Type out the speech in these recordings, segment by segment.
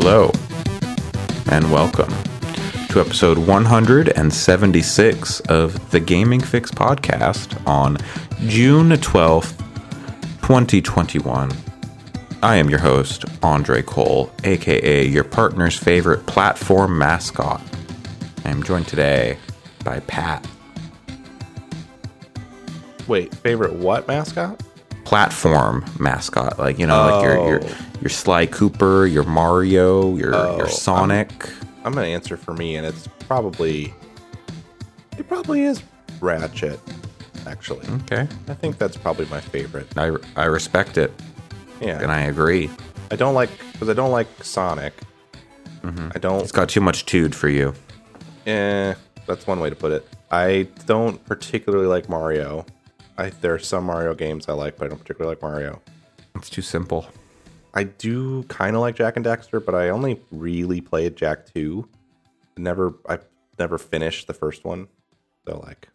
Hello, and welcome to episode 176 of the Gaming Fyx podcast on June 12th, 2021. I am your host, Andre Cole, aka your partner's favorite platform mascot. I am joined today by Pat, Wait, favorite what mascot? Platform mascot. Like, you know, like your, your, Oh. your Sly Cooper, your Mario, your, Oh, your Sonic. I'm gonna answer for me, and it's probably it probably is Ratchet. Actually, okay. I think that's probably my favorite. I, I respect it, Yeah, and I agree. I don't like because I don't like Sonic. I don't. It's got too much tude for you. Eh, that's one way to put it. I don't particularly like Mario. I there are some Mario games I like, but I don't particularly like Mario. It's too simple. I do kind of like Jak and Daxter, but I only really played Jak two. Never, I never finished the first one. So like,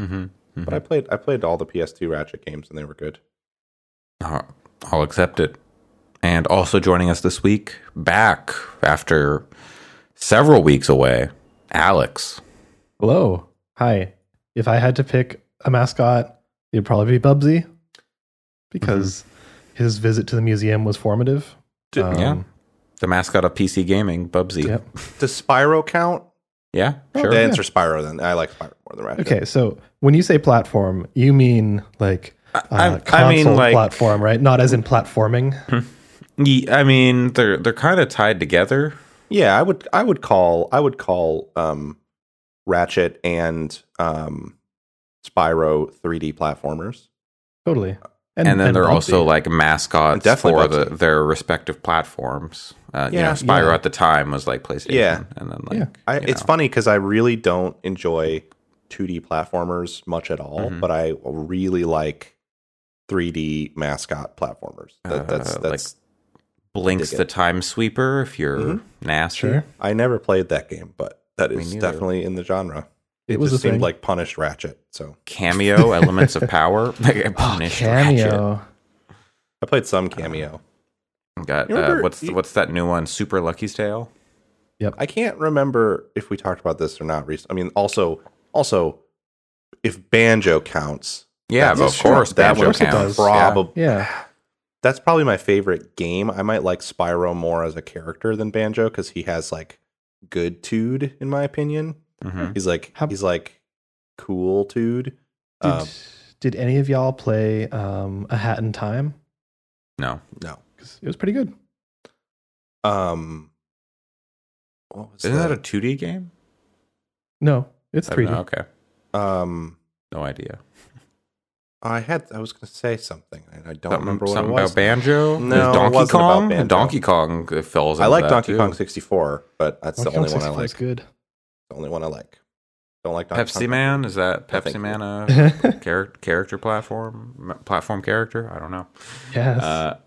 Mm-hmm. but I played, I played all the PS2 Ratchet games, and they were good. Uh, I'll accept it. And also joining us this week, back after several weeks away, Alex. Hello. Hi. If I had to pick a mascot, it'd probably be Bubsy because his visit to the museum was formative. D- Um, yeah. The mascot of PC Gaming, Bubsy. Yep. Does Spyro count? Yeah, sure. The yeah. answer Spyro. Then I like Spyro more than Ratchet. Okay, so when you say platform, you mean like uh, I- I console mean, like- platform, right? Not as in platforming. Ye- I mean, they're they're kind of tied together. Yeah, I would, I would call, I would call um, Ratchet and um, Spyro 3D platformers. totally. And, then they're Bubsy. also like mascots Definitely for the, their respective platforms. Uh, you Yeah, know, Spyro yeah. at the time was like PlayStation. Yeah. And then like, Yeah. I, it's know. funny because I really don't enjoy 2D platformers much at all, Mhm. but I really like 3D mascot platformers. That, that's Uh, like that's. Blinx the it. Time Sweeper if you're Mhm. nasty. Sure. I never played that game, but that Me is neither. definitely in the genre. It It, was just a thing. seemed like punished Ratchet. So Kameo, Elements of Power. Like, Oh, punished Ratchet. Kameo. I played some Kameo. Got You uh, what's you- what's that new one? Super Lucky's Tale. Yep. I can't remember if we talked about this or not. Recently, I mean, also, also, if banjo counts, Yeah, That's of sure- course, that Banjo course counts. does. probably Yeah. that's probably my favorite game. I might like Spyro more as a character than Banjo because he has like good tude, in my opinion. Mhm. He's like How- he's like cool tude. Did, Um, did any of y'all play um, A Hat in Time? No, no, because it was pretty good. um, what was isn't that the- a 2D game? No, it's 3D. know. Okay, um? no idea. I had I was gonna say something and I don't Something, remember what it something was. about Banjo. No, There's it Donkey wasn't about Kong. Banjo. Donkey Kong falls. I like that, Donkey too. Kong 64, but that's Donkey the only Kong one I like. good. The only one I like. Don't like Donkey Pepsi Kong. Man is that Pepsi Man a character character platform platform character? I don't know. Yes. Uh,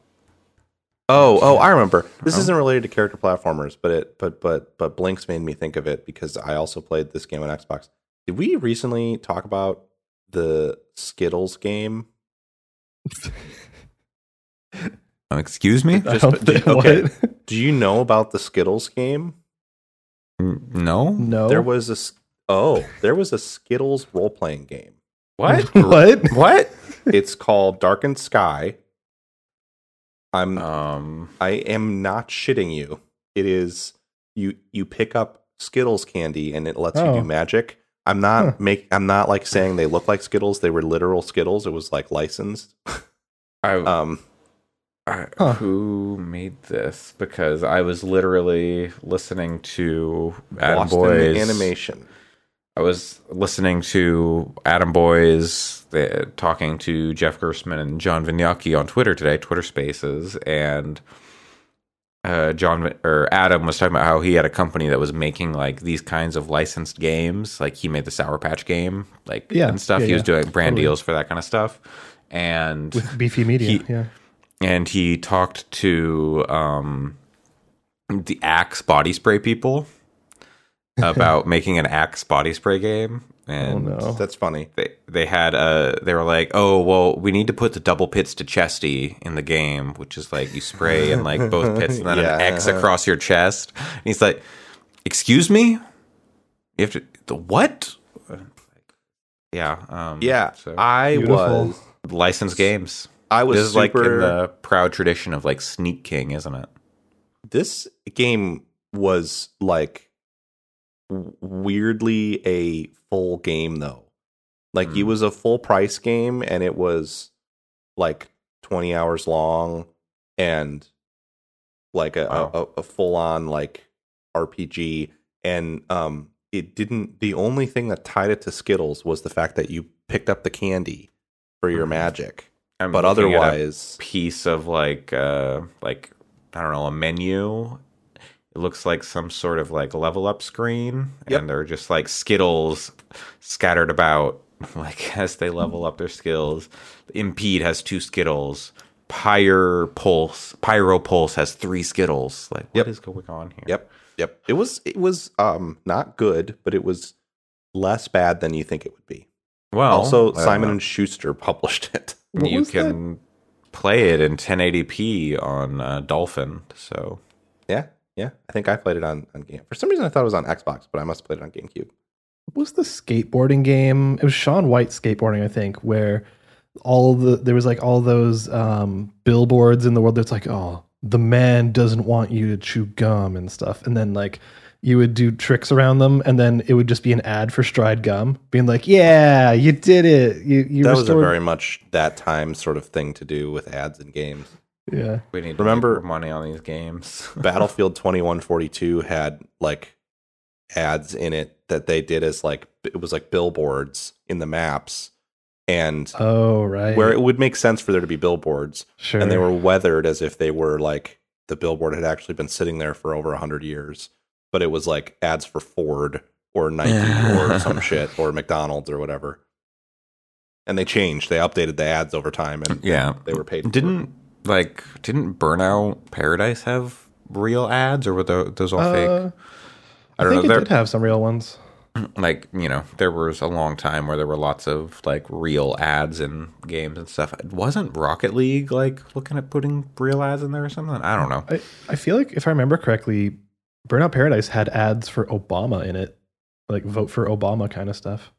Oh, oh, I remember. This Oh. isn't related to character platformers, but it, but, but, but Blinx made me think of it because I also played this game on Xbox. Did we recently talk about the Skittles game? um, excuse me. Just- don't okay. Do you know about the Skittles game? N- No. No. There was a s- oh, there was a Skittles role playing game. What? what? what? It's called Darkened Skye. I'm Um. I am not shitting you. It is you you pick up Skittles candy and it lets you Oh. do magic. I'm not Huh. make I'm not like saying they look like Skittles. They were literal Skittles. It was like licensed. I, Um I, Huh. Who made this? Because I was literally listening to Adam Boston Boys animation. I was listening to Adam Boyes uh, talking to Jeff Gerstmann and John Vignocchi on Twitter today, Twitter Spaces, and uh, John or Adam was talking about how he had a company that was making like these kinds of licensed games. Like he made the Sour Patch game, like Yeah, and stuff. yeah, he was doing brand totally. deals for that kind of stuff, and With beefy media. He- yeah. And he talked to um, the Axe body spray people about making an Axe body spray game, and Oh, no. That's funny. they they had uh they were like, oh well, we need to put the double pits to chesty in the game, which is like you spray in like both pits and then Yeah. an X across your chest. And he's like, excuse me, you have to the what? Yeah, um, Yeah, So I Beautiful. was. licensed games. I was this is like in the proud tradition of like Sneak King, isn't it? this game was like weirdly a full game though like it Mm. was a full price game and it was like 20 hours long and like a, Wow. a, a full on like rpg and um it didn't the only thing that tied it to skittles was the fact that you picked up the candy for your Mhm. magic I'm but looking at a otherwise piece of like uh like I don't know a menu. It looks like some sort of like level up screen, Yep. and they're just like Skittles scattered about, like as they level up their skills. Impede has two Skittles. Pyre Pulse, Pyro Pulse has three Skittles. Like what is Yep. going on here? Yep. Yep. It was it was um not good, but it was less bad than you think it would be. Well, also, Simon and Schuster published it. What you was that? can play it in 1080p on uh, Dolphin. So Yeah. Yeah. I think I played it on on game. For some reason I thought it was on Xbox, but I must have played it on GameCube. What was the skateboarding game? It was Shaun White skateboarding, I think, where all the there was like all those um, billboards in the world that's like, oh, the man doesn't want you to chew gum and stuff, and then like you would do tricks around them, and then it would just be an ad for Stride gum, being like, yeah, you did it, you you that was a very much that time sort of thing to do with ads and games. yeah. we need Remember- make money on these games. Battlefield 2142 had like ads in it that they did as like it was like billboards in the maps and Oh right, where it would make sense for there to be billboards sure, and they were weathered as if they were like the billboard had actually been sitting there for over 100 years but it was like ads for ford or nike or some shit or mcdonald's or whatever and they changed they updated the ads over time and yeah. they were paid. Didn't like didn't Burnout Paradise have real ads or were those all Uh, fake? I I, don't think know. it There, did have some real ones. like you know, there was a long time where there were lots of like real ads in games and stuff. It Wasn't Rocket League like looking at putting real ads in there or something? I don't know. I, I feel like if I remember correctly, Burnout Paradise had ads for Obama in it, like vote for Obama kind of stuff.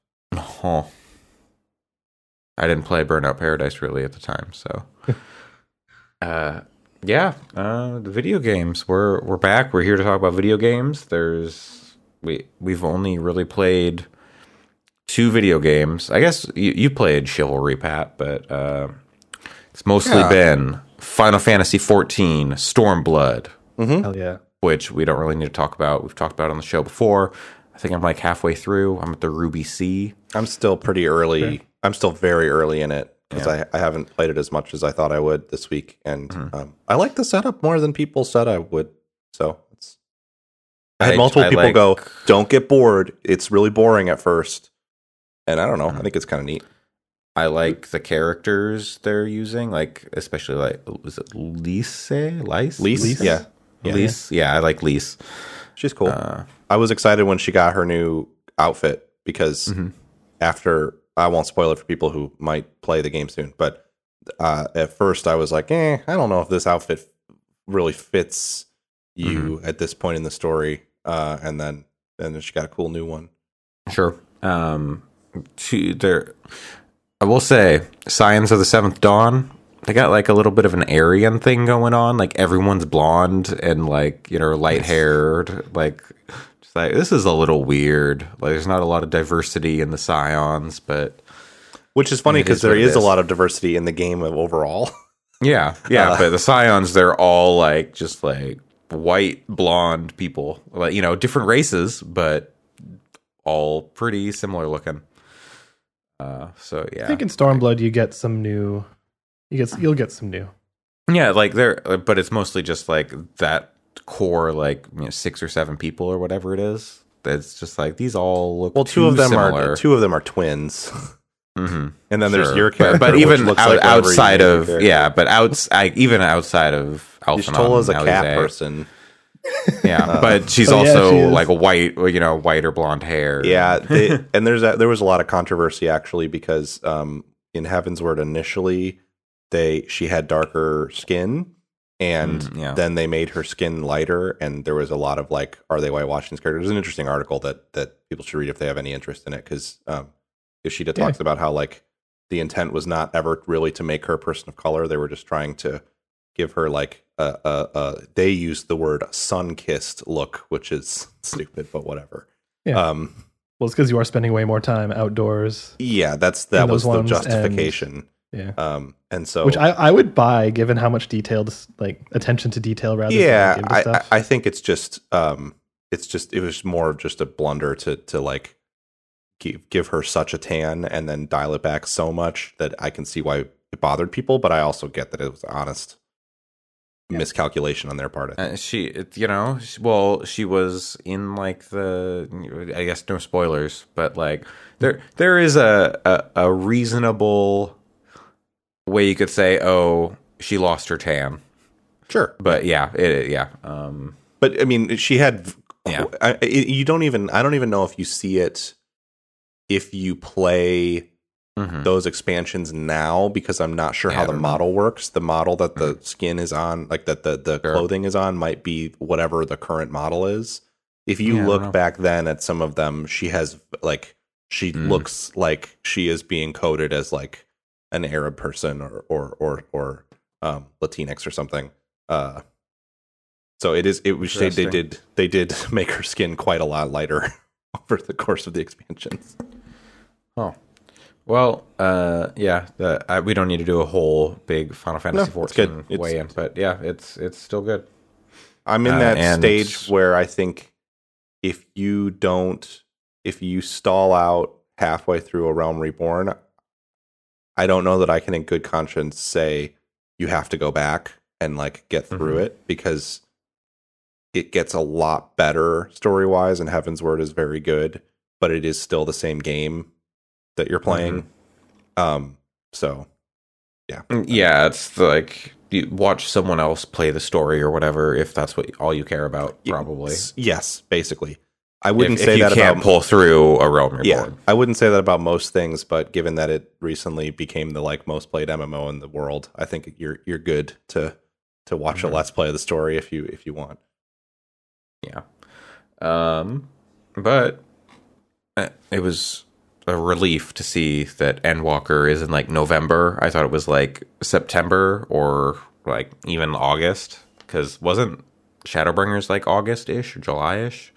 Oh. I didn't play Burnout Paradise really at the time, so uh yeah, uh the video games. We're we're back. We're here to talk about video games. There's we we've only really played two video games. I guess you, you played Chivalry Pat, but uh it's mostly Yeah. been Final Fantasy 14, Stormblood, Mhm. Hell yeah. Which we don't really need to talk about. We've talked about on the show before. I think I'm like halfway through. I'm at the Ruby Sea. i'm still pretty early Okay. i'm still very early in it because Yeah. I, I haven't played it as much as i thought i would this week and Mhm. um, i like the setup more than people said i would so it's I had I- multiple I people like- go, "Don't get bored. It's really boring at first. And I don't know. I think it's kind of neat. I like the characters they're using, like especially like was it Lyse? Lyse? Lyse, yeah, yeah. Lyse. Yeah, I like Lyse. She's cool. Uh, I was excited when she got her new outfit because Mhm. after I won't spoil it for people who might play the game soon, but uh, at first I was like, "Eh, I don't know if this outfit really fits you at this point in the story." Uh, and then and then she got a cool new one. sure. Um, to there, I will say, Scions of the Seventh Dawn. They got like a little bit of an Aryan thing going on. Like everyone's blonde and like you know light haired. Like, just like this is a little weird. Like there's not a lot of diversity in the Scions, but Which is funny It because is what there it is a lot of diversity in the game of overall. Yeah, yeah, Uh, but the Scions, they're all like just like white, blonde people, like you know, different races, but all pretty similar looking. Uh, so yeah, I think in Stormblood you get some new. You get you'll get some new. yeah, like they're, but it's mostly just like that core, like you know, six or seven people or whatever it is. It's just like these all look Well, two too of them similar. are two of them are twins, hmm and then there's your But- character. but, which even looks out, like outside of character. yeah, but outs, I, even outside of Alphinaud, Y'shtola's a cat Alisaie, person. Yeah, but she's Oh, yeah, also she like a white, you know, white or blonde hair. Yeah, they, and there's a, there was a lot of controversy actually because um, in Heavensward initially they she had darker skin, and Mm, yeah. then they made her skin lighter, and there was a lot of like, are they whitewashing this character? There's an interesting article that that people should read if they have any interest in it because um, Yoshida Yeah. talks about how like the intent was not ever really to make her a person of color; they were just trying to give her like a, a, a they used the word sun kissed look, which is stupid, but whatever. Yeah. Um, Well, it's because you are spending way more time outdoors. yeah, that's that was the justification. Yeah. Um, and so Which I, I would buy given how much detailed like attention to detail rather yeah, than give I, I. I think it's just um, it's just it was more of just a blunder to to like give, give her such a tan and then dial it back so much that I can see why it bothered people, but I also get that it was honest miscalculation on their part. Uh, she, you know, she, well, she was in like the, I guess no spoilers, but like there, there is a, a, a reasonable way you could say, oh, she lost her tan, Sure, but yeah, it, yeah, um, but I mean, she had. Yeah. I, I- you don't even. I don't even know if you see it if you play mhm. those expansions now because I'm not sure Yeah, how the don't know. model works. The model that the skin is on, like that the the Sure. clothing is on, might be whatever the current model is. If you Yeah, look back then at some of them, she has like she Mm. looks like she is being coded as like an Arab person or or or or um, Latinx or something. Uh, so it is. It was they, they did they did make her skin quite a lot lighter over the course of the expansions. Oh, well, uh, yeah. The, I, we don't need to do a whole big Final Fantasy. XIV It's- weigh in, but yeah, it's it's still good. I'm in Uh, that stage where I think if you don't, if you stall out halfway through a Realm Reborn, I don't know that I can, in good conscience, say you have to go back and like get through Mhm. it because it gets a lot better story wise, and Heavensward is very good, but it is still the same game that you're playing. Um, so yeah, Yeah, it's like you watch someone else play the story or whatever if that's what all you care about. Probably. yes, basically. I wouldn't if say you that can't about pull through a Realm Reborn. Yeah, I wouldn't say that about most things, but given that it recently became the like most played MMO in the world, I think you're you're good to to watch Mhm. a let's play of the story if you if you want. Yeah. Um, but uh, it was a relief to see that Endwalker is in like November. I thought it was like September or like even August because wasn't Shadowbringers like August ish or July ish,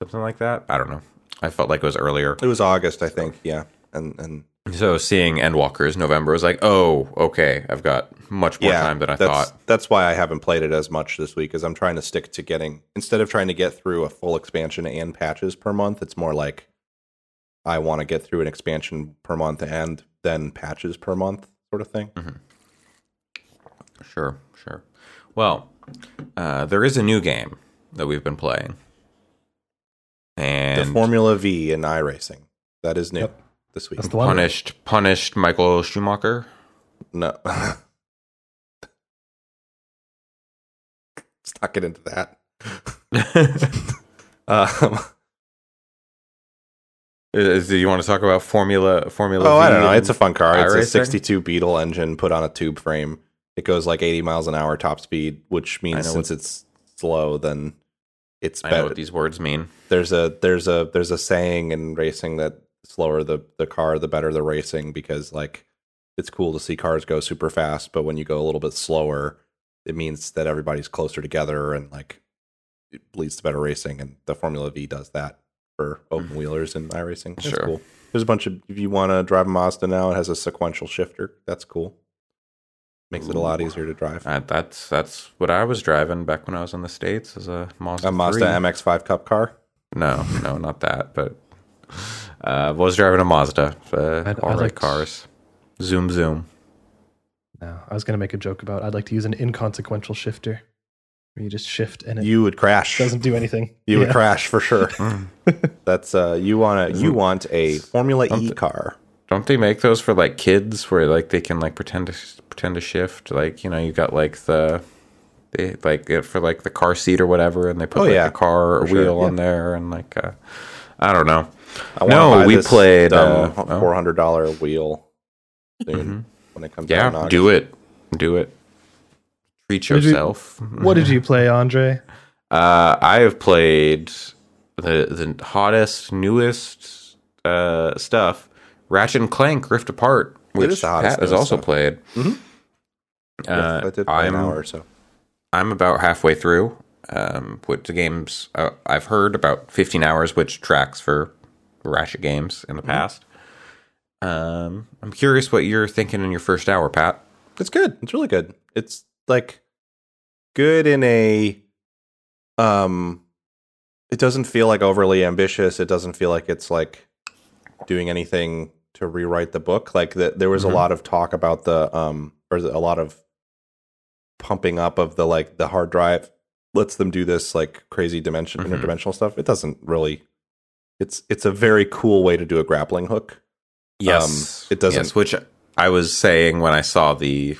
something like that. I don't know. I felt like it was earlier. It was August, I think. Yeah, and and So seeing Endwalkers November was like, oh, okay, I've got much more yeah, time than I that's, thought. That's why I haven't played it as much this week, is I'm trying to stick to getting instead of trying to get through a full expansion and patches per month. It's more like I want to get through an expansion per month and then patches per month, sort of thing. Sure, sure. Well, uh, there is a new game that we've been playing, and the Formula V in iRacing that is new Yep. this week. That's the one. punished punished Michael Schumacher. No. Let's not get into that. Um, Is- do you want to talk about Formula Formula? oh, V I don't know. It's a fun car. It's a 62 Beetle engine put on a tube frame. It goes like 80 miles an hour top speed, which means since it's slow, then it's I know what these words mean. There's a there's a there's a saying in racing that slower the the car, the better the racing because like it's cool to see cars go super fast, but when you go a little bit slower, it means that everybody's closer together and like it leads to better racing. And the Formula V does that for open mm-hmm. wheelers and iRacing. That's Sure. cool. There's a bunch of if you want to drive a Mazda now, it has a sequential shifter. That's cool. Makes it a lot easier to drive. Uh, that's that's what I was driving back when I was in the states as a Mazda. a Mazda 3. MX-5 Cup car. No, no, not that. But uh, was driving a Mazda. Uh, I'd- all I'd right like- cars. Zoom, zoom. No, I was going to make a joke about I'd like to use an inconsequential shifter where you just shift and it You would crash. doesn't do anything. You would crash for sure. That's uh you want to you want a Formula E Something- car. Don't they make those for like kids where like they can like pretend to pretend to shift? Like you know, you got like the They like it for like the car seat or whatever, and they put Oh, like yeah. a car or For sure, wheel yeah. on there, and like uh, I don't know. I No, buy we this played, dumb uh, oh. four hundred dollar wheel soon Mhm. when it comes out. Yeah, do it, do it. Treat What did you- yourself. What did you play, Andre? Uh, I have played the the hottest, newest uh, stuff. Ratchet and Clank Rift Apart, which Pat has also stuff. played. Mhm. Uh, I did play an I'm hour or so. I'm about halfway through. Um, with the games uh, I've heard about 15 hours, which tracks for Ratchet games in the Mm-hmm. past. Um, I'm curious what you're thinking in your first hour, Pat. It's good. It's really good. It's like good in a um it doesn't feel like overly ambitious. It doesn't feel like it's like doing anything to rewrite the book. Like the, there was Mhm. a lot of talk about the um or a lot of pumping up of the like the hard drive lets them do this like crazy dimension Mhm. interdimensional stuff. It doesn't really it's it's a very cool way to do a grappling hook. Yes, it doesn't- Yes, which I was saying when I saw the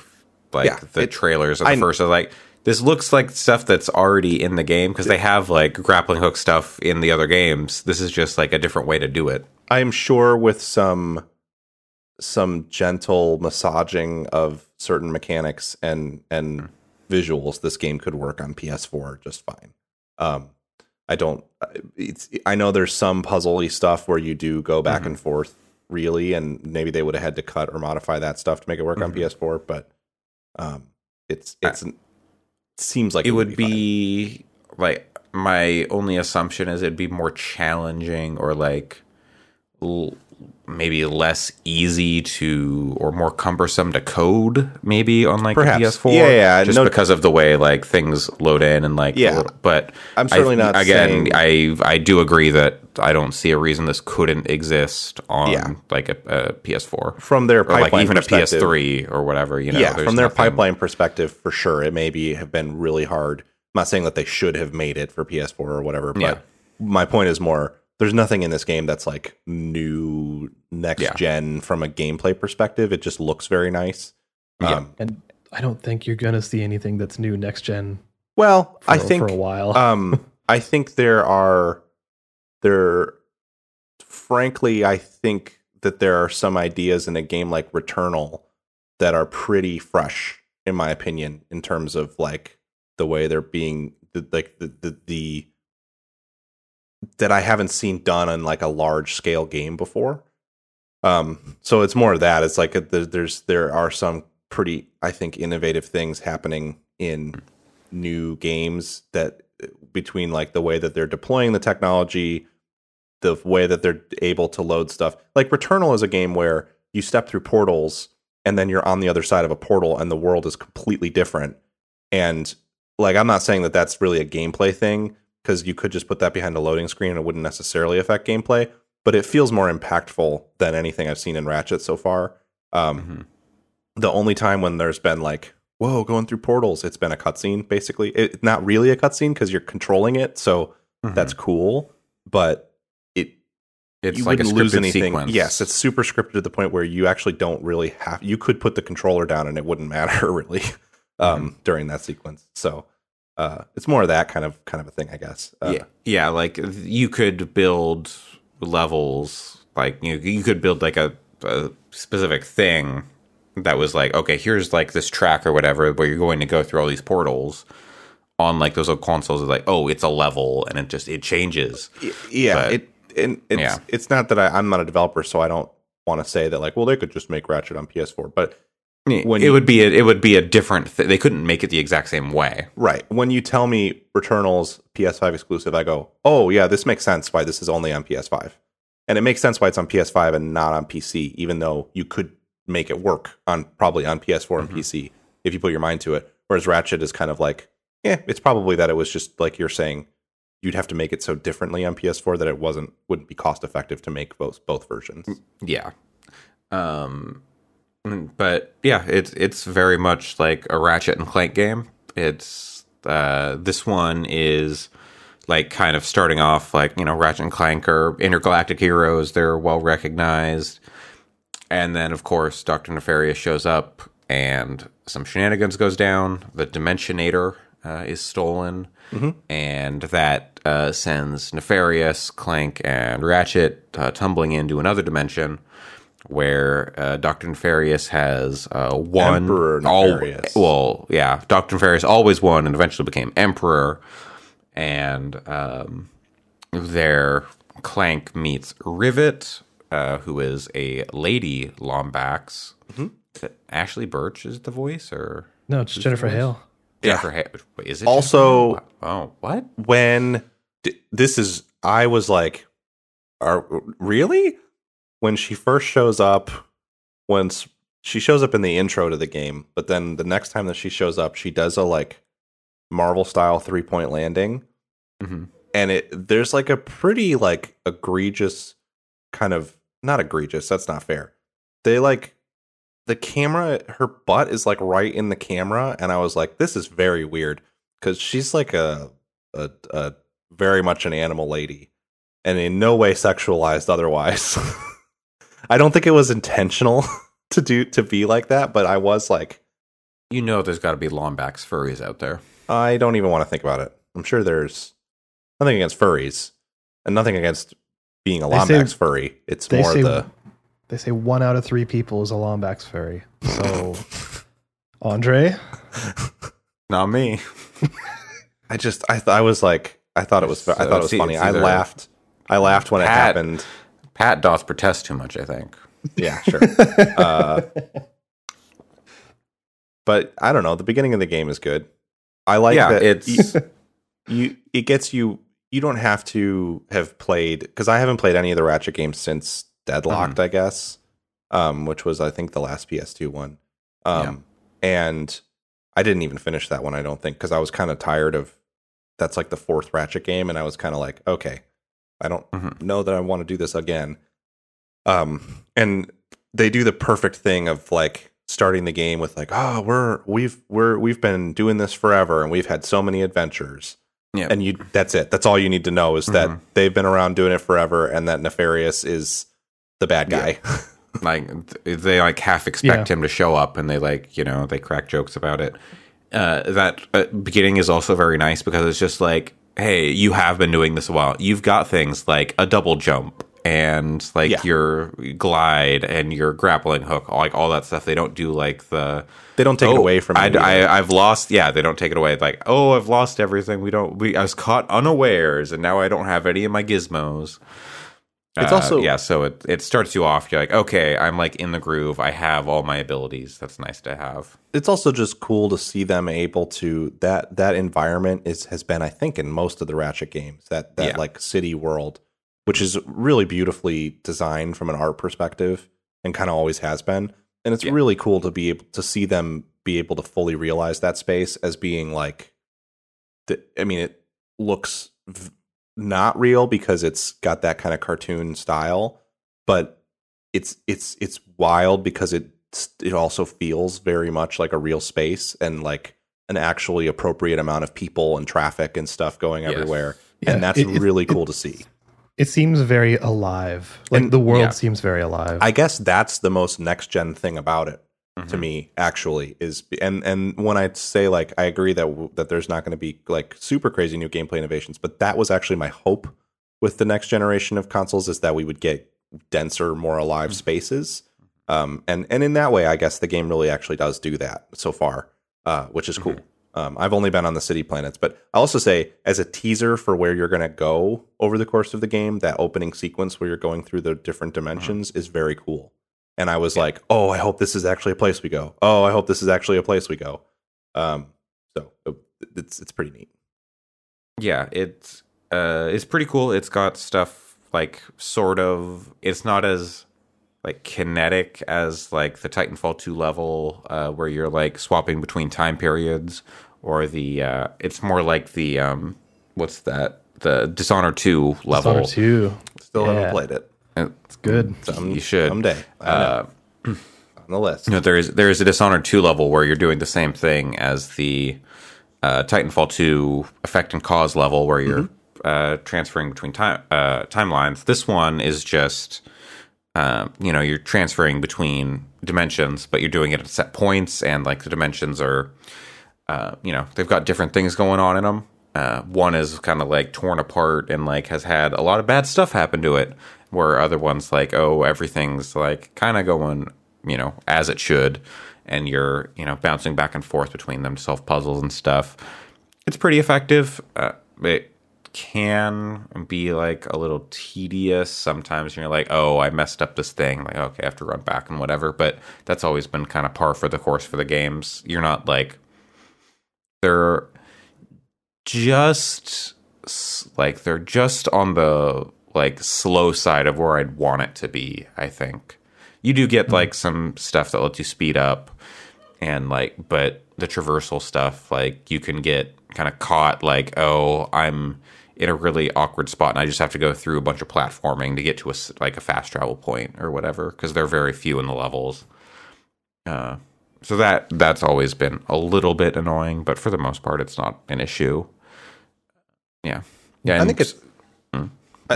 like Yeah, the it- trailers of the I- first. I was like, this looks like stuff that's already in the game because they have like grappling hook stuff in the other games. This is just like a different way to do it. I'm sure with some some gentle massaging of certain mechanics and and visuals, this game could work on PS4 just fine. Um, I don't. It's. I know there's some puzzly stuff where you do go back Mhm. and forth, really, and maybe they would have had to cut or modify that stuff to make it work on Mhm. PS4. But um, it's it's it seems like it would fine. be like my only assumption is it'd be more challenging or like l- maybe less easy to or more cumbersome to code maybe on like Perhaps. the PS4 Yeah, yeah, just no- because of the way like things load in and like Yeah. but I'm certainly I, not again saying- I I do agree that I don't see a reason this couldn't exist on Yeah. like a, a PS4 from their or like even a PS3 or whatever you know yeah, from their nothing- pipeline perspective, for sure, it maybe have been really hard. I'm not saying that they should have made it for PS4 or whatever, but Yeah. my point is more. There's nothing in this game that's like new next Yeah. gen from a gameplay perspective. It just looks very nice. Yeah. Um, And I don't think you're gonna see anything that's new next gen. well, For, I think for a while. um, I think there are there. Frankly, I think that there are some ideas in a game like Returnal that are pretty fresh, in my opinion, in terms of like the way they're being the, like the, the the that I haven't seen done on like a large scale game before. Um, so it's more of that. It's like a, there's there are some pretty I think innovative things happening in new games that between like the way that they're deploying the technology, the way that they're able to load stuff. Like Returnal is a game where you step through portals and then you're on the other side of a portal and the world is completely different. And like I'm not saying that that's really a gameplay thing because you could just put that behind a loading screen and it wouldn't necessarily affect gameplay, but it feels more impactful than anything I've seen in Ratchet so far. Um, Mhm. the only time when there's been like whoa going through portals it's been a cutscene basically it, not really a cutscene because you're controlling it so Mhm. that's cool but it it's you like a wouldn't lose scripted anything sequence. yes it's super scripted to the point where you actually don't really have you could put the controller down and it wouldn't matter really um Mm-hmm. during that sequence so uh it's more of that kind of kind of a thing i guess uh, yeah, yeah. Like you could build levels, like you you could build like a, a specific thing that was like, okay, here's like this track or whatever where you're going to go through all these portals on like those old consoles. It's like, oh, it's a level, and it just it changes. Yeah But- it and it's Yeah. it's not that I, i'm not a developer so i don't want to say that like well they could just make ratchet on ps4 but When it you- would be a, it would be a different. Th- they couldn't make it the exact same way. Right. When you tell me Returnal's PS5 exclusive, I go, oh, yeah, this makes sense why this is only on PS5. And it makes sense why it's on PS5 and not on PC, even though you could make it work on probably on PS4 and Mhm. PC if you put your mind to it. Whereas Ratchet is kind of like, yeah, it's probably that it was just like you're saying, you'd have to make it so differently on PS4 that it wasn't wouldn't be cost effective to make both both versions. Yeah. Um mm, but yeah, it's it's very much like a Ratchet and Clank game. It's uh this one is like kind of starting off like, you know, Ratchet and Clank are intergalactic heroes, they're well recognized. And then of course Dr. Nefarious shows up and some shenanigans goes down. The Dimensionator uh, is stolen, and that uh, sends Nefarious, Clank, and Ratchet uh, tumbling into another dimension where uh, Doctor Nefarious has uh, won. Emperor all- Nefarious. well, yeah, Doctor Nefarious always won and eventually became Emperor, and um, there Clank meets Rivet, uh, who is a lady Lombax. Mm-hmm. Ashly Burch is the voice, or No, it's Jennifer Hale. Jennifer Ha- wait, is it Also- Jennifer? oh what? when d- this is i was like are really when she first shows up once she shows up in the intro to the game but then the next time that she shows up she does a like marvel style three point landing. Mhm. and it there's like a pretty like egregious kind of not egregious that's not fair. They like the camera her butt is like right in the camera and i was like this is very weird because she's like a, a a very much an animal lady and in no way sexualized otherwise i don't think it was intentional to do to be like that but i was like You know, there's got to be Lombax furries out there. i don't even want to think about it i'm sure there's nothing against furries and nothing against being a They say- lombax furry it's more say the they say one out of three people is a Lombax furry. So, Andre, Not me. I just I th- I was like I thought it was I thought it was it's- funny. it's I laughed. I laughed when it Pat- happened. Pat doth protest too much. I think. Yeah, sure. uh, but I don't know. The beginning of the game is good. I like yeah, that it's you, you. It gets you. You don't have to have played because I haven't played any of the Ratchet games since Deadlocked. Mm-hmm. I guess, um, which was I think the last PS2 one. Um, and I didn't even finish that one. I don't think because I was kind of tired of. That's like the fourth Ratchet game, and I was kind of like, okay, I don't Mhm. know that I want to do this again. Um, and they do the perfect thing of like starting the game with like, oh, we're we've we're we've been doing this forever, and we've had so many adventures. Yeah. And you that's it. That's all you need to know is that Mhm. they've been around doing it forever, and that Nefarious is the bad guy. like they like half expect him to show up and they like you know they crack jokes about it uh, that uh, beginning is also very nice because it's just like hey you have been doing this a while you've got things like a double jump and like Yeah. your glide and your grappling hook like all that stuff they don't do like the they don't take it oh, away from you. I, I've lost. Yeah, they don't take it away. Like, oh, I've lost everything. We don't. We I was caught unawares, and now I don't have any of my gizmos. It's Uh, also- yeah. So it it starts you off. You're like, okay, I'm like in the groove. I have all my abilities. That's nice to have. it's also just cool to see them able to that that environment is has been I think in most of the Ratchet games that that Yeah. like city world, which is really beautifully designed from an art perspective and kind of always has been. And it's Yeah. really cool to be able to see them be able to fully realize that space as being like the, I mean it looks v- not real because it's got that kind of cartoon style, but it's it's it's wild because it it also feels very much like a real space and like an actually appropriate amount of people and traffic and stuff going Yes. everywhere. Yeah, and that's it- it- really it- cool to see. it seems very alive. Like And- the world yeah. seems very alive. I guess that's the most next gen thing about it to Mhm. me actually is and and when I say like I agree that that there's not going to be like super crazy new gameplay innovations, but that was actually my hope with the next generation of consoles is that we would get denser, more alive spaces. Um, and and in that way, I guess the game really actually does do that so far, uh, which is cool. Um, I've only been on the city planets, but I also say as a teaser for where you're going to go over the course of the game, that opening sequence where you're going through the different dimensions is very cool. And I was like, oh, I hope this is actually a place we go. Oh, I hope this is actually a place we go. Um, so uh, it's it's pretty neat. yeah it's uh it's pretty cool it's got stuff like sort of it's not as like kinetic as like the titanfall 2 level uh where you're like swapping between time periods or the uh it's more like the um what's that the dishonor 2 level Dishonored two. Still Yeah. haven't played it. It's good. Some, You should. someday. Uh on the list. you know there is there is a dishonored 2 level where you're doing the same thing as the uh, Titanfall 2 effect and cause level where you're uh, transferring between time uh, timelines. This one is just um, you know you're transferring between dimensions, but you're doing it at set points, and like the dimensions are uh, you know, they've got different things going on in them. Uh, one is kind of like torn apart and like has had a lot of bad stuff happen to it, where other ones like, oh, everything's like kind of going, you know, as it should, and you're, you know, bouncing back and forth between them to solve puzzles and stuff. It's pretty effective. Uh, it can be like a little tedious sometimes. You're like, oh, I messed up this thing. Like, okay, I have to run back and whatever. But that's always been kind of par for the course for the games. You're not like they're just like they're just on the like slow side of where I'd want it to be. I think you do get like some stuff that lets you speed up and like but the traversal stuff like you can get kind of caught like oh i'm in a really awkward spot and i just have to go through a bunch of platforming to get to a like a fast travel point or whatever because they're very few in the levels uh, so that that's always been a little bit annoying but for the most part it's not an issue yeah yeah I think it's.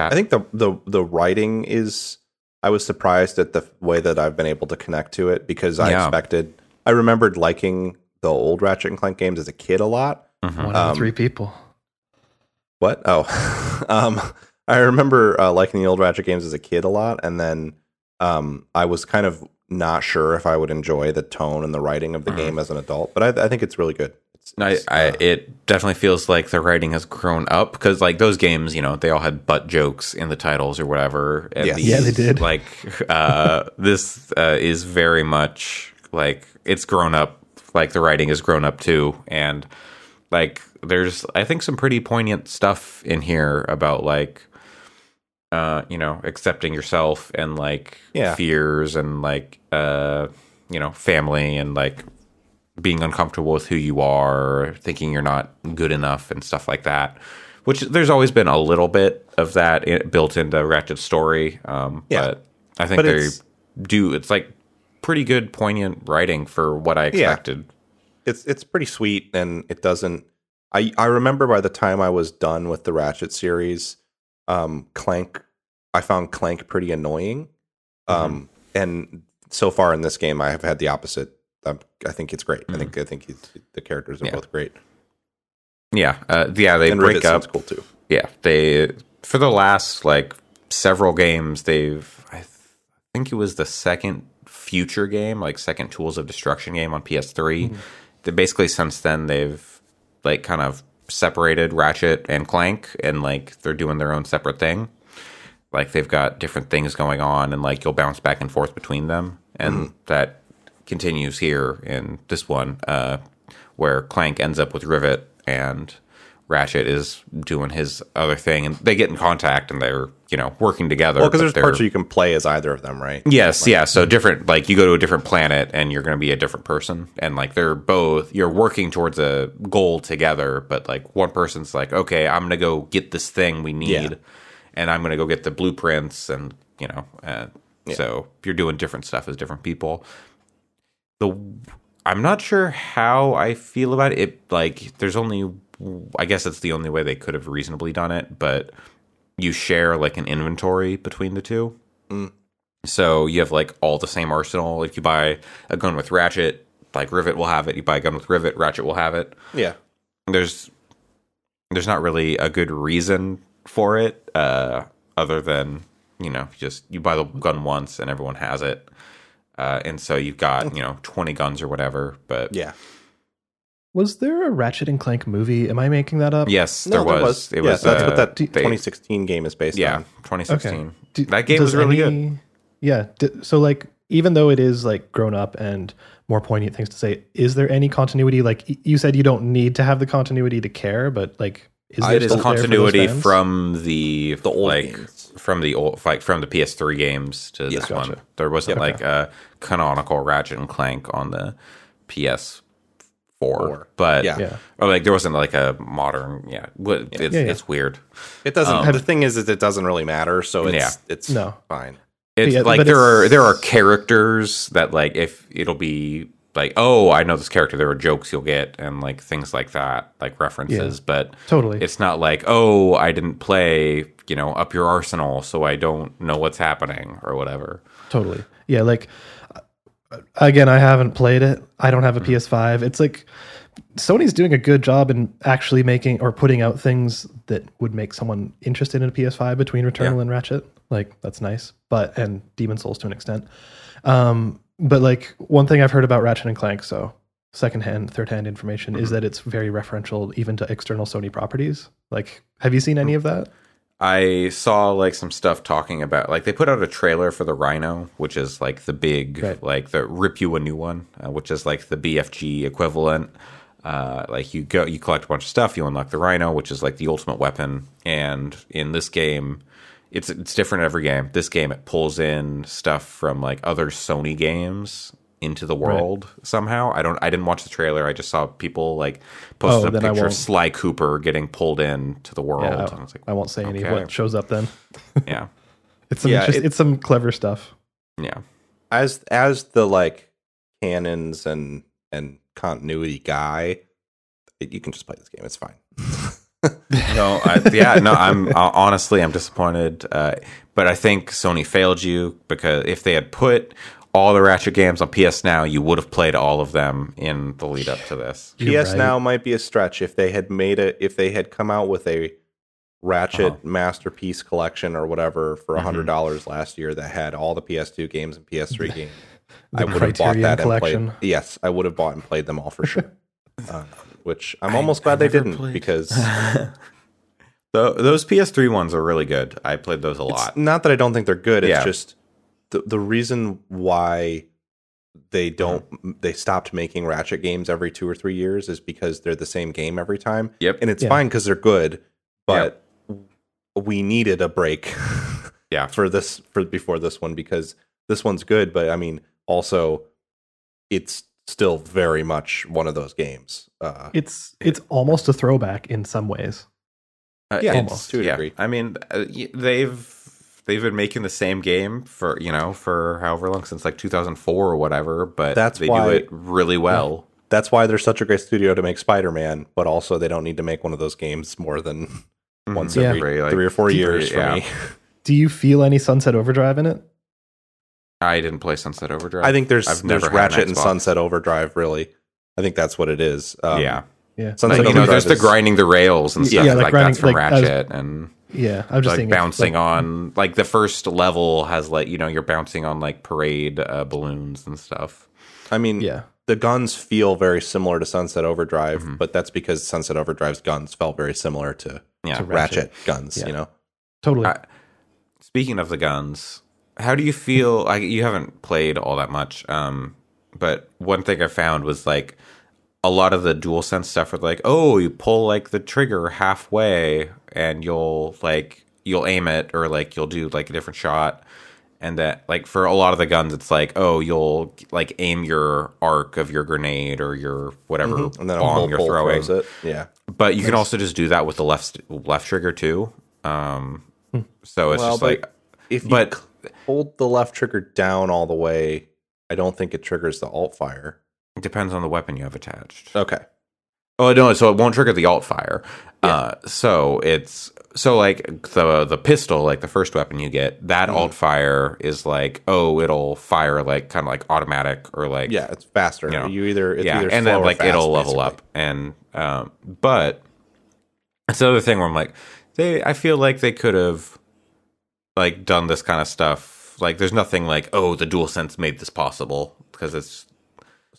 I, I think the, the the writing is. I was surprised at the way that I've been able to connect to it because I Yeah. expected. I remembered liking the old Ratchet and Clank games as a kid a lot. Mhm. One out Um, of three people. What? Oh, um, I remember uh, liking the old Ratchet games as a kid a lot, and then um, I was kind of not sure if I would enjoy the tone and the writing of the Mhm. game as an adult. But I, I think it's really good. It's, I, I, uh, it definitely feels like the writing has grown up because, like, those games, you know, they all had butt jokes in the titles or whatever. And Yes. Yeah, they did. Like, uh, this uh, is very much like it's grown up. Like the writing has grown up too, and like there's, I think, some pretty poignant stuff in here about like, uh, you know, accepting yourself and like Yeah. fears and like, uh, you know, family and like being uncomfortable with who you are, thinking you're not good enough, and stuff like that. Which there's always been a little bit of that built into Ratchet's story, um, Yeah. but I think But they it's- do. It's like pretty good, poignant writing for what I Yeah. expected. it's it's pretty sweet and it doesn't I I remember by the time I was done with the Ratchet series, um Clank I found Clank pretty annoying. Um and so far in this game I have had the opposite. Um, I think it's great. I think I think the characters are Yeah. both great. Yeah, uh, yeah, they and break Rivet up. cool too. yeah they for the last like several games they've i th- think it was the second future game like second tools of destruction game on ps3 they basically since then they've like kind of separated ratchet and clank and like they're doing their own separate thing like they've got different things going on and like you'll bounce back and forth between them and that continues here in this one uh where clank ends up with rivet and ratchet is doing his other thing and they get in contact and they're you know working together Well, because there's parts where you can play as either of them, right? Yes, yeah. So different, like you go to a different planet and you're going to be a different person, and like they're both you're working towards a goal together, but like one person's like, okay, I'm going to go get this thing we need, Yeah. and I'm going to go get the blueprints, and you know, uh, so you're doing different stuff as different people. The I'm not sure how I feel about it. it. Like, there's only, I guess it's the only way they could have reasonably done it, but you share like an inventory between the two. So you have like all the same arsenal. If you buy a gun with Ratchet, like Rivet will have it. You buy a gun with Rivet, Ratchet will have it. Yeah. There's there's not really a good reason for it, uh, other than you know just you buy the gun once and everyone has it, uh, and so you've got you know twenty guns or whatever. But Yeah. Was there a Ratchet and Clank movie? Am I making that up? yes, No, there was. It yeah, was. that's uh, what that they- 2016 game is based Yeah, on. 2016. Do- that game was really good. Yeah. d- so like, even though it is like grown up and more poignant things to say, is there any continuity? Like y- you said, you don't need to have the continuity to care, but like, is there It is still there for those continuity from the The old like games. From the old like from the PS3 games to this gotcha. one. There wasn't Yeah, like a canonical Ratchet and Clank on the PS4, Four. but Yeah. Yeah. or like there wasn't like a modern. Yeah, it's, Yeah, yeah. it's weird. It doesn't. Um, the thing is, is it doesn't really matter. So it's Yeah. it's No. fine. It's Yeah, like but there are there are characters that like if it'll be like oh I know this character there are jokes you'll get and like things like that like references but Totally. it's not like oh I didn't play you know up your arsenal so I don't know what's happening or whatever Totally. Yeah, like uh, again, I haven't played it. I don't have a Mm-hmm. PS5. It's like Sony's doing a good job in actually making or putting out things that would make someone interested in a PS5 between Returnal Yeah. and Ratchet. Like that's nice, but and Demon Souls to an extent. Um, but like one thing I've heard about Ratchet and Clank, so secondhand, third-hand information, is that it's very referential even to external Sony properties. Like, have you seen any of that? I saw like some stuff talking about like they put out a trailer for the RYNO, which is like the big Right. like the rip you a new one, uh, which is like the BFG equivalent. Uh, like you go, you collect a bunch of stuff, you unlock the RYNO, which is like the ultimate weapon. And in this game, it's it's different every game. This game it pulls in stuff from like other Sony games into the world somehow. I don't. I didn't watch the trailer. I just saw people like posted Oh, a picture of Sly Cooper getting pulled in to the world. Yeah, and I was like, I won't say any of what shows up then. yeah. It's some Yeah, interest- it- it's some clever stuff. Yeah. as as the like canons and and continuity guy, it, you can just play this game. It's fine. No, I, yeah, no, I'm uh, honestly I'm disappointed. Uh, but I think Sony failed you because if they had put all the Ratchet games on PS Now, you would have played all of them in the lead up to this. You're PS right. Now might be a stretch if they had made it if they had come out with a Ratchet Uh-huh. masterpiece collection or whatever for a hundred Mhm. dollars last year that had all the PS2 games and PS3 games. The I would have bought that collection. and played. Yes, I would have bought and played them all for sure. uh, which I'm I- almost I glad they didn't played. because Tho- those PS3 ones are really good. I played those a it's lot. not that I don't think they're good. It's Yeah. just the the reason why they don't Mm-hmm. they stopped making Ratchet games every two or three years is because they're the same game every time. Yep. and it's Yeah. fine because they're good, but we needed a break Yeah. for this for before this one because this one's good, but I mean also it's still very much one of those games. Uh, It's it's almost a throwback in some ways. Uh, Yeah, almost, to a yeah. degree. I mean, uh, they've they've been making the same game for you know for however long since like 2004 or whatever, but That's they why- do it really well. that's why they're such a great studio to make Spider-Man, but also they don't need to make one of those games more than once Mhm. Yeah. every like, three or four very- years for me. Do you feel any Sunset Overdrive in it? I didn't play Sunset Overdrive. I think there's I've there's never an Ratchet and Sunset Overdrive. Really, I think that's what it is. Um, yeah, Yeah. Sunset like, you know, Overdrive there's the grinding the rails and Yeah, stuff like like, grinding- that's from like, I was- Ratchet and Yeah. I'm just like saying bouncing like, on like the first level has like you know you're bouncing on like parade uh, balloons and stuff. I mean, Yeah. the guns feel very similar to Sunset Overdrive, Mhm. but that's because Sunset Overdrive's guns felt very similar to, Yeah. To Ratchet, Ratchet. guns. Yeah. You know, Totally. I- Speaking of the guns, how do you feel? Like you haven't played all that much, um, but one thing I found was like a lot of the dual sense stuff with like, oh, you pull like the trigger halfway and you'll like you'll aim it or like you'll do like a different shot. And that like for a lot of the guns, it's like, oh, you'll like aim your arc of your grenade or your whatever Mm-hmm. and then a bomb pull, you're pull throwing. throws it. Yeah. But you can also just do that with the left left trigger too. Um, so it's Well, just but like If you But- c- hold the left trigger down all the way, I don't think it triggers the alt fire. it depends on the weapon you have attached. Okay. Oh no, so it won't trigger the alt fire. Uh, so it's so like the the pistol, like the first weapon you get, that Mm-hmm. alt fire is like oh, it'll fire like kind of like automatic or like Yeah, it's faster. You know, you either it's yeah, either and then like fast, it'll level basically. up and um, but it's the other thing where I'm like they I feel like they could have like done this kind of stuff. Like there's nothing like oh the dual sense made this possible because it's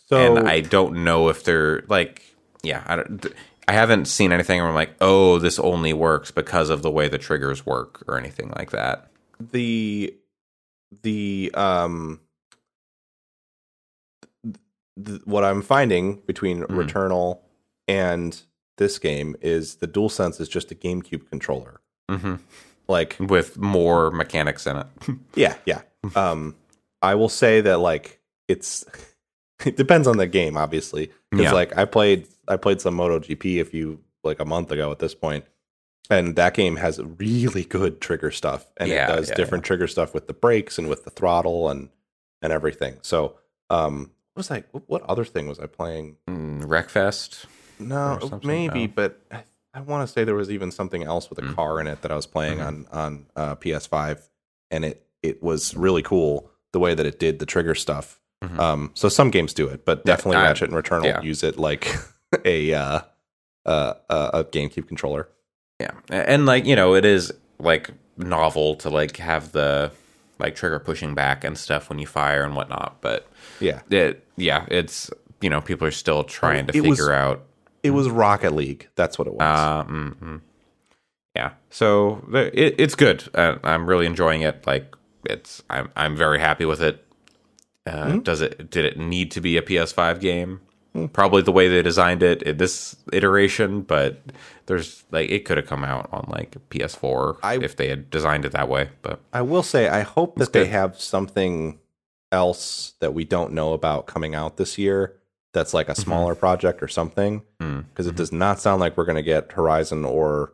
So and I don't know if they're like, yeah, I don't. th- I haven't seen anything where I'm like, oh, this only works because of the way the triggers work or anything like that. the the um th- what I'm finding between Mhm. Returnal and this game is the DualSense is just a GameCube controller. hmm Like, With more mechanics in it. yeah, yeah. Um, I will say that like it's it depends on the game, obviously. Because Yeah. like I played I played some MotoGP a few like a month ago at this point, and that game has really good trigger stuff, and Yeah, it does yeah, different trigger stuff with the brakes and with the throttle and and everything. So, um, what was I? What other thing was I playing? Mm, Wreckfest. No, maybe, No. but I, I want to say there was even something else with a Mm. car in it that I was playing Mhm. on on uh, PS5, and it it was really cool the way that it did the trigger stuff. Mhm. Um, so some games do it, but Yeah, definitely I- Ratchet and Returnal yeah. use it like a uh, uh, uh, a GameCube controller. Yeah, and like you know, it is like novel to like have the like trigger pushing back and stuff when you fire and whatnot. But Yeah, it, yeah, it's you know, people are still trying to It was- figure out. It was Rocket League. That's what it was. Uh, mm, mm. yeah, so the, it, it's good. Uh, I'm really enjoying it. Like it's, I'm I'm very happy with it. Uh, Does it? Did it need to be a PS5 game? Probably the way they designed it in this iteration, but there's like it could have come out on like PS4 I- if they had designed it that way. But I will say, I hope that they good. have something else that we don't know about coming out this year. That's like a Mm-hmm. smaller project or something, mm, because it does not sound like we're going to get Horizon or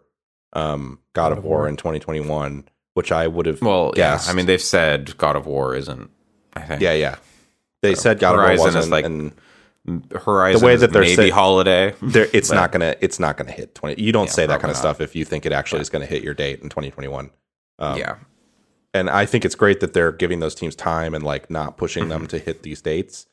um, God, of War, in 2021, which I would have. well, yeah. I mean, they've said God of War isn't. I think yeah, yeah. They said God Horizon of War is wasn't, like- and Horizon The way that they're maybe say- holiday. it's But- not gonna, it's not gonna hit 20. You don't Yeah, say that kind of not. stuff if you think it actually is going to hit your date in 2021. Um, yeah, and I think it's great that they're giving those teams time and like not pushing them to hit these dates.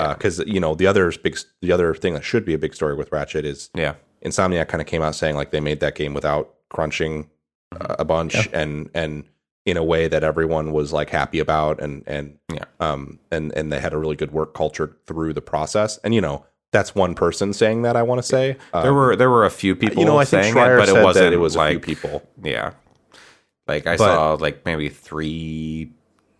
Mm-hmm. Yeah. Because you know the other big, the other thing that should be a big story with Ratchet is yeah, Insomniac kind of came out saying like they made that game without crunching uh, a bunch and and in a way that everyone was like happy about and and Yeah. um and and they had a really good work culture through the process. And you know that's one person saying that I want to say there Um, were there were a few people you know I think saying Schreier it, but it wasn't that it was like a few people. yeah, like I But- saw like maybe three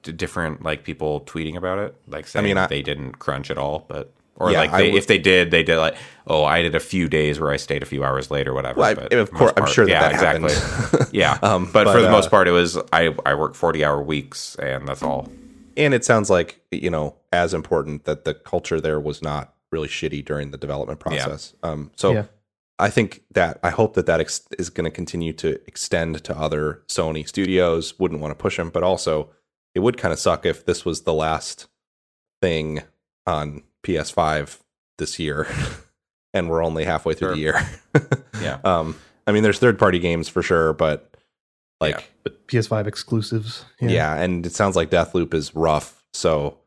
different like people tweeting about it, like saying mean, I- they didn't crunch at all, but. Or Yeah, like they, would- if they did, they did like, oh, I did a few days where I stayed a few hours late or whatever. Well, I- but of course, most I'm sure that yeah, that exactly. yeah, Um, but, but, for the uh, most part, it was I I work forty hour weeks and that's all. and it sounds like you know as important that the culture there was not really shitty during the development process um so Yeah. i think that i hope that that ex- is going to continue to extend to other sony studios wouldn't want to push them but also it would kind of suck if this was the last thing on ps5 this year and we're only halfway through Sure. the year Yeah. um i mean there's third party games for sure but like Yeah. But PS5 exclusives. yeah. and it sounds like Deathloop is rough. So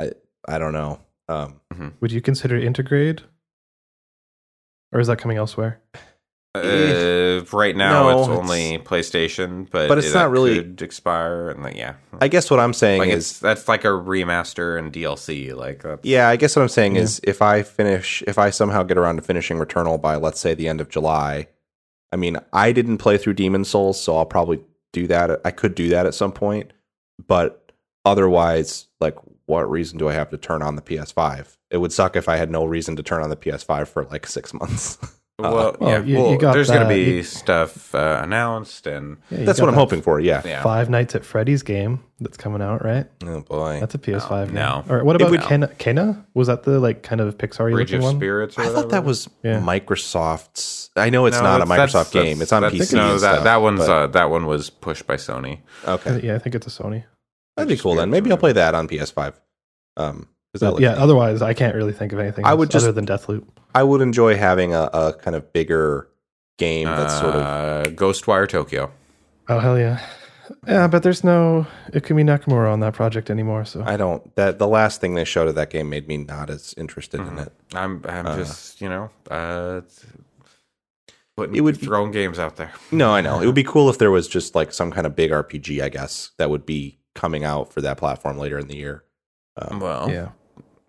I I don't know. Um, Would you consider Intergrade? Or is that coming elsewhere? Uh, right now, No, it's it's- only PlayStation, but But it's that not really- could expire, and like, yeah, I guess what I'm saying like is, it's that's like a remaster and DLC. Like, that's, yeah, I guess what I'm saying Yeah. is, if I finish, if I somehow get around to finishing Returnal by let's say the end of July, I mean, I didn't play through Demon's Souls, so I'll probably do that. I could do that at some point, but otherwise, like, what reason do I have to turn on the PS5? It would suck if I had no reason to turn on the PS5 for like six months. well, Well, yeah, you- well, you got there's gonna be You- stuff uh, announced, and Yeah, you what I'm that hoping for. Yeah. yeah, Five Nights at Freddy's game that's coming out, right? Oh boy. That's a PS5 game. no. Or what about would- Kena? Kena? Was that the like kind of Pixar Bridge looking of one? Spirits. Or I thought that was Yeah. Microsoft's. I know it's No, not a Microsoft that's- game. It's on PC. No, and that stuff, that one's but- uh, that one was pushed by Sony. okay. Yeah, I think it's a Sony. That'd be cool then. Maybe I'll play that on PS5. Um, 'cause that But looks yeah, neat. otherwise I can't really think of anything I would just- other than Deathloop. I would enjoy having a, a kind of bigger game that's sort of. uh, Ghostwire Tokyo. Oh hell yeah. Yeah, but there's no Ikumi Nakamura on that project anymore, so I don't. That the last thing they showed of that game made me not as interested Mm-hmm. in it. I'm I'm Uh, just you know uh, putting It would- throwing games out there. No, I know it would be cool if there was just like some kind of big RPG. I guess that would be coming out for that platform later in the year. Um, Well, yeah.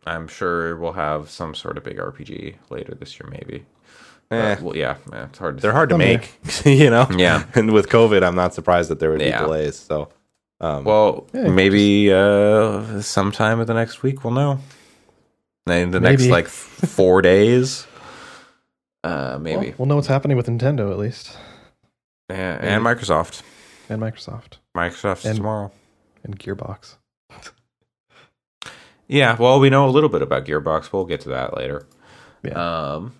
I'm sure we'll have some sort of big RPG later this year, maybe. eh, Uh, well, yeah, yeah, it's hard. To they're hard to Someday. make, you know. Yeah. and with COVID, I'm not surprised that there would be Yeah. delays. So, um, Well, Yeah, maybe uh, sometime in the next week we'll know. In the next like four days, uh, maybe. Well, we'll know what's happening with Nintendo at least. and, and Microsoft. And Microsoft. Microsoft And- tomorrow. And Gearbox. Yeah, well, we know a little bit about Gearbox. We'll get to that later. Yeah. Um,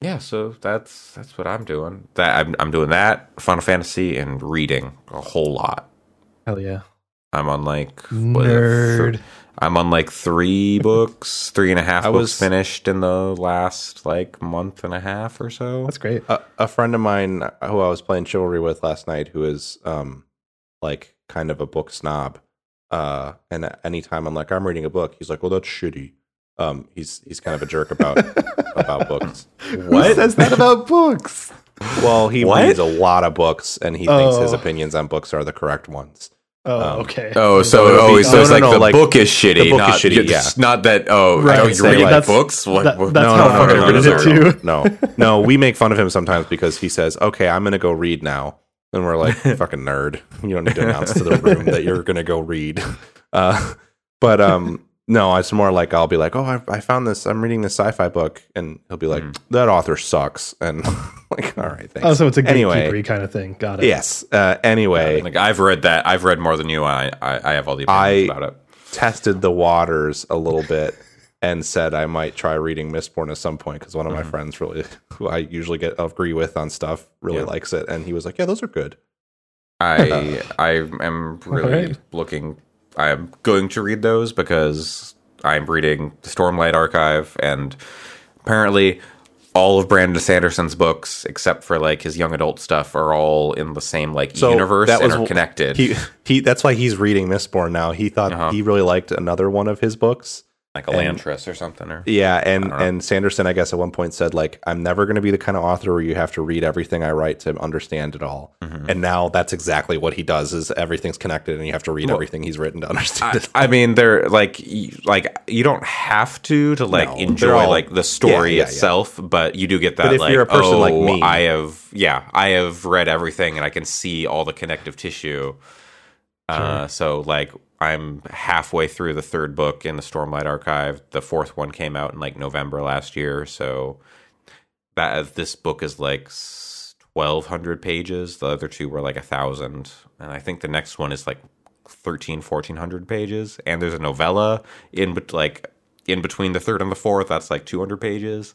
yeah, so that's that's what I'm doing. That I'm I'm doing that Final Fantasy and reading a whole lot. Hell yeah. I'm on like what, th- Nerd. I'm on like three books, three and a half I books was- finished in the last like month and a half or so. That's great. a, a friend of mine who I was playing chivalry with last night, who is um like kind of a book snob. Uh, and anytime I'm like I'm reading a book, he's like, "Well, that's shitty." Um, he's he's kind of a jerk about about books. Who says that about books? Well, he What? reads a lot of books, and he thinks his Oh. opinions on books are the correct ones. Oh, Um, okay. Oh, so So it'll oh, be- so no, it's no, like no, the like, book is shitty. the book not, is shitty, it's yeah. not that. Oh, Right, oh, you say, read like- like books. What, that- what- that's no, how no, Hunter no, reads no, it no, too. No, no, we make fun of him sometimes because he says, "Okay, I'm going to go read now," and we're like, "Fucking nerd! You don't need to announce to the room that you're going to go read." Uh, but um, no, it's more like I'll be like, "Oh, I, I found this. I'm reading this sci-fi book," and he'll be like, "That author sucks," and like, "All right, thanks." Oh, so it's a Anyway. gatekeepery kind of thing. Got it. yes. Uh, anyway, Like I've read that. I've read more than you. I I, I have all the opinions I- about it. tested the waters a little bit and said I might try reading Mistborn at some point because one of my friends really, who I usually get agree with on stuff, really Yeah. likes it, and he was like, "Yeah, those are good." I I am really Alright. looking. I am going to read those because I'm reading the Stormlight Archive, and apparently all of Brandon Sanderson's books, except for like his young adult stuff, are all in the same like universe and are connected. He he. That's why he's reading Mistborn now. He thought Uh-huh. he really liked another one of his books. Like a Elantris or something, or Yeah, and and Sanderson, I guess, at one point said like, "I'm never going to be the kind of author where you have to read everything I write to understand it all." Mm-hmm. And now that's exactly what he does: is everything's connected, and you have to read everything he's written to understand it. I mean, they're like, like you don't have to to like No, enjoy all- like the story Yeah, yeah, yeah. itself, but you do get that. But if like, you're a person oh, like me- I have, yeah, I have read everything, and I can see all the connective tissue. Uh, so like, I'm halfway through the third book in the Stormlight Archive. The fourth one came out in like November last year, so that uh, this book is like. 1200 pages the other two were like a thousand and i think the next one is like 13 1400 pages and there's a novella in bet- like in between the third and the fourth that's like 200 pages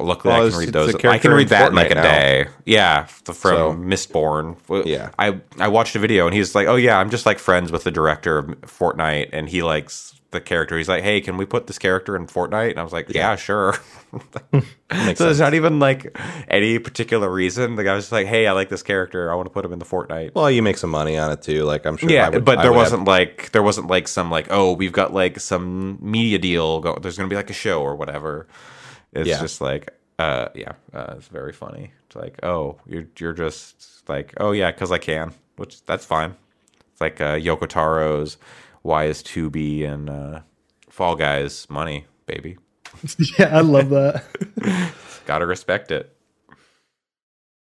luckily Well, i can read those I can read that in like a now. day yeah the, from So- mistborn Yeah. i i watched a video and he's like oh yeah i'm just like friends with the director of fortnite and he likes the character he's like hey can we put this character in fortnite and i was like yeah, sure so there's not even like any particular reason the guy was just like hey i like this character i want to put him in the fortnite Well, you make some money on it too. Like I'm sure. yeah, would- but there wasn't like there wasn't like some like oh we've got like some media deal. Go- there's gonna be like a show or whatever. It's Yeah. just like uh yeah, uh, it's very funny. It's like oh you're you're just like oh yeah because I can, which that's fine. It's like uh, Yoko Taro's Why is 2B and uh, Fall Guys money baby. yeah, I love that. Gotta respect it.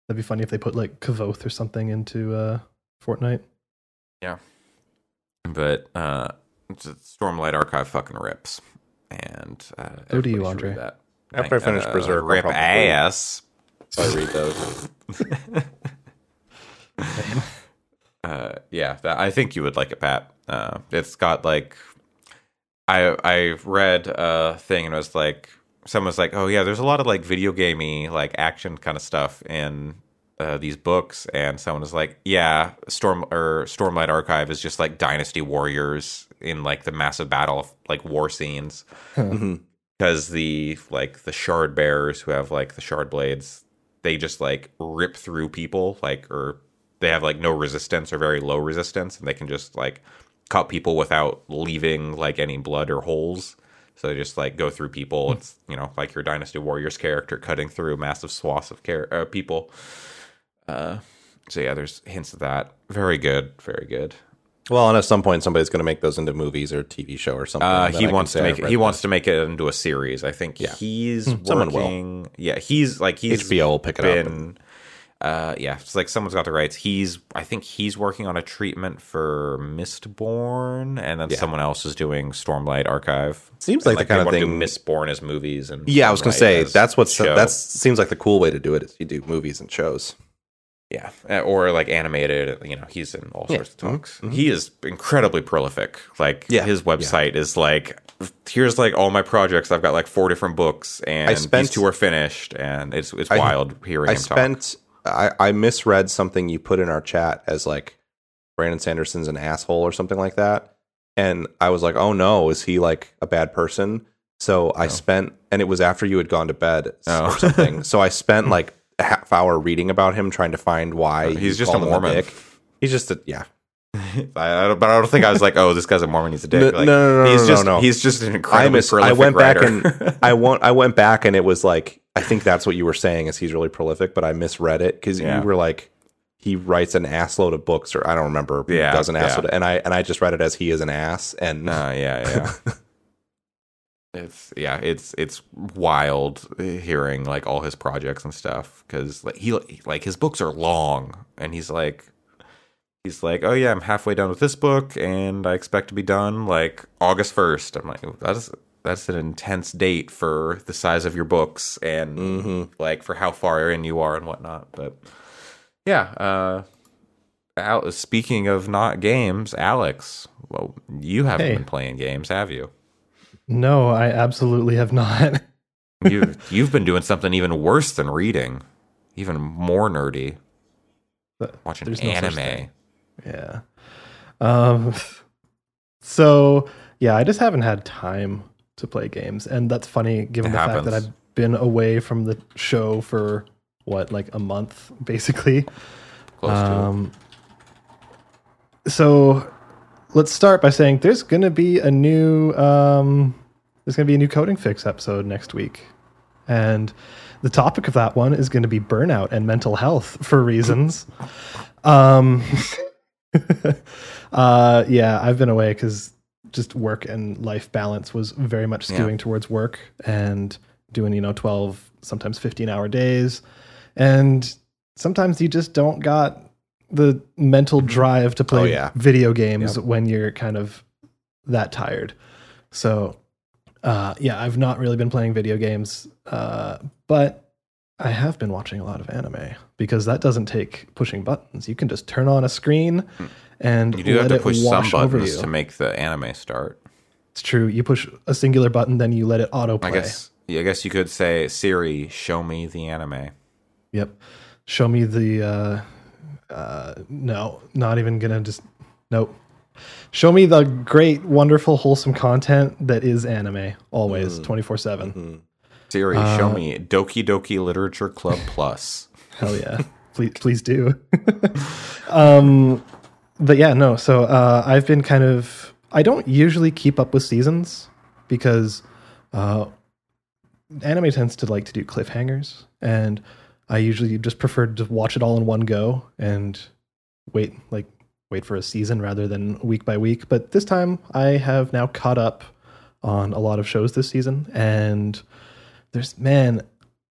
That'd be funny if they put like Kvothe or something into uh, Fortnite. Yeah, but uh, Stormlight Archive fucking rips, and uh, So do you, everybody should read Andre. That. After I finish Uh, Berserk, I'll rip probably- ass. I read those. Uh, yeah, that, I think you would like it, Pat. Uh, it's got like, I I read a thing and it was like someone's like, oh yeah, there's a lot of like video gamey like action kind of stuff in uh, these books, and someone was like, yeah, Storm or Stormlight Archive is just like Dynasty Warriors in like the massive battle like war scenes Mhm. Because the like the shard bearers who have like the shard blades they just like rip through people like or they have like no resistance or very low resistance and they can just like cut people without leaving like any blood or holes. So they just like go through people. It's you know like your dynasty warriors character cutting through massive swaths of care uh, people. Uh so yeah there's hints of that. Very good very good Well, and at some point, somebody's going to make those into movies or TV show or something. Uh, he I wants to make it. He wants to make it into a series. I think Yeah. he's someone will. Yeah, he's like he's HBO will pick it up. been. Uh, yeah, it's like someone's got the rights. He's. I think he's working on a treatment for Mistborn, and then Yeah. someone else is doing Stormlight Archive. Seems And, like the kind of thing- Mistborn as movies and Yeah, I was going to say that's what show. that seems like the cool way to do it is you do movies and shows. Yeah, uh, or like animated. You know, he's in all Yeah. sorts of talks. He is incredibly prolific. Like, Yeah. his website is like, here's like all my projects. I've got like four different books, and spent- these two are finished, and it's it's I- wild hearing I him talk. spent I, I misread something you put in our chat as like Brandon Sanderson's an asshole or something like that. And I was like, oh no, is he like a bad person? So I spent and it was after you had gone to bed Oh. or something. so I spent like a half hour reading about him trying to find why He's you just a Mormon. dick. He's just a yeah. I, I don't, but I don't think I was like, oh, this guy's a Mormon. He's a dick. No, Like, no, no, no, he's no, just no. he's just an I incredibly I prolific went back and I went I went back and it was like I think that's what you were saying is he's really prolific, but I misread it because Yeah. you were like he writes an assload of books or I don't remember. Yeah, does an yeah. assload, and I and I just read it as he is an ass, and Uh, yeah, yeah. it's yeah, it's it's wild hearing like all his projects and stuff because like he like his books are long and he's like he's like oh yeah I'm halfway done with this book and I expect to be done like August first. I'm like that's that's an intense date for the size of your books and Mhm. like for how far in you are and whatnot. But yeah, uh, Al- speaking of not games, Alex, well, you haven't Hey. been playing games, have you? No, I absolutely have not. You you've been doing something even worse than reading, even more nerdy, But watching no anime. Yeah. Um. So yeah, I just haven't had time to play games, and that's funny given It the fact that. I've been away from the show for what, like a month, basically. Close to. Um, so let's start by saying there's going to be a new um, there's going to be a new Coding Fyx episode next week, and the topic of that one is going to be burnout and mental health for reasons. um, uh, yeah, I've been away because just work and life balance was very much Yeah. skewing towards work and doing you know 12 sometimes 15 hour days and sometimes you just don't got the mental drive to play Oh, yeah. video games Yep. when you're kind of that tired so uh, yeah i've not really been playing video games uh, but i have been watching a lot of anime because that doesn't take pushing buttons you can just turn on a screen and Hmm. You do have to push some buttons to make the anime start. It's true. You push a singular button, then you let it autoplay. I guess. Yeah, I guess you could say Siri, show me the anime. Yep. Show me the. Uh, uh, no, not even gonna just. Nope. Show me the great, wonderful, wholesome content that is anime. Always, Hmm. twenty four seven. Mhm. Siri, Uh, show me Doki Doki Literature Club Plus. Hell yeah. please, please do. um, but yeah, no. So uh, I've been kind of. I don't usually keep up with seasons because uh, anime tends to like to do cliffhangers, and I usually just prefer to watch it all in one go and wait, like wait for a season rather than week by week. But this time, I have now caught up on a lot of shows this season, and there's man,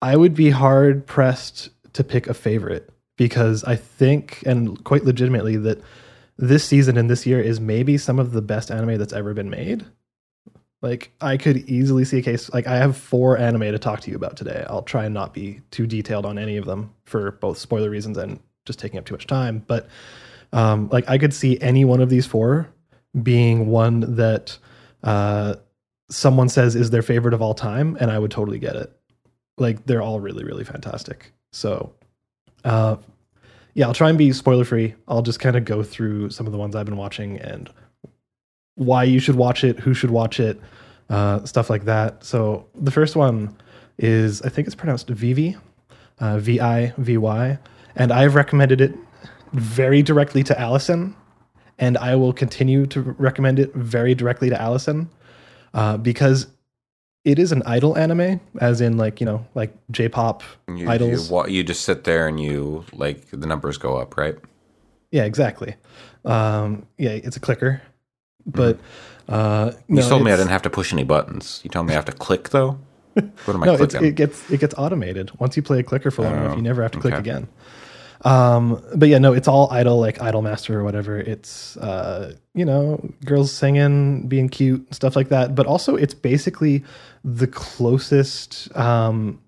I would be hard pressed to pick a favorite because I think, and quite legitimately, that this season and this year is maybe some of the best anime that's ever been made. Like I could easily see a case. Like I have four anime to talk to you about today. I'll try and not be too detailed on any of them for both spoiler reasons and just taking up too much time. But um, like I could see any one of these four being one that uh, someone says is their favorite of all time, and I would totally get it. Like they're all really, really fantastic. So, uh, yeah, I'll try and be spoiler free. I'll just kind of go through some of the ones I've been watching and why you should watch it, who should watch it, uh, stuff like that. So the first one is I think it's pronounced Vivy, uh, V I V Y, and I've recommended it very directly to Allyson, and I will continue to recommend it very directly to Allyson uh, because it is an idol anime, as in like you know like J-pop You, idols. You, you just sit there and you like the numbers go up, right? Yeah, exactly. Um, yeah, it's a clicker, but uh, Mm-hmm. You no, told me I didn't have to push any buttons. You told me I have to click though. What am I no, clicking? it gets it gets automated once you play a clicker for long Oh, enough. You never have to click again. Um, but yeah, no, it's all idol like Idol Master or whatever. It's uh, you know, girls singing, being cute, stuff like that. But also, it's basically the closest um,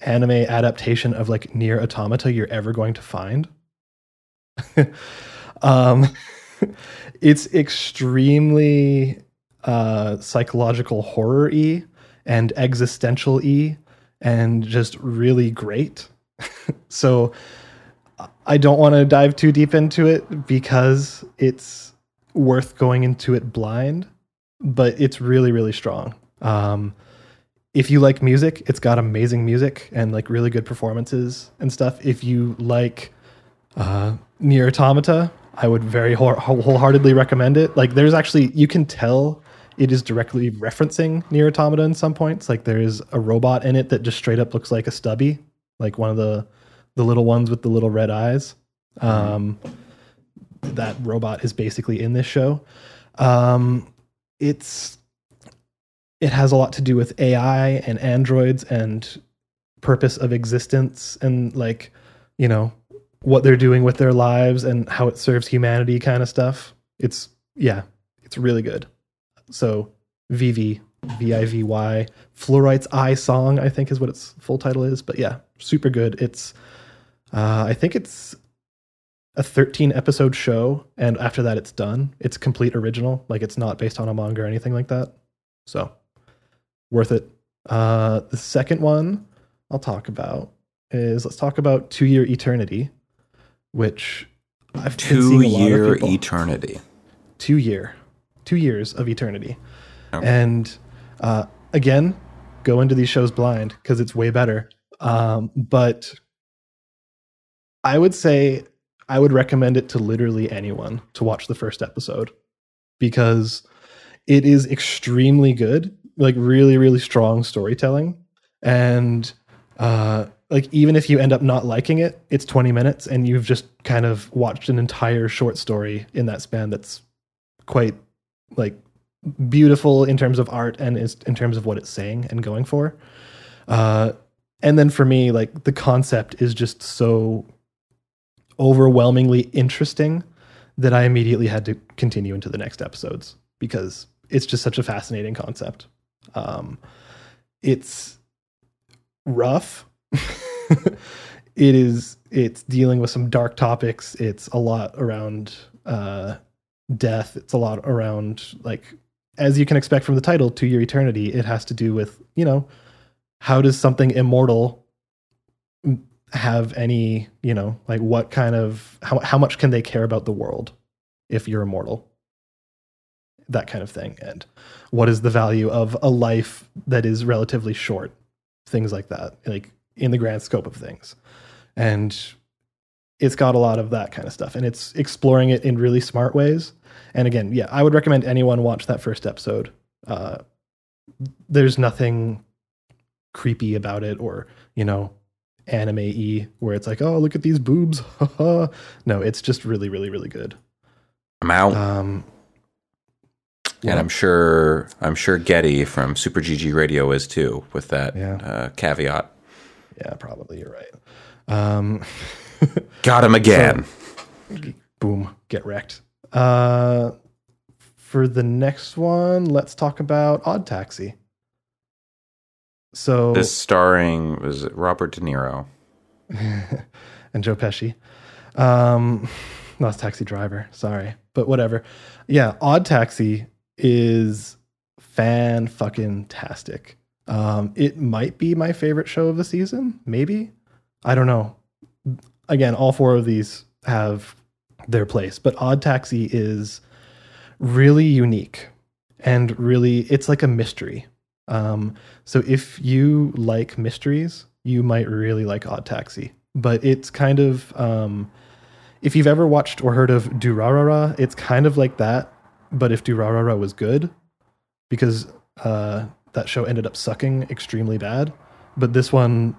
anime adaptation of like NieR Automata you're ever going to find. um, it's extremely uh, psychological horror y and existential y and just really great. so I don't want to dive too deep into it because it's worth going into it blind, but it's really, really strong. Um, if you like music, it's got amazing music and like really good performances and stuff. If you like uh, NieR Automata, I would very whole- wholeheartedly recommend it. Like, there's actually you can tell it is directly referencing NieR Automata in some points. Like, there is a robot in it that just straight up looks like a stubby, like one of the the little ones with the little red eyes. Um, that robot is basically in this show. Um, it's it has a lot to do with AI and androids and purpose of existence and like you know what they're doing with their lives and how it serves humanity kind of stuff. It's yeah, it's really good. So Vivy V I V Y Fluorite Eye's Song I think is what its full title is, but yeah, super good. It's uh, I think it's a 13 episode show and after that it's done. It's complete original, like it's not based on a manga or anything like that. So worth it. Uh, the second one I'll talk about is let's talk about To Your Eternity, which I've Two seeing a lot of year eternity. two year, two years of eternity, Okay. and uh, again, go into these shows blind because it's way better. Um, but I would say I would recommend it to literally anyone to watch the first episode because it is extremely good, like really, really strong storytelling, and uh, like even if you end up not liking it, it's 20 minutes and you've just kind of watched an entire short story in that span that's quite like beautiful in terms of art and is in terms of what it's saying and going for. Uh, and then for me, like the concept is just so overwhelmingly interesting that I immediately had to continue into the next episodes because it's just such a fascinating concept. Um, it's rough. it is. It's dealing with some dark topics. It's a lot around uh, death. It's a lot around like, as you can expect from the title, to your eternity. It has to do with you know, how does something immortal have any you know like what kind of how how much can they care about the world if you're immortal? That kind of thing. And what is the value of a life that is relatively short? Things like that like in the grand scope of things. And it's got a lot of that kind of stuff. And it's exploring it in really smart ways. And again yeah i would recommend anyone watch that first episode. Uh, there's nothing creepy about it or you know anime y where it's like oh look at these boobs no it's just really really really good I'm out. um and I'm sure I'm sure Getty from Super GG Radio is too, with that Yeah. uh, caveat. yeah probably you're right um Got him again. boom get wrecked uh for the next one let's talk about odd taxi so this starring was it Robert De Niro. and Joe Pesci. Um, not Taxi Driver, sorry, but whatever. Yeah, Odd Taxi is fan fucking tastic. Um, it might be my favorite show of the season, maybe. I don't know. Again, all four of these have their place, but Odd Taxi is really unique and really it's like a mystery. Um, so if you like mysteries, you might really like Odd Taxi. But it's kind of um, if you've ever watched or heard of Durarara, it's kind of like that. But if Durarara was good, because uh, that show ended up sucking extremely bad. But this one,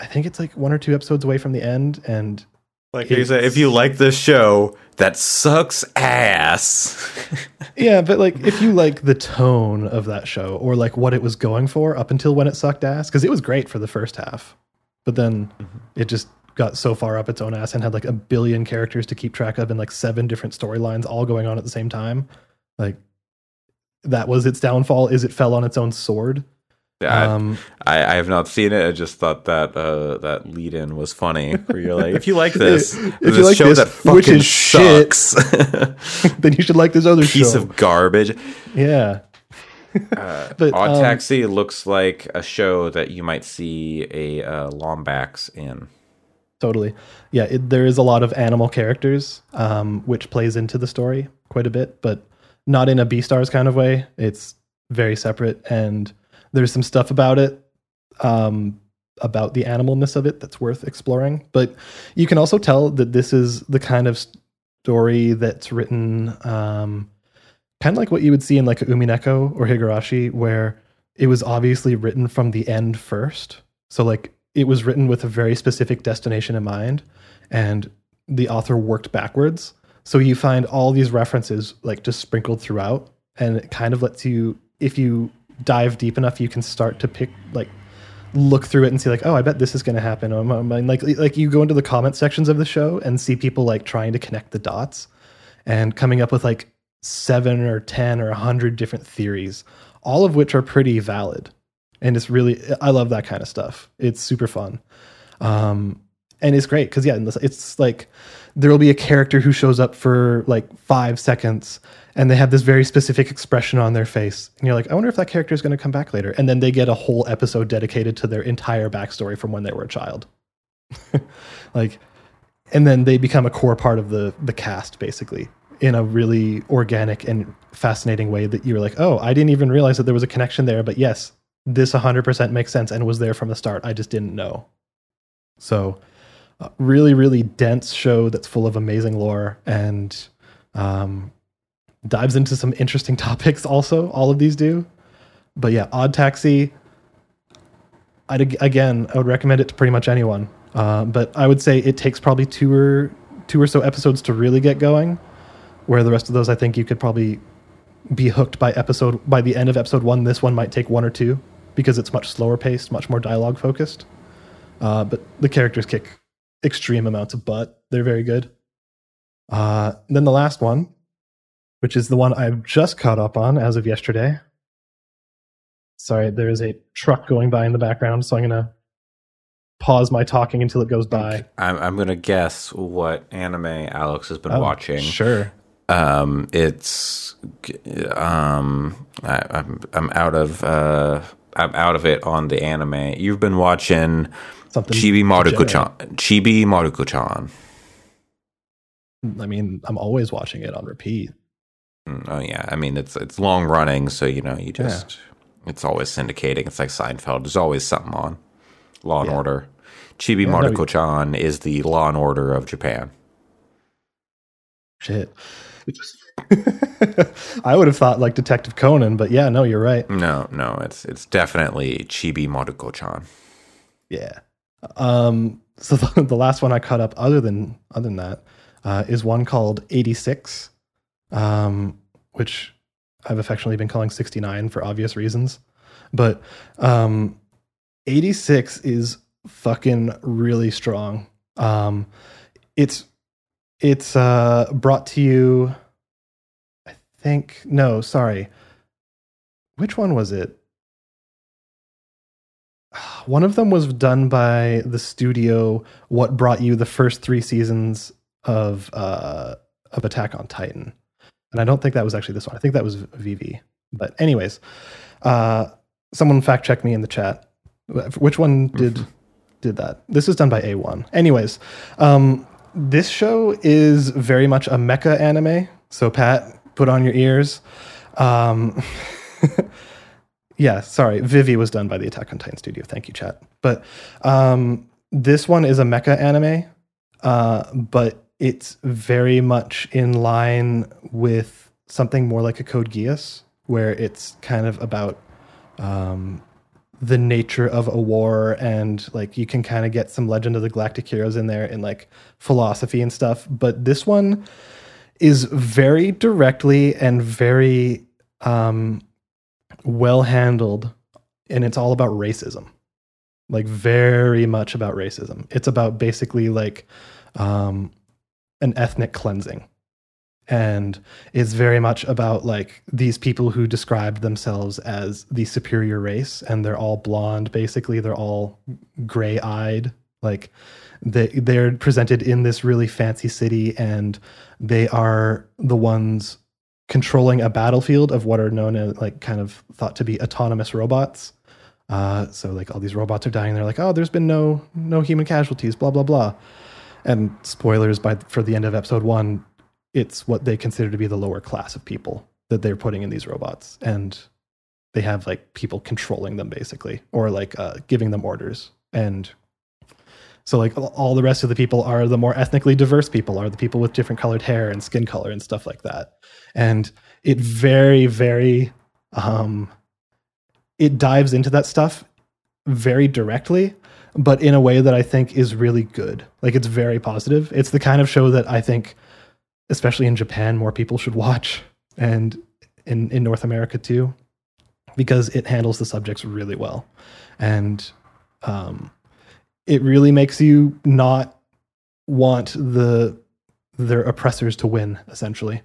I think it's like one or two episodes away from the end, and Like you said, if you like this show that sucks ass, yeah, but like if you like the tone of that show or like what it was going for up until when it sucked ass, because it was great for the first half, but then mm-hmm. it just got so far up its own ass and had like a billion characters to keep track of and like seven different storylines all going on at the same time. Like that was its downfall. Is it fell on its own sword? I, Um, I, I have not seen it. I just thought that uh, that lead in was funny. Where you're like, if you like this, If this you like show this, that fucking which is shit, sucks, then you should like this other piece show. of garbage. yeah, Uh, But, Odd um, Taxi looks like a show that you might see a uh, Lombax in. totally. Yeah, it, there is a lot of animal characters, um, which plays into the story quite a bit, but not in a Beastars kind of way. It's very separate, and there's some stuff about it, um, about the animalness of it that's worth exploring. But you can also tell that this is the kind of story that's written um, kind of like what you would see in like Umineko or Higurashi, where it was obviously written from the end first. So like it was written with a very specific destination in mind, and the author worked backwards. So you find all these references like just sprinkled throughout, and it kind of lets you, if you dive deep enough, you can start to pick like look through it and see like, oh, I bet this is going to happen. Or, um, like like you go into the comment sections of the show and see people like trying to connect the dots and coming up with like seven or ten or a hundred different theories, all of which are pretty valid. And it's really I love that kind of stuff. It's super fun. Um, and it's great because yeah, it's like there will be a character who shows up for like five seconds and they have this very specific expression on their face. And you're like i wonder if that character is going to come back later. And then they get a whole episode dedicated to their entire backstory from when they were a child. Like and then they become a core part of the the cast basically in a really organic and fascinating way that you're like oh i didn't even realize that there was a connection there but yes this 100% makes sense and was there from the start. I just didn't know. So uh, really really dense show that's full of amazing lore and um, dives into some interesting topics also all of these do. But yeah odd taxi I'd, again i would recommend it to pretty much anyone. Uh, but i would say it takes probably two or two or so episodes to really get going where the rest of those i think you could probably be hooked by episode by the end of episode one this one might take one or two because it's much slower paced much more dialogue focused. Uh, but the characters kick extreme amounts of butt. They're very good. Uh, then the last one which is the one I've just caught up on as of yesterday. Sorry, there is a truck going by in the background, so I'm going to pause my talking until it goes by. I'm, I'm going to guess what anime Alex has been Oh, watching. Sure. Um, it's um, I, I'm I'm out of uh, I'm out of it on the anime. You've been watching Something. Chibi. Maruko-chan. Chibi Maruko-chan. I mean, I'm always watching it on repeat. Mm, Oh yeah, I mean it's it's long running, so you know you just it's always syndicating. It's like Seinfeld. There's always something on. Law and Yeah. Order. Chibi Yeah, no, Maruko-chan is the Law and Order of Japan. Shit. I would have thought like Detective Conan, but yeah, no, you're right. No, no, it's it's definitely Chibi Maruko-chan. Yeah. Um, so the, the last one I caught up, other than other than that, uh, is one called 86, um, which I've affectionately been calling 69 for obvious reasons. But um, 86 is fucking really strong. Um, it's it's uh, brought to you. I think no, sorry. Which one was it? One of them was done by the studio. What brought you the first three seasons of uh, of Attack on Titan? And I don't think that was actually this one. I think that was Vivy. But anyways, uh, someone fact check me in the chat. Which one did did that? This is done by A1. Anyways, um, this show is very much a mecha anime. So Pat, put on your ears. Um, yeah, sorry. Vivy was done by the Attack on Titan studio. Thank you, chat. But um, this one is a mecha anime, uh, but it's very much in line with something more like a Code Geass, where it's kind of about um, the nature of a war and like you can kind of get some Legend of the Galactic Heroes in there and like philosophy and stuff. But this one is very directly and very um, well handled, and it's all about racism. Like very much about racism. It's about basically like um, an ethnic cleansing, and it's very much about like these people who describe themselves as the superior race, and they're all blonde. Basically, they're all gray eyed. Like they they're presented in this really fancy city, and they are the ones controlling a battlefield of what are known as like kind of thought to be autonomous robots. Uh, so like all these robots are dying. They're like, oh, there's been no no human casualties. Blah blah blah. And spoilers by for the end of episode one, it's what they consider to be the lower class of people that they're putting in these robots, and they have like people controlling them basically, or like uh, giving them orders. And So like all- the rest of the people are the more ethnically diverse people, are the people with different colored hair and skin color and stuff like that. And it very, very um it dives into that stuff very directly, but in a way that I think is really good. Like it's very positive. It's the kind of show that I think, especially in Japan, more people should watch, and in in North America too, because it handles the subjects really well, and um, it really makes you not want the their oppressors to win, essentially,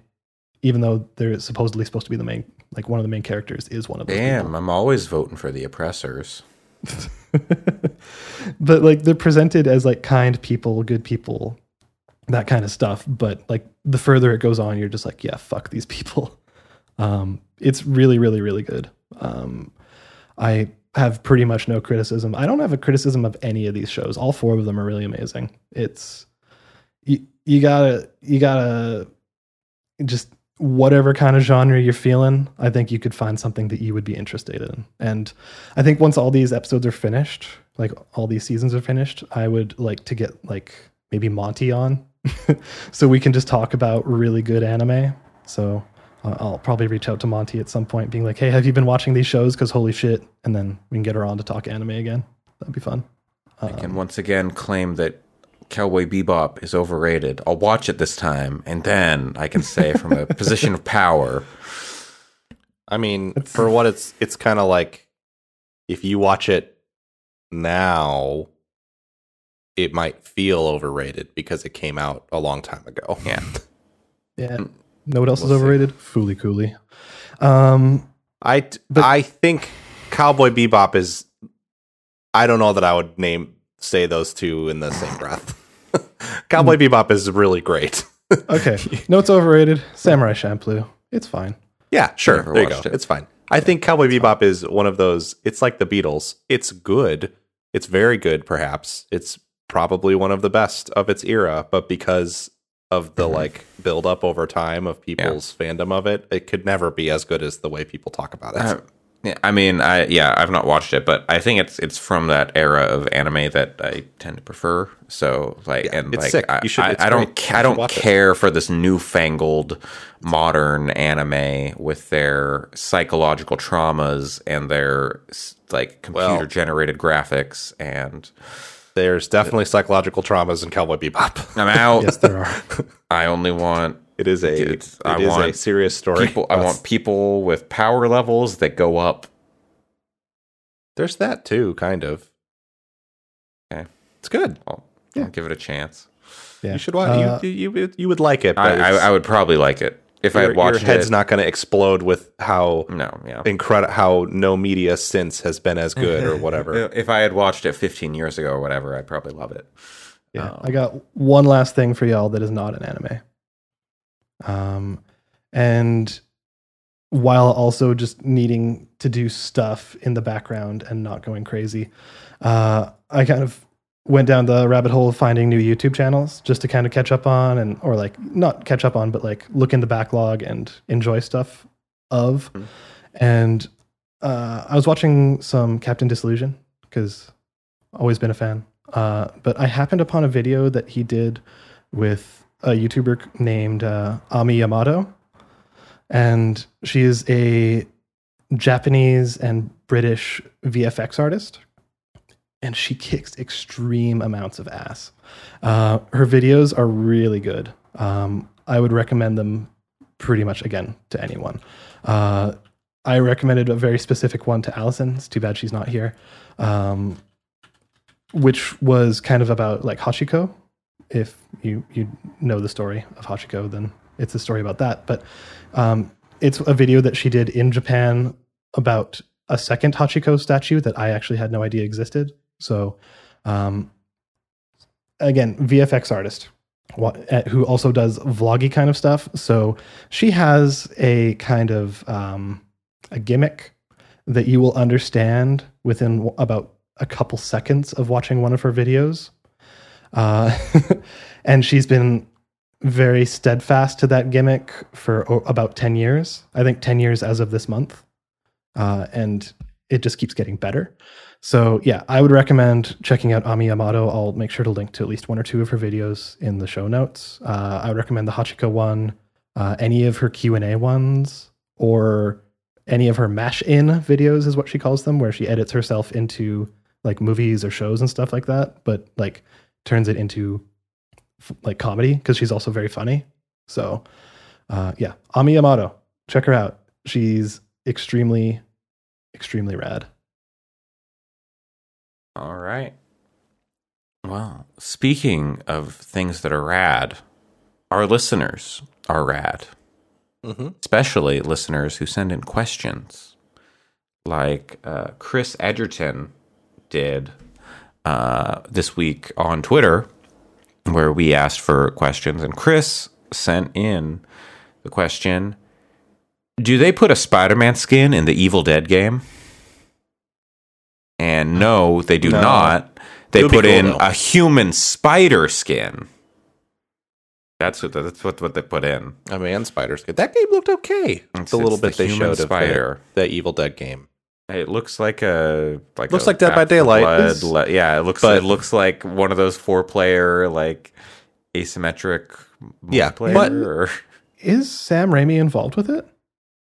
even though they're supposedly supposed to be the main, like one of the main characters is one of people. Damn, I'm always voting for the oppressors. but like they're presented as like kind people, good people, that kind of stuff. But like the further it goes on, you're just like, yeah, fuck these people. Um, it's really, really, really good. Um, I have pretty much no criticism. I don't have a criticism of any of these shows. All four of them are really amazing. It's you, you gotta you gotta just whatever kind of genre you're feeling, I think you could find something that you would be interested in. And I think once all these episodes are finished, like all these seasons are finished, I would like to get like maybe Monty on so we can just talk about really good anime. So uh, I'll probably reach out to Monty at some point, being like, "Hey, have you been watching these shows? Because holy shit!" And then we can get her on to talk anime again. That'd be fun. I can once again claim that Cowboy Bebop is overrated. I'll watch it this time, and then I can say from a position of power. I mean, for what it's it's kind of like if you watch it now, it might feel overrated because it came out a long time ago. Yeah. Yeah. Know what else We'll is see. overrated? Fooly Cooly. Um, I t- But- I think Cowboy Bebop is. I don't know that I would name say those two in the same breath. Cowboy Bebop is really great. okay. no, it's overrated. Samurai Champloo. It's fine. Yeah, sure. There you go. it. It's fine. I think Cowboy Bebop is one of those. It's like the Beatles. It's good. It's very good. Perhaps it's probably one of the best of its era. But because of the Mhm. like build up over time of people's fandom of it, it could never be as good as the way people talk about it. Uh, yeah, I mean, I yeah, I've not watched it, but I think it's it's from that era of anime that I tend to prefer. So like, Yeah, and it's like, sick. I, You should- I, I don't, I don't watch it. care for this newfangled modern anime with their psychological traumas and their like computer Well- generated graphics. And There's definitely psychological traumas in Cowboy Bebop. I'm out. Yes, there are. I only want It is a It's- it I is a serious story. people. I want people with power levels that go up. There's that too, kind of. Okay. It's good. I'll, Yeah. I'll give it a chance. Yeah. You should watch. Uh, you, you you you would like it. I, But I, it's- I would probably like it if I your, had watched it. your head's it. not going to explode with how no, yeah. incredible how no media since has been as good or whatever. If I had watched it 15 years ago or whatever, I'd probably love it. Yeah, Um, I got one last thing for y'all that is not an anime. Um, and while also just needing to do stuff in the background and not going crazy, uh, I kind of went down the rabbit hole of finding new YouTube channels just to kind of catch up on and or like not catch up on, but like look in the backlog and enjoy stuff of. Mhm. And uh, I was watching some Captain Disillusion because always been a fan. Uh, but I happened upon a video that he did with a YouTuber named uh, Ami Yamato, and she is a Japanese and British VFX artist, and she kicks extreme amounts of ass. Uh, her videos are really good. Um, I would recommend them pretty much again to anyone. Uh, I recommended a very specific one to Allyson. It's too bad she's not here. Um, which was kind of about like Hachiko. If you you know the story of Hachiko, then it's a story about that. But um, it's a video that she did in Japan about a second Hachiko statue that I actually had no idea existed. So, um, again, VFX artist uh, who also does vloggy kind of stuff. So she has a kind of um, a gimmick that you will understand within about a couple seconds of watching one of her videos. Uh, and she's been very steadfast to that gimmick for o- about 10 years. I think 10 years as of this month. Uh, and it just keeps getting better. So yeah, I would recommend checking out Ami Yamato. I'll make sure to link to at least one or two of her videos in the show notes. Uh, I would recommend the Hachiko one, uh, any of her Q and A ones, or any of her mash in videos is what she calls them, where she edits herself into like movies or shows and stuff like that, but like turns it into f- like comedy because she's also very funny. So uh, yeah, Ami Yamato, check her out. She's extremely, extremely rad. All right. Well, speaking of things that are rad, our listeners are rad, Mm-hmm. especially listeners who send in questions, like uh, Chris Edgerton did uh, this week on Twitter, where we asked for questions, and Chris sent in the question: Do they put a Spider-Man skin in the Evil Dead game? And no, they do No. not. They put cool, in though. a human spider skin. That's what that's what, what they put in. A man spider skin. That game looked okay. It's- the little it's the bit they showed spider. of the, the Evil Dead game. It looks like a like Looks a like Dead by Daylight. Blood le- yeah, it looks but- it looks like one of those four player like asymmetric Yeah, but- or Is Sam Raimi involved with it?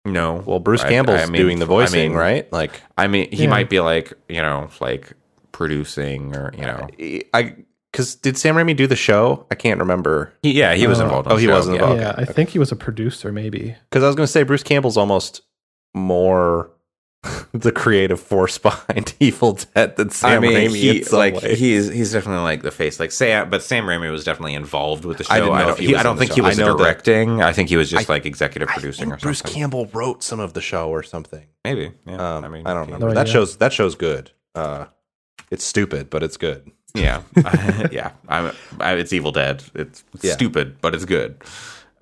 no. Well, Bruce Campbell's I mean, doing the I mean- right? Like, I mean, he Yeah. might be like you know like producing or you know I because did Sam Raimi do the show? I can't remember. he, yeah he was Uh, involved. in oh, the he show, was involved. yeah, Okay, I think he was a producer, maybe. Because I was going to say Bruce Campbell's almost more the creative force behind Evil Dead than Sam I mean, Raimi. he in some like ways. he's he's definitely like the face. Like Sam, but Sam Raimi was definitely involved with the show. I didn't know don't, if he he- was I don't think show. he was I know that- directing. I think he was just I- like executive I producing or think Bruce. Campbell wrote some of the show or something. Maybe. Yeah. Um, I mean, I don't he- remember. No that shows that show's good. Uh, it's stupid, but it's good. Yeah, yeah. I'm, I, it's Evil Dead. It's, it's Yeah. stupid, but it's good.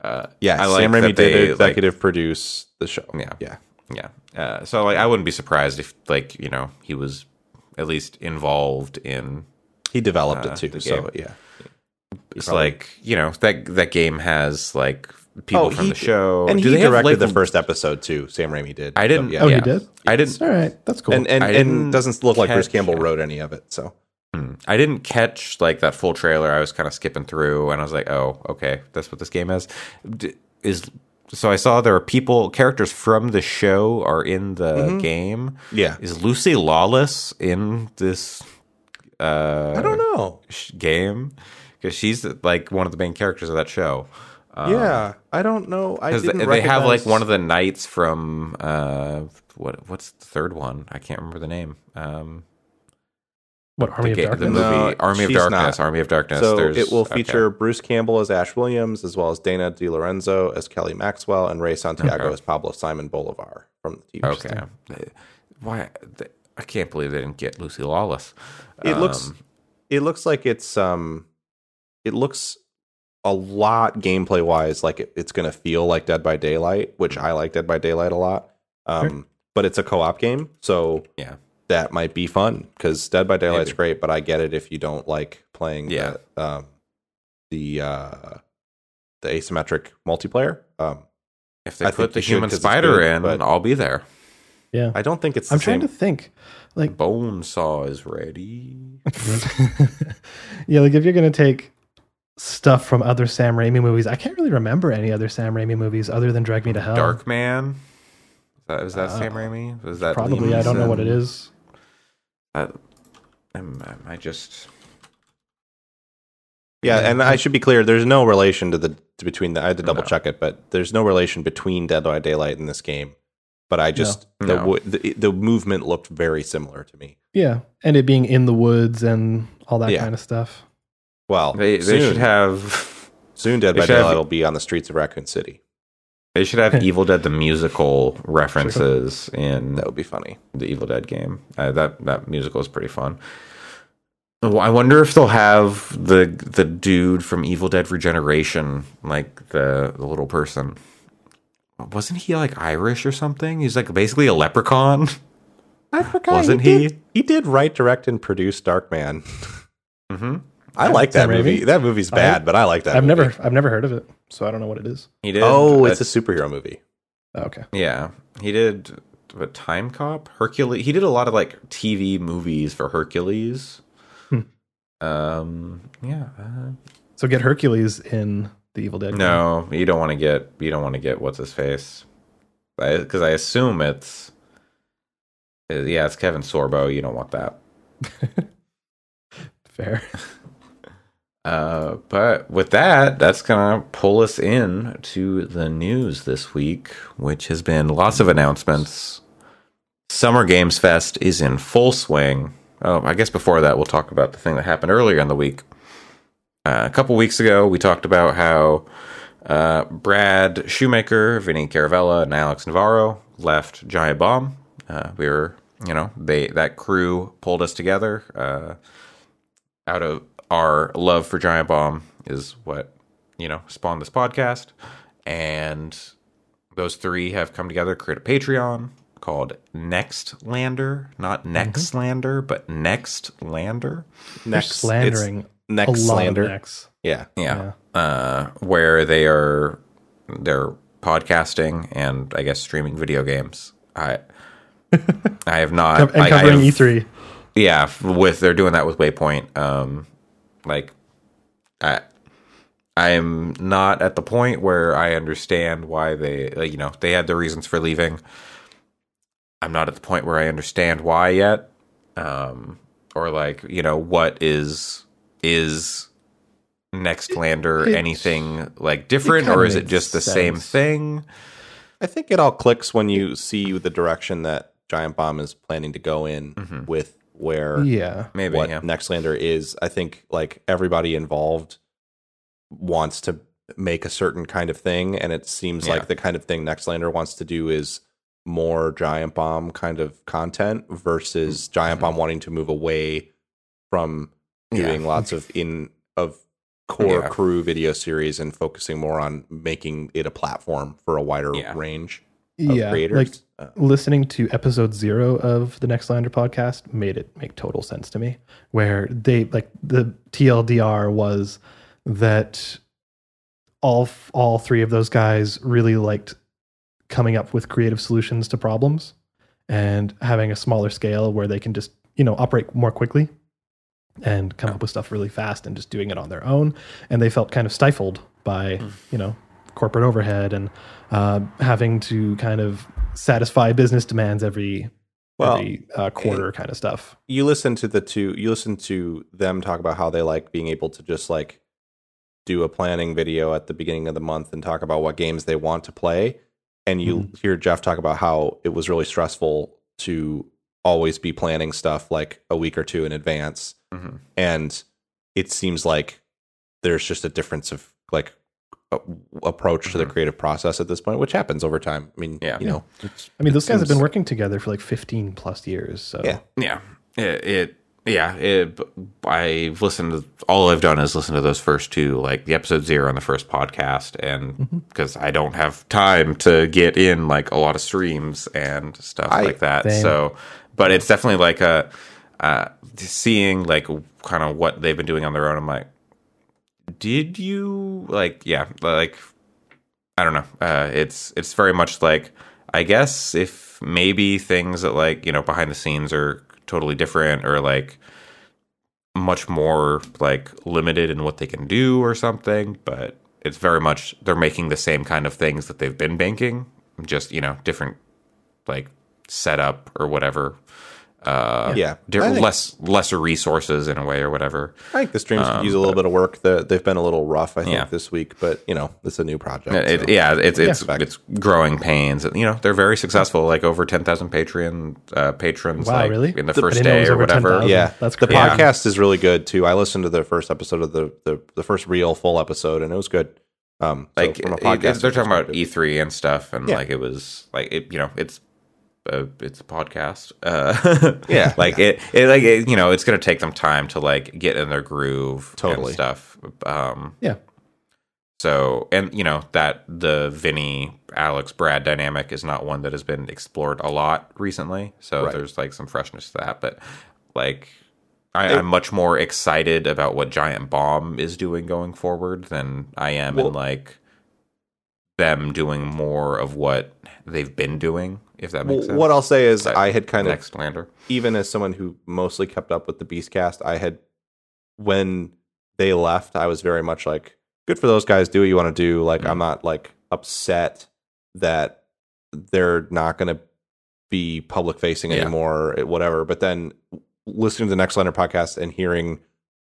Uh, Yeah, I like Sam Raimi that did they, executive produce the show. Yeah. yeah. yeah. Uh, so like, I wouldn't be surprised if like you know he was at least involved in. He developed Uh, it too. the So yeah, It's Probably. like you know that that game has like people from he- the show, and Do he they have, directed like, the first episode too. Sam Raimi did. I didn't. So, yeah. Oh, yeah. he did? I didn't. All right, that's cool. and and, and doesn't look like Bruce Campbell wrote any of it. So I didn't catch like that full trailer. I was kind of skipping through, and I was like, "Oh, okay, that's what this game is." D- is so I saw there are people, characters from the show are in the Mm-hmm. game. yeah, Is Lucy Lawless in this uh, I don't know. game? Because she's like one of the main characters of that show. yeah, I don't know. I didn't they, they have like one of the knights from uh, what? What's the third one? I can't remember the name. Um, what Army of the, ga- the Darkness? movie No, Army of Darkness. not. Army of Darkness. So There's- it will okay. feature Bruce Campbell as Ash Williams, as well as Dana DiLorenzo as Kelly Maxwell, and Ray Santiago Okay. as Pablo Simon Bolivar from the TV show. Okay. Why? th- I can't believe they didn't get Lucy Lawless. It looks Um, it looks like it's um it looks a lot gameplay wise like it, it's going to feel like Dead by Daylight, which I like Dead by Daylight a lot. Um Sure. but it's a co-op game, so Yeah. That might be fun cuz Dead by Daylight's Maybe. great, but I get it if you don't like playing Yeah. the um the uh the asymmetric multiplayer. Um If they I put the human should human 'cause it's spider good, in, but- I'll be there. Yeah. I don't think it's the I'm trying to think. Like, Bone saw is ready. yeah, like if you're gonna take stuff from other Sam Raimi movies, I can't really remember any other Sam Raimi movies other than Drag Me to Hell. Dark Man. Is that, is that Uh, Sam Raimi? Was that Probably. Liam I don't know what it Neeson? is. Uh, am, am I just Yeah, and I should be clear. There's no relation to the to between the. I had to double No. check it, but there's no relation between Dead by Daylight and this game. But I just the, No. w- the the movement looked very similar to me. Yeah, and it being in the woods and all that Yeah. kind of stuff. Well, they? They soon, should have. soon. Dead by should have- Daylight will be on the streets of Raccoon City. They should have Evil Dead the musical references in That would be funny. the Evil Dead game. Uh, that that musical is pretty fun. I wonder if they'll have the the dude from Evil Dead Regeneration, like the, the little person. Wasn't he like Irish or something? He's like basically a leprechaun. I forgot. Wasn't he? he? Did, he did write, direct, and produce Darkman. hmm I like that Sam Raimi? movie. That movie's bad, but I like that. I've movie. never, I've never heard of it, so I don't know what it is. He did. Oh, it's a superhero movie. Oh, okay. yeah. He did but Timecop, Hercules. He did a lot of like TV movies for Hercules. Hmm. Um, yeah. Uh, So get Hercules in the Evil Dead. game. no, you don't want to get you don't want to get what's his face, because I, assume it's uh, yeah, it's Kevin Sorbo. You don't want that. fair. Uh, but with that, that's gonna pull us in to the news this week, which has been lots of announcements. Summer Games Fest is in full swing. Oh, I guess before that, we'll talk about the thing that happened earlier in the week. Uh, a couple weeks ago, we talked about how uh, Brad Shoemaker, Vinny Caravella, and Alex Navarro left Giant Bomb. Uh, we were, you know, they that crew pulled us together. Uh, out of our love for Giant Bomb is what you know spawned this podcast, and those three have come together, create a Patreon called Next Lander, not Next Lander, but Next Lander. They're Next slandering it's next a lot of necks. Yeah. Yeah. Uh, where they are they're podcasting and I guess streaming video games. I I have not and like, I covering E have- E3. yeah with they're doing that with waypoint um like i i'm not at the point where i understand why they like you know they had their reasons for leaving. I'm not at the point where i understand why yet um or like you know what is is Nextlander It- anything like different or is it just the same thing? I think it all clicks when you see the direction that Giant Bomb is planning to go in Mhm. with where Yeah. maybe what yeah Nextlander is. I think like everybody involved wants to make a certain kind of thing, and it seems Yeah. like the kind of thing Nextlander wants to do is more Giant Bomb kind of content versus Giant Bomb wanting to move away from Mm-hmm. Yeah. doing lots of in of core Yeah. crew video series and focusing more on making it a platform for a wider Yeah. range of Yeah. creators. Like Uh, listening to episode zero of the Nextlander podcast made it make total sense to me. Where they like the TLDR was that all all three of those guys really liked coming up with creative solutions to problems and having a smaller scale where they can just you know operate more quickly and come up with stuff really fast and just doing it on their own and they felt kind of stifled by you know corporate overhead and uh, having to kind of satisfy business demands every Well, every uh, quarter kind of stuff. you listen to the two you listen to them talk about how they like being able to just like do a planning video at the beginning of the month and talk about what games they want to play. And you hear Jeff talk about how it was really stressful to always be planning stuff like a week or two in advance. Mhm. and it seems like there's just a difference of like a, approach to the Mhm. creative process at this point which happens over time i mean Yeah. you know it's, i mean those guys have been working together for like 15 plus years so Yeah. Yeah, it, it yeah, it. I've listened to all I've done is listen to those first two, like the episode zero on the first podcast, and because I don't have time to get in like a lot of streams and stuff I- like that. Same. So, but it's definitely like a uh, seeing like kind of what they've been doing on their own. I'm like, did you like? Yeah, like I don't know. Uh, it's it's very much like I guess if maybe things that like you know behind the scenes are totally different or like much more like limited in what they can do or something, but it's very much they're making the same kind of things that they've been banking, just you know different like setup or whatever. Uh, Yeah. di- think- less lesser resources in a way or whatever. I think the streams could Um, use a little bit of work. The, they've been a little rough, I think, Yeah. this week. But you know, it's a new project. It, so. yeah, it's it's Yeah. it's growing pains. You know, they're very successful. Like over ten thousand Patreon uh, patrons. Wow, like, really? In the I first didn't know it day or whatever. 10,000. yeah. That's the crazy. podcast is really good too. I listened to the first episode of the the, the first real full episode, and it was good. Um, so Like from a it- podcast, they're talking about E3 and stuff, and Yeah. like it was like it. You know, it's. Uh, it's a podcast. Uh, Yeah. like it, it, like it, you know, it's gonna take them time to like get in their groove Totally. and stuff. Um, Yeah. So, and you know that the Vinny, Alex, Brad dynamic is not one that has been explored a lot recently. So Right. there's like some freshness to that. But like, I, I'm much more excited about what Giant Bomb is doing going forward than I am Well- in like them doing more of what they've been doing. If that makes Well, sense. what I'll say is, That I had kind of lander? even as someone who mostly kept up with the Beast cast, I had when they left, I was very much like, good for those guys. Do what you want to do. Like, Mhm. I'm not like upset that they're not going to be public facing Yeah. anymore, whatever. But then listening to the Nextlander podcast and hearing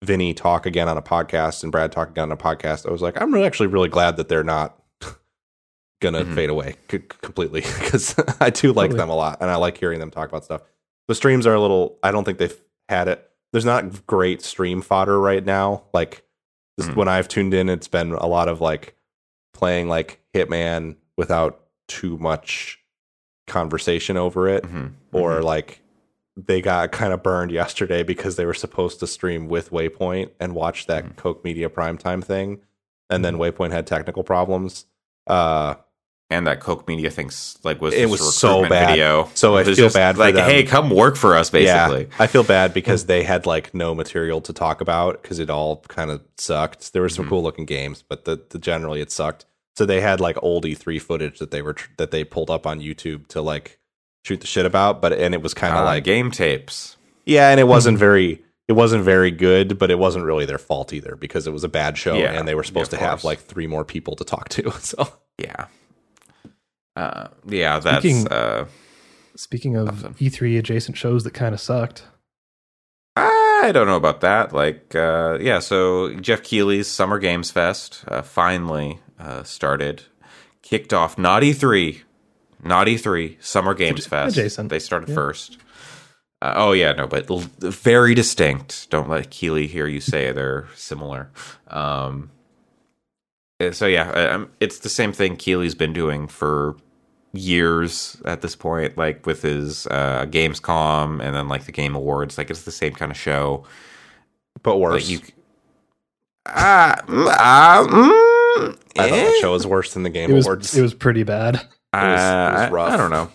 Vinny talk again on a podcast and Brad talk again on a podcast, I was like, I'm really actually really glad that they're not gonna Mhm. fade away c- completely because I do like Totally. them a lot and I like hearing them talk about stuff. The streams are a little. I don't think they've had it. There's not great stream fodder right now. Like Mhm. when I've tuned in, it's been a lot of like playing like Hitman without too much conversation over it, Mhm. or like they got kind of burned yesterday because they were supposed to stream with Waypoint and watch that Mhm. Koch Media primetime thing, and then Waypoint had technical problems. Uh, and that Koch Media thinks like was It was so bad. Video. So I feel just bad for like, them. hey, come work for us, basically. Yeah, I feel bad because they had like no material to talk about because it all kind of sucked. There were some Mhm. cool looking games, but the, the generally it sucked. So they had like old E3 footage that they were tr- that they pulled up on YouTube to like shoot the shit about, but and it was kind of Uh, like game tapes. yeah, and it wasn't very it wasn't very good, but it wasn't really their fault either because it was a bad show Yeah, and they were supposed of to have like three more people to talk to. So Yeah. Uh, yeah, that's Speaking- uh, Speaking of Awesome. E3 adjacent shows that kind of sucked, I don't know about that. Like, uh, yeah, so Geoff Keighley's Summer Games Fest uh, finally uh, started, kicked off. Not E3, not E3, Summer Games Adj- Fest. adjacent, They started yeah. first. Uh, oh yeah, no, but l- very distinct. Don't let Keighley hear you say they're similar. Um, uh, so yeah, um, it's the same thing Keighley's been doing for years at this point, like with his uh, Gamescom and then like the Game Awards. Like it's the same kind of show. but worse. Like you, ah, mm, ah, mm, I thought eh. that show was worse than the Game it was Awards. it was pretty bad. was- it was Uh, I- rough. I, don't know.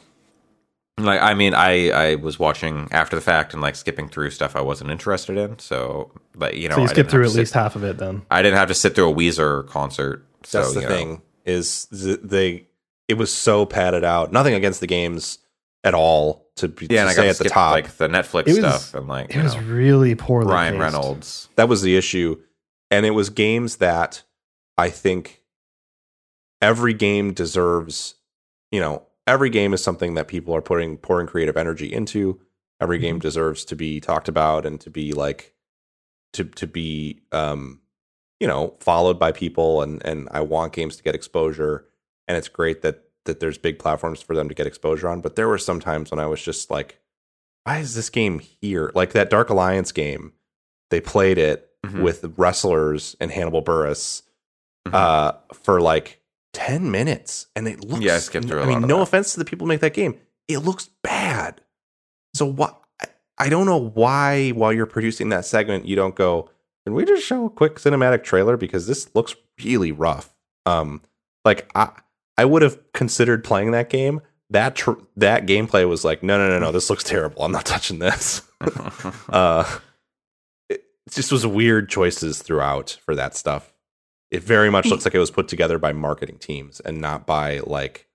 Like, I mean, I I was watching after the fact and like skipping through stuff I wasn't interested in. So, like, you know, so you I skipped didn't through have at to least Sit, half of it then. I didn't have to sit through a Weezer concert. So, That's the you know. thing is th- they it was so padded out. Nothing against the games at all to, be, Yeah, and to I got say at the top. like the Netflix was- stuff and like It was know, really poorly Ryan paced. Reynolds. that was the issue, and it was games that I think every game deserves. You know, every game is something that people are putting pouring creative energy into. Every game deserves to be talked about and to be like to to be um you know followed by people and and I want games to get exposure and it's great that that there's big platforms for them to get exposure on but there were some times when I was just like why is this game here like that Dark Alliance game they played it Mhm. with wrestlers and Hannibal Buress Mhm. uh for like 10 minutes and it looks Yeah, I skipped through I mean no that. offense to the people who make that game it looks bad so what I don't know why while you're producing that segment you don't go can we just show a quick cinematic trailer because this looks really rough um like I I would have considered playing that game. That tr- that gameplay was like no no no no this looks terrible. I'm not touching this. Uh it just was weird choices throughout for that stuff. It very much looks like it was put together by marketing teams and not by like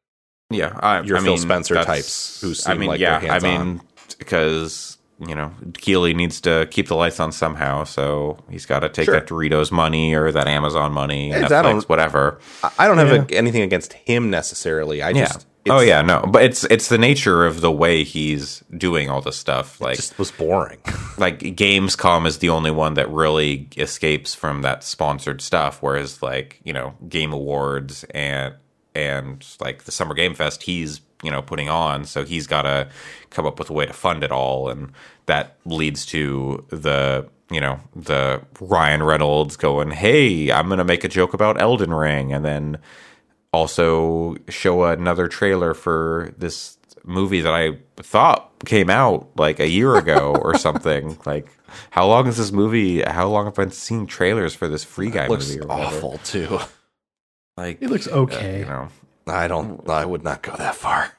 yeah, I, your I Phil mean, Spencer types who I seem mean, like yeah, I mean, because you know Keighley needs to keep the lights on somehow, so he's got to take Sure. that Doritos money or that Amazon money, Yes, I Netflix, don't- whatever. I- I don't have Yeah. a, anything against him necessarily I Yeah. just oh yeah, no, but it's it's the nature of the way he's doing all this stuff. Like just was boring like Gamescom is the only one that really escapes from that sponsored stuff, whereas like you know Game Awards and and like the Summer Game Fest, he's you know putting on, so he's got to come up with a way to fund it all, and that leads to the you know the Ryan Reynolds going, "Hey, I'm gonna make a joke about Elden Ring," and then also show another trailer for this movie that I thought came out like a year ago or something. Like, how long is this movie? How long have I been seeing trailers for this Free Guy it looks movie? Or whatever? awful too Like, It looks uh, okay. you know, I don't I would not go that far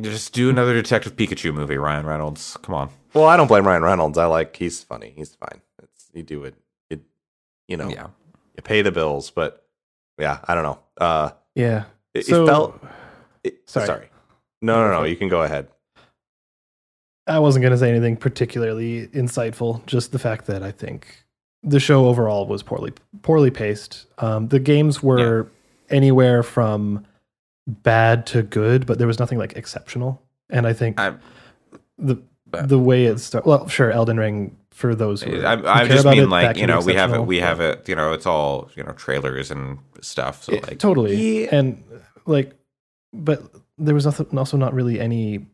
just do another Detective Pikachu movie, Ryan Reynolds. Come on. well I don't blame Ryan Reynolds I like he's funny he's fine it's, you do it it you know Yeah. you pay the bills but yeah I don't know uh Yeah. It, So- it felt. It, Sorry. sorry. No, no, no. You can go ahead. I wasn't going to say anything particularly insightful. Just the fact that I think the show overall was poorly poorly paced. Um, the games were anywhere from bad to good, but there was nothing like exceptional. And I think I, the the way it started. Well, sure, Elden Ring for those. Who, I, who I care just about mean it, like you know we have it we have it you know it's all you know trailers and stuff so Yeah, like totally yeah. and like but there was nothing, also not really any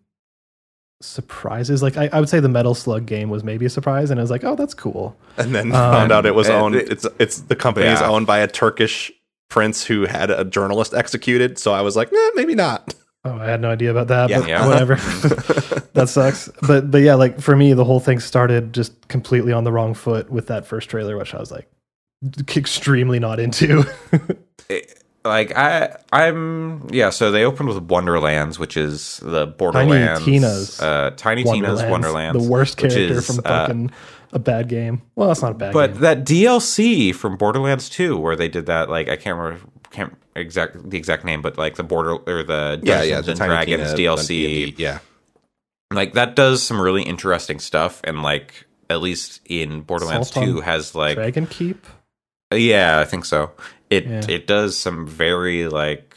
surprises like I, I would say the metal slug game was maybe a surprise and i was like oh that's cool And then Um, found out it was owned. it- It's it's the company is owned by a Turkish prince who had a journalist executed. So I was like, eh, maybe not. oh i had no idea about that Yeah. but Yeah. whatever that sucks but but yeah like for me the whole thing started just completely on the wrong foot with that first trailer which i was like extremely not into it- like I I'm yeah so they opened with Wonderlands which is the Borderlands Tiny Tina's uh, Tiny Tina's Wonderlands the worst which character is, from uh, fucking a bad game well that's not a bad game. But game that DLC from Borderlands 2, where they did that, like I can't remember can't exact the exact name, but like the border or the Yeah, Dungeons yeah. The and Tiny Dragons Tina, DLC, Yeah. like that does some really interesting stuff, and like at least in Borderlands Assault on 2 has like dragon keep yeah, I think so. It Yeah. it does some very like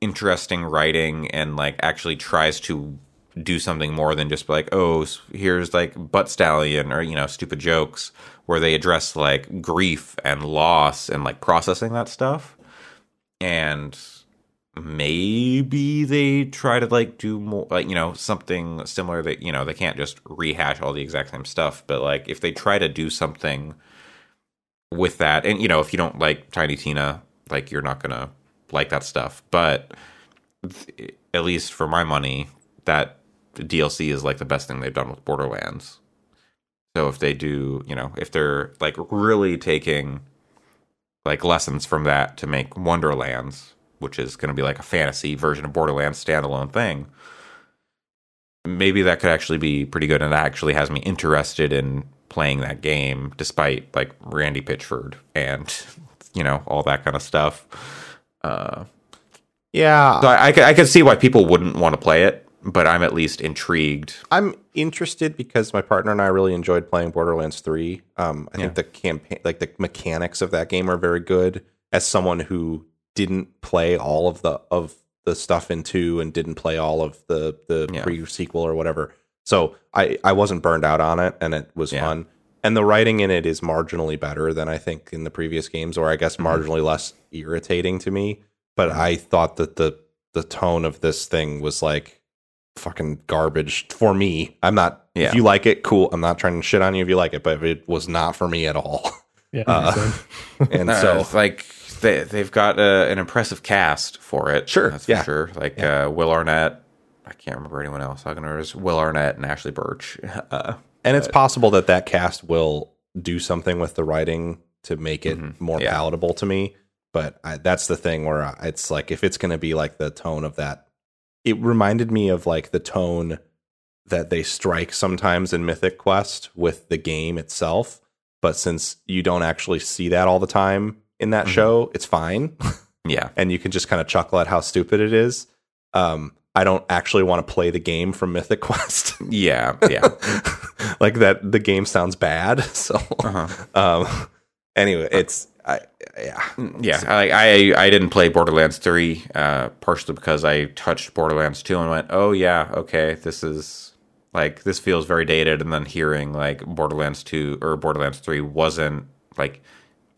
interesting writing and like actually tries to do something more than just like, oh, here's like butt stallion or you know stupid jokes, where they address like grief and loss and like processing that stuff, and maybe they try to like do more like you know something similar that you know they can't just rehash all the exact same stuff, but like if they try to do something with that and you know if you don't like tiny tina like you're not gonna like that stuff. But th- at least for my money that dlc is like the best thing they've done with borderlands. So if they do you know if they're like really taking like lessons from that to make wonderlands which is going to be like a fantasy version of borderlands standalone thing maybe that could actually be pretty good and that actually has me interested in playing that game despite like randy pitchford and you know all that kind of stuff. Uh Yeah. so I, I, could- I could see why people wouldn't want to play it but i'm at least intrigued I'm interested because my partner and I really enjoyed playing Borderlands 3. Um, I Yeah. think the campaign, like the mechanics of that game, are very good. As someone who didn't play all of the of the stuff in two and didn't play all of the the Yeah. pre sequel or whatever, so I I wasn't burned out on it, and it was Yeah. fun. And the writing in it is marginally better than I think in the previous games, or I guess Mm-hmm. marginally less irritating to me. But I thought that the the tone of this thing was like fucking garbage for me. I'm not. Yeah. If you like it, cool. I'm not trying to shit on you if you like it, but it was not for me at all. yeah Uh, and Uh, so it's like they, they've got uh, an impressive cast for it Sure, that's yeah. for sure like uh will arnett i can't remember anyone else I can gonna will arnett and Ashly Burch uh, and it's possible that that cast will do something with the writing to make it Mhm. more Yeah. palatable to me. But I, that's the thing where I, it's like if it's going to be like the tone of that, it reminded me of like the tone that they strike sometimes in Mythic Quest with the game itself. But since you don't actually see that all the time in that Mhm. show, it's fine. yeah and you can just kind of chuckle at how stupid it is. Um, I don't actually want to play the game from Mythic Quest. yeah yeah like that the game sounds bad. So uh-huh. um anyway, it's I yeah. yeah I, I i didn't play borderlands 3 uh partially because i touched borderlands 2 and went oh yeah okay this is like this feels very dated and then hearing like borderlands 2 or borderlands 3 wasn't like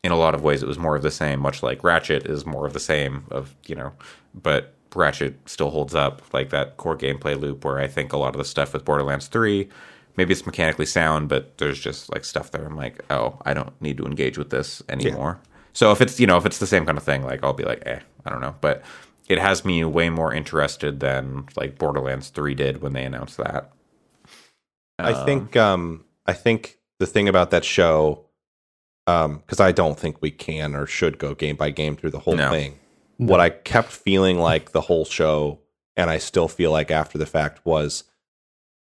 in a lot of ways it was more of the same much like ratchet is more of the same of you know but ratchet still holds up like that core gameplay loop where i think a lot of the stuff with borderlands 3 maybe it's mechanically sound but there's just like stuff there i'm like oh i don't need to engage with this anymore so if it's you know if it's the same kind of thing like i'll be like eh i don't know but it has me way more interested than like borderlands 3 did when they announced that I think um I think the thing about that show um cuz I don't think we can or should go game by game through the whole No. thing. No. What I kept feeling like the whole show and I still feel like after the fact was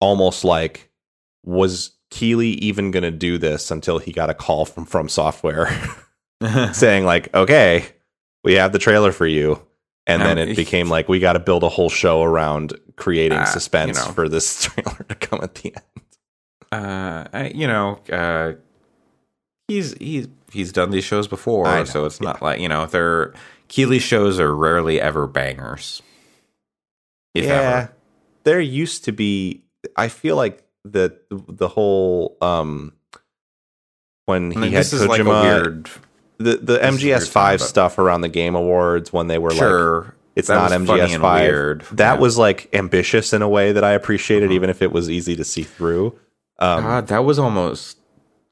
almost like was Keighley even going to do this until he got a call from from software saying like, "Okay, we have the trailer for you. And then Um, it became like we got to build a whole show around creating Uh, you suspense know. for this trailer to come at the end. uh, I- you know, uh, he's he's he's done these shows before, so it's not like you know they're Keighley shows are rarely ever bangers. If ever. there used to be. I feel like the the whole um when I he mean, had is like a weird. the the this is a weird MGS five stuff around the Game Awards when they were like Sure, it's that not MGS five. That Yeah. was like ambitious in a way that I appreciated, Mhm. even if it was easy to see through. Um, God, that was almost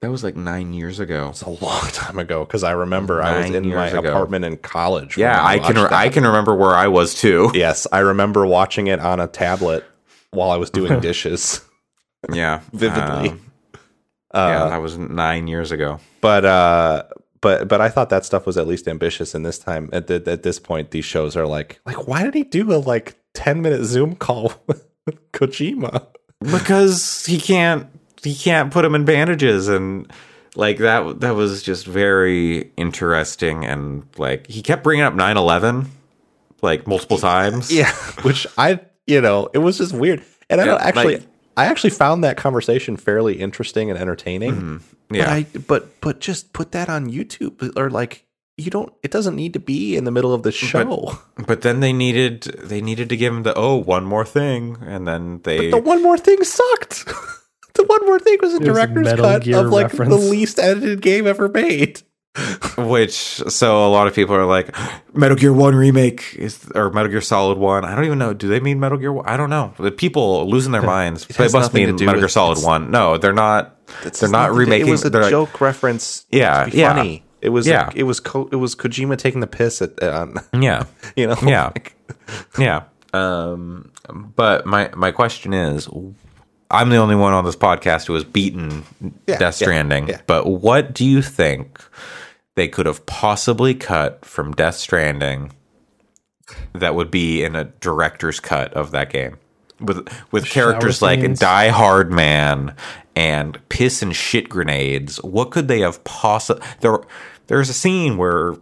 that was like nine years ago. It's a long time ago because I remember I was in my ago. apartment in college. Yeah, I can watched I can remember where I was too. Yes, I remember watching it on a tablet while I was doing dishes. Yeah, Vividly. Um, Uh, yeah, that was nine years ago. but uh, but but I thought that stuff was at least ambitious. And this time, at the, at this point, these shows are like like why did he do a like ten minute Zoom call with Kojima? because he can't he can't put him in bandages and like that that was just very interesting and like he kept bringing up 9-11 like multiple times Yeah, which I you know it was just weird, and I Yeah, don't actually. like- I actually found that conversation fairly interesting and entertaining. Mhm. But yeah I but but just put that on YouTube or like you don't it doesn't need to be in the middle of the show. but then they needed they needed to give him the oh one more thing and then they the one more thing sucked. the one more thing was a It was a director's cut Gear of like reference. the least edited game ever made. Which so a lot of people are like metal gear 1 remake is or metal gear solid 1 i don't even know do they mean metal gear 1 i don't know the people losing their minds they must nothing mean metal gear solid 1 no they're not they're not remaking It was a they're like- joke reference. Yeah, to be yeah. funny. It was Yeah. it was Ko- it was Kojima taking the piss at on yeah you know Yeah. like- Yeah. Um, but my my question is, I'm the only one on this podcast who has beaten Yeah, Death Stranding. yeah. But what do you think they could have possibly cut from Death Stranding that would be in a director's cut of that game? With with characters shower like. Die-Hardman and piss and shit grenades, what could they have possibly there? There's a scene where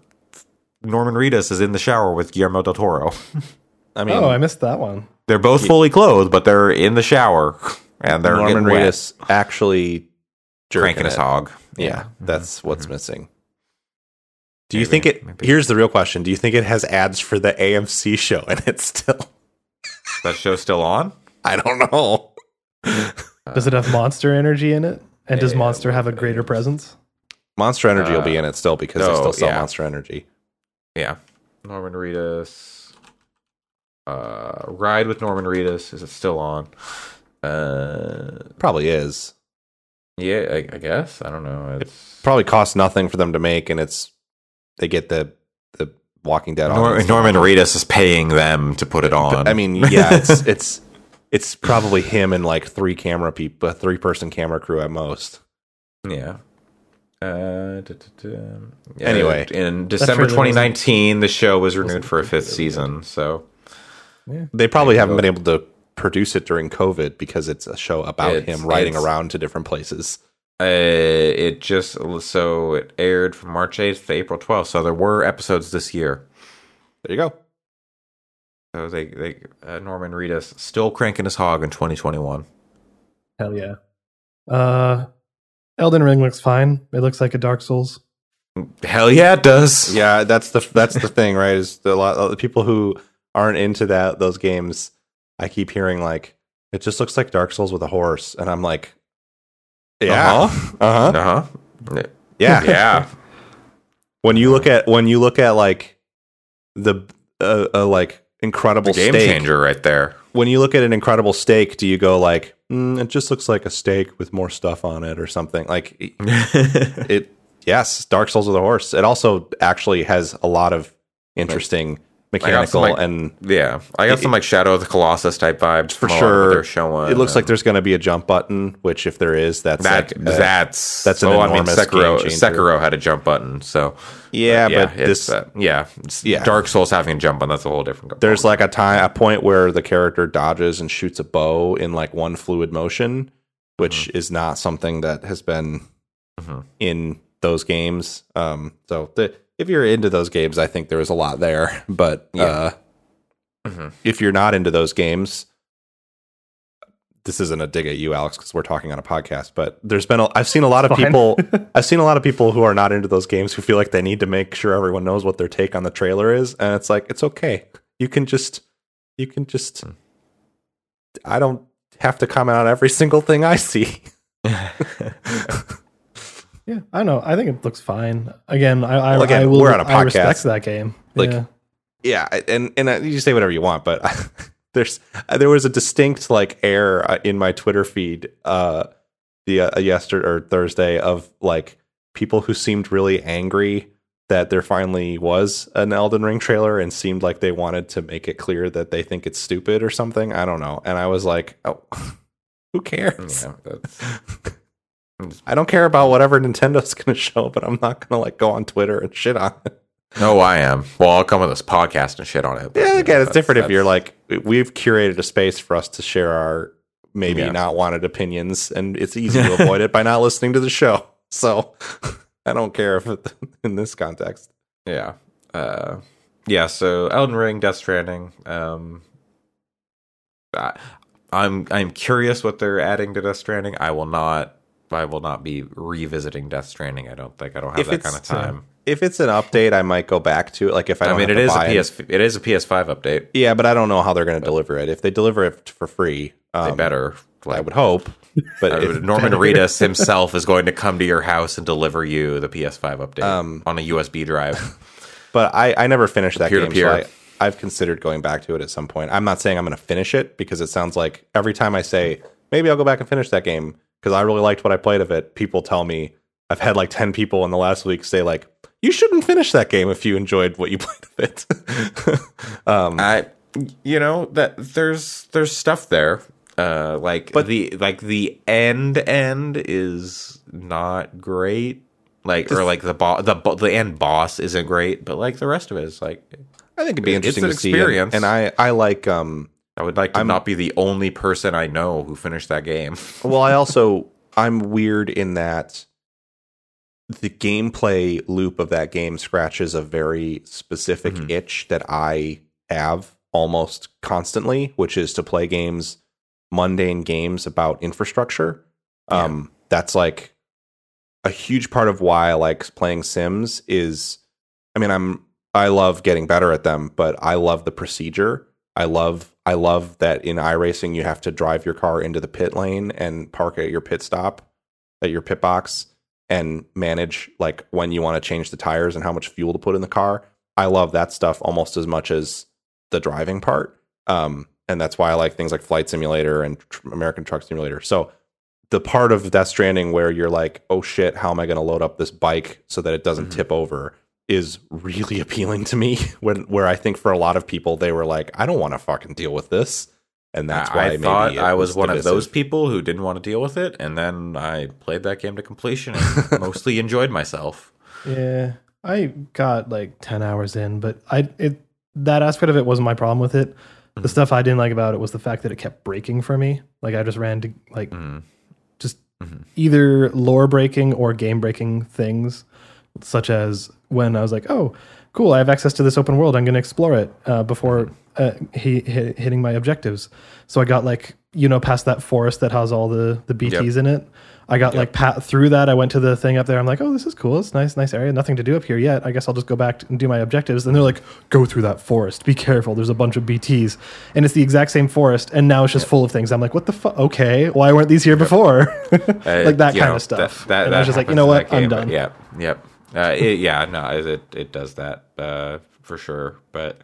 Norman Reedus is in the shower with Guillermo del Toro. I mean oh, I missed that one. They're both fully clothed, but they're in the shower and they're Norman getting wet, Reedus actually jerking cranking his it. hog. Yeah, that's what's missing. Do you Maybe, think it? maybe. Here's the real question: Do you think it has ads for the AMC show and it's still? that show still on. I don't know. Does it have monster energy in it? And does yeah, monster have a greater presence? Monster Energy will be Uh, in it still because they oh, still sell yeah. Monster Energy. Yeah, Norman Reedus. Uh, Ride with Norman Reedus is it still on? Uh, Probably is. yeah, I, I guess I don't know. It's Probably costs nothing for them to make, and it's they get the the Walking Dead. Nor- Norman Reedus is paying them to put it on. I mean, yeah, it's it's it's probably him and like three camera people, a three person camera crew at most. Yeah. Uh, duh, duh, duh. Yeah, Anyway. in December 2019, the show was renewed for a fifth season. So They probably haven't been able to produce it during COVID because it's a show about It's- him riding around to different places. uh, it just so it aired from March 8th to April 12th. So there were episodes this year. There you go. So they they uh, Norman Reedus still cranking his hog in 2021. Hell yeah. Uh, Elden Ring looks fine. It looks like a Dark Souls. Hell yeah, it does. Yeah, that's the that's the thing, right? Is the, a lot of the people who aren't into that those games. I keep hearing like it just looks like Dark Souls with a horse, and I'm like, yeah, Uh-huh. uh huh, Uh huh. yeah. Yeah. When you look at when you look at like the uh, uh, like incredible Game steak, changer right there. when you look at an incredible steak, do you go like, mm, it just looks like a steak with more stuff on it or something? Like it, yes, Dark Souls with a horse. It also actually has a lot of interesting mechanical like- and yeah, I got some like Shadow of the Colossus type vibes for from a lot of what sure. They're showing. it looks like there's going to be a jump button, which if there is, that's that like, uh, that's that's an oh, I mean enormous Sekiro. Sekiro had a jump button, so yeah, but it's, this uh, yeah, Yeah. Dark Souls having a jump button that's a whole different. there's like a time a point where the character dodges and shoots a bow in like one fluid motion, which Mm-hmm. is not something that has been Mhm. in those games. Um, so the, if you're into those games, I think there was a lot there. But uh, Mhm. if you're not into those games, this isn't a dig at you, Alex, because we're talking on a podcast. But there's been a, I've seen a lot of Fine. people I've seen a lot of people who are not into those games who feel like they need to make sure everyone knows what their take on the trailer is, and it's like it's okay. You can just you can just I don't have to comment on every single thing I see. Yeah, I don't know. I think it looks fine. Again, I I, Well, again, I will. we're on a I respect podcast. that game. Like, yeah. yeah, and and uh, you say whatever you want, but there's there was a distinct like air uh, in my Twitter feed uh the uh, yesterday or Thursday of like people who seemed really angry that there finally was an Elden Ring trailer and seemed like they wanted to make it clear that they think it's stupid or something. I don't know. And I was like, oh, who cares? yeah, that's, I don't care about whatever Nintendo's going to show, but I'm not going to like go on Twitter and shit on it. no, I am. Well, I'll come with this podcast and shit on it. but, Yeah, you know, it's different if you're like we've curated a space for us to share our maybe Yeah. not wanted opinions, and it's easy to avoid it by not listening to the show. So I don't care if it, in this context. Yeah. Uh, yeah, so Elden Ring, Death Stranding. Um, I, I'm I'm curious what they're adding to Death Stranding. I will not I will not be revisiting Death Stranding. I don't think I don't have If that kind of time. If it's an update, I might go back to it. Like if I, I, mean, it is a buy it. PS it is a PS5 update. Yeah, but I don't know how they're going to deliver it. If they deliver it for free, They um, better. I would hope. But if, Norman Reedus himself is going to come to your house and deliver you the PS5 update Um, on a USB drive. But I, I never finished that game, so I, I've considered going back to it at some point. I'm not saying I'm going to finish it because it sounds like every time I say maybe I'll go back and finish that game because I really liked what I played of it, people tell me I've had like ten people in the last week say like you shouldn't finish that game if you enjoyed what you played of it. um, I, you know that there's there's stuff there. Uh, like But- the like the end end is not great. Like or like the boss the bo- the end boss isn't great, but like the rest of it is like I think it'd be interesting an to see. and- experience. and, I I like um I would like to I'm- not be the only person I know who finished that game. well I also I'm weird in that the gameplay loop of that game scratches a very specific Mhm. itch that I have almost constantly, which is to play games, mundane games about infrastructure. Um, that's like a huge part of why I like playing Sims is I mean, I'm I love getting better at them, but I love the procedure. I love I love that in iRacing you have to drive your car into the pit lane and park at your pit stop at your pit box and manage like when you want to change the tires and how much fuel to put in the car. I love that stuff almost as much as the driving part. Um, and that's why I like things like Flight Simulator and tr- American Truck Simulator. So the part of Death Stranding where you're like, oh shit, how am I going to load up this bike so that it doesn't Mhm. tip over is really appealing to me. When where I think for a lot of people they were like, I don't want to fucking deal with this, and that's why I maybe thought I was one of those people who didn't want to deal with it, and then I played that game to completion and mostly enjoyed myself. Yeah, I got like ten hours in, but I it that aspect of it wasn't my problem with it. The Mhm. stuff I didn't like about it was the fact that it kept breaking for me. Like I just ran to like Mm. just Mhm. either lore breaking or game breaking things, such as when I was like, "Oh, cool, I have access to this open world. I'm going to explore it uh, before uh, he, hit, hitting my objectives." So I got like you know past that forest that has all the the BTs in it. I got like pat through that. I went to the thing up there. I'm like, "Oh, this is cool. It's nice, nice area. Nothing to do up here yet. I guess I'll just go back and do my objectives." And they're like, "Go through that forest. Be careful. There's a bunch of BTs." And it's the exact same forest, and now it's just full of things. I'm like, "What the fuck? Okay, why weren't these here before?" Uh, like that you kind know, of stuff. That, that, and I was just like, you know what? that I'm done. Yeah, yep. Uh, it, yeah, no, it it does that uh, for sure. But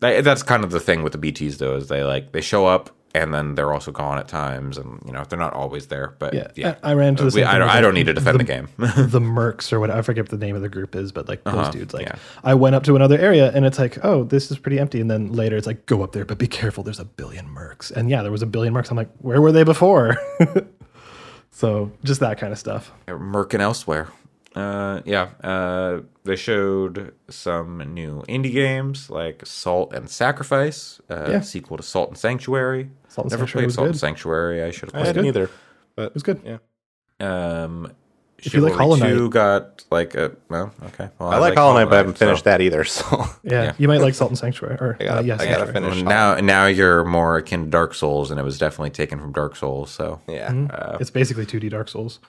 that, that's kind of the thing with the BTs though, is they like they show up and then they're also gone at times, and you know they're not always there. But Yeah, yeah, I, I ran into the Uh, we- I, don't, I don't need to defend the, game. the Mercs or whatever. I forget what the name of the group is, but like Uh-huh, those dudes. Like yeah. I went up to another area and it's like, oh, this is pretty empty. And then later it's like, go up there, but be careful. There's a billion Mercs. And yeah, there was a billion Mercs. I'm like, where were they before? so just that kind of stuff. Merkin elsewhere. Uh, yeah, uh, they showed some new indie games like Salt and Sacrifice, uh, Yeah. sequel to Salt and Sanctuary. Salt and Never Sanctuary played Salt good. and Sanctuary. I should have played hadn't either. But It was good. Yeah. Um, if you like Chivalry Hollow Knight, 2 got like a well, okay. Well, I like Hollow Knight, but I haven't so- finished that either. So yeah, yeah. you might like Salt and Sanctuary. Or I gotta- uh, yeah, I gotta Sanctuary. finish. Well, now now you're more akin to Dark Souls, and it was definitely taken from Dark Souls. So yeah, Mhm. it's basically 2D Dark Souls.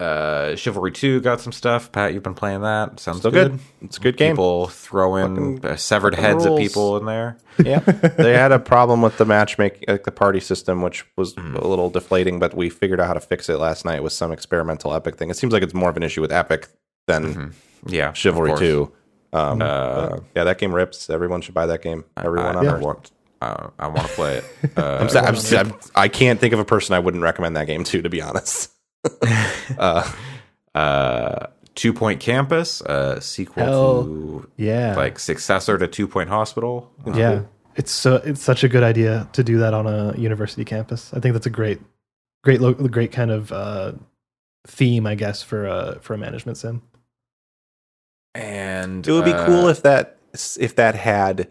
Yeah, uh, Chivalry Two got some stuff. Pat, you've been playing that. Sounds still good. It's a good game. People throwing Fucking- uh, severed fucking heads rules. at people in there. yeah, they had a problem with the matchmaking, like the party system, which was Mm-hmm. a little deflating. But we figured out how to fix it last night with some experimental Epic thing. It seems like it's more of an issue with Epic than Yeah, Chivalry. Two. Um, Uh, yeah, that game rips. Everyone should buy that game. Everyone I, on I Earth. want. Uh, I want to play it. Uh, I'm, sa- I'm, sa- I'm, I can't think of a person I wouldn't recommend that game to, to be honest. uh, uh, Two Point Campus, uh, sequel Hell, to Yeah, like successor to Two Point Hospital. yeah. It's so it's such a good idea to do that on a university campus. I think that's a great, great, lo- great kind of uh, theme, I guess, for a for a management sim. And it would be uh, cool if that if that had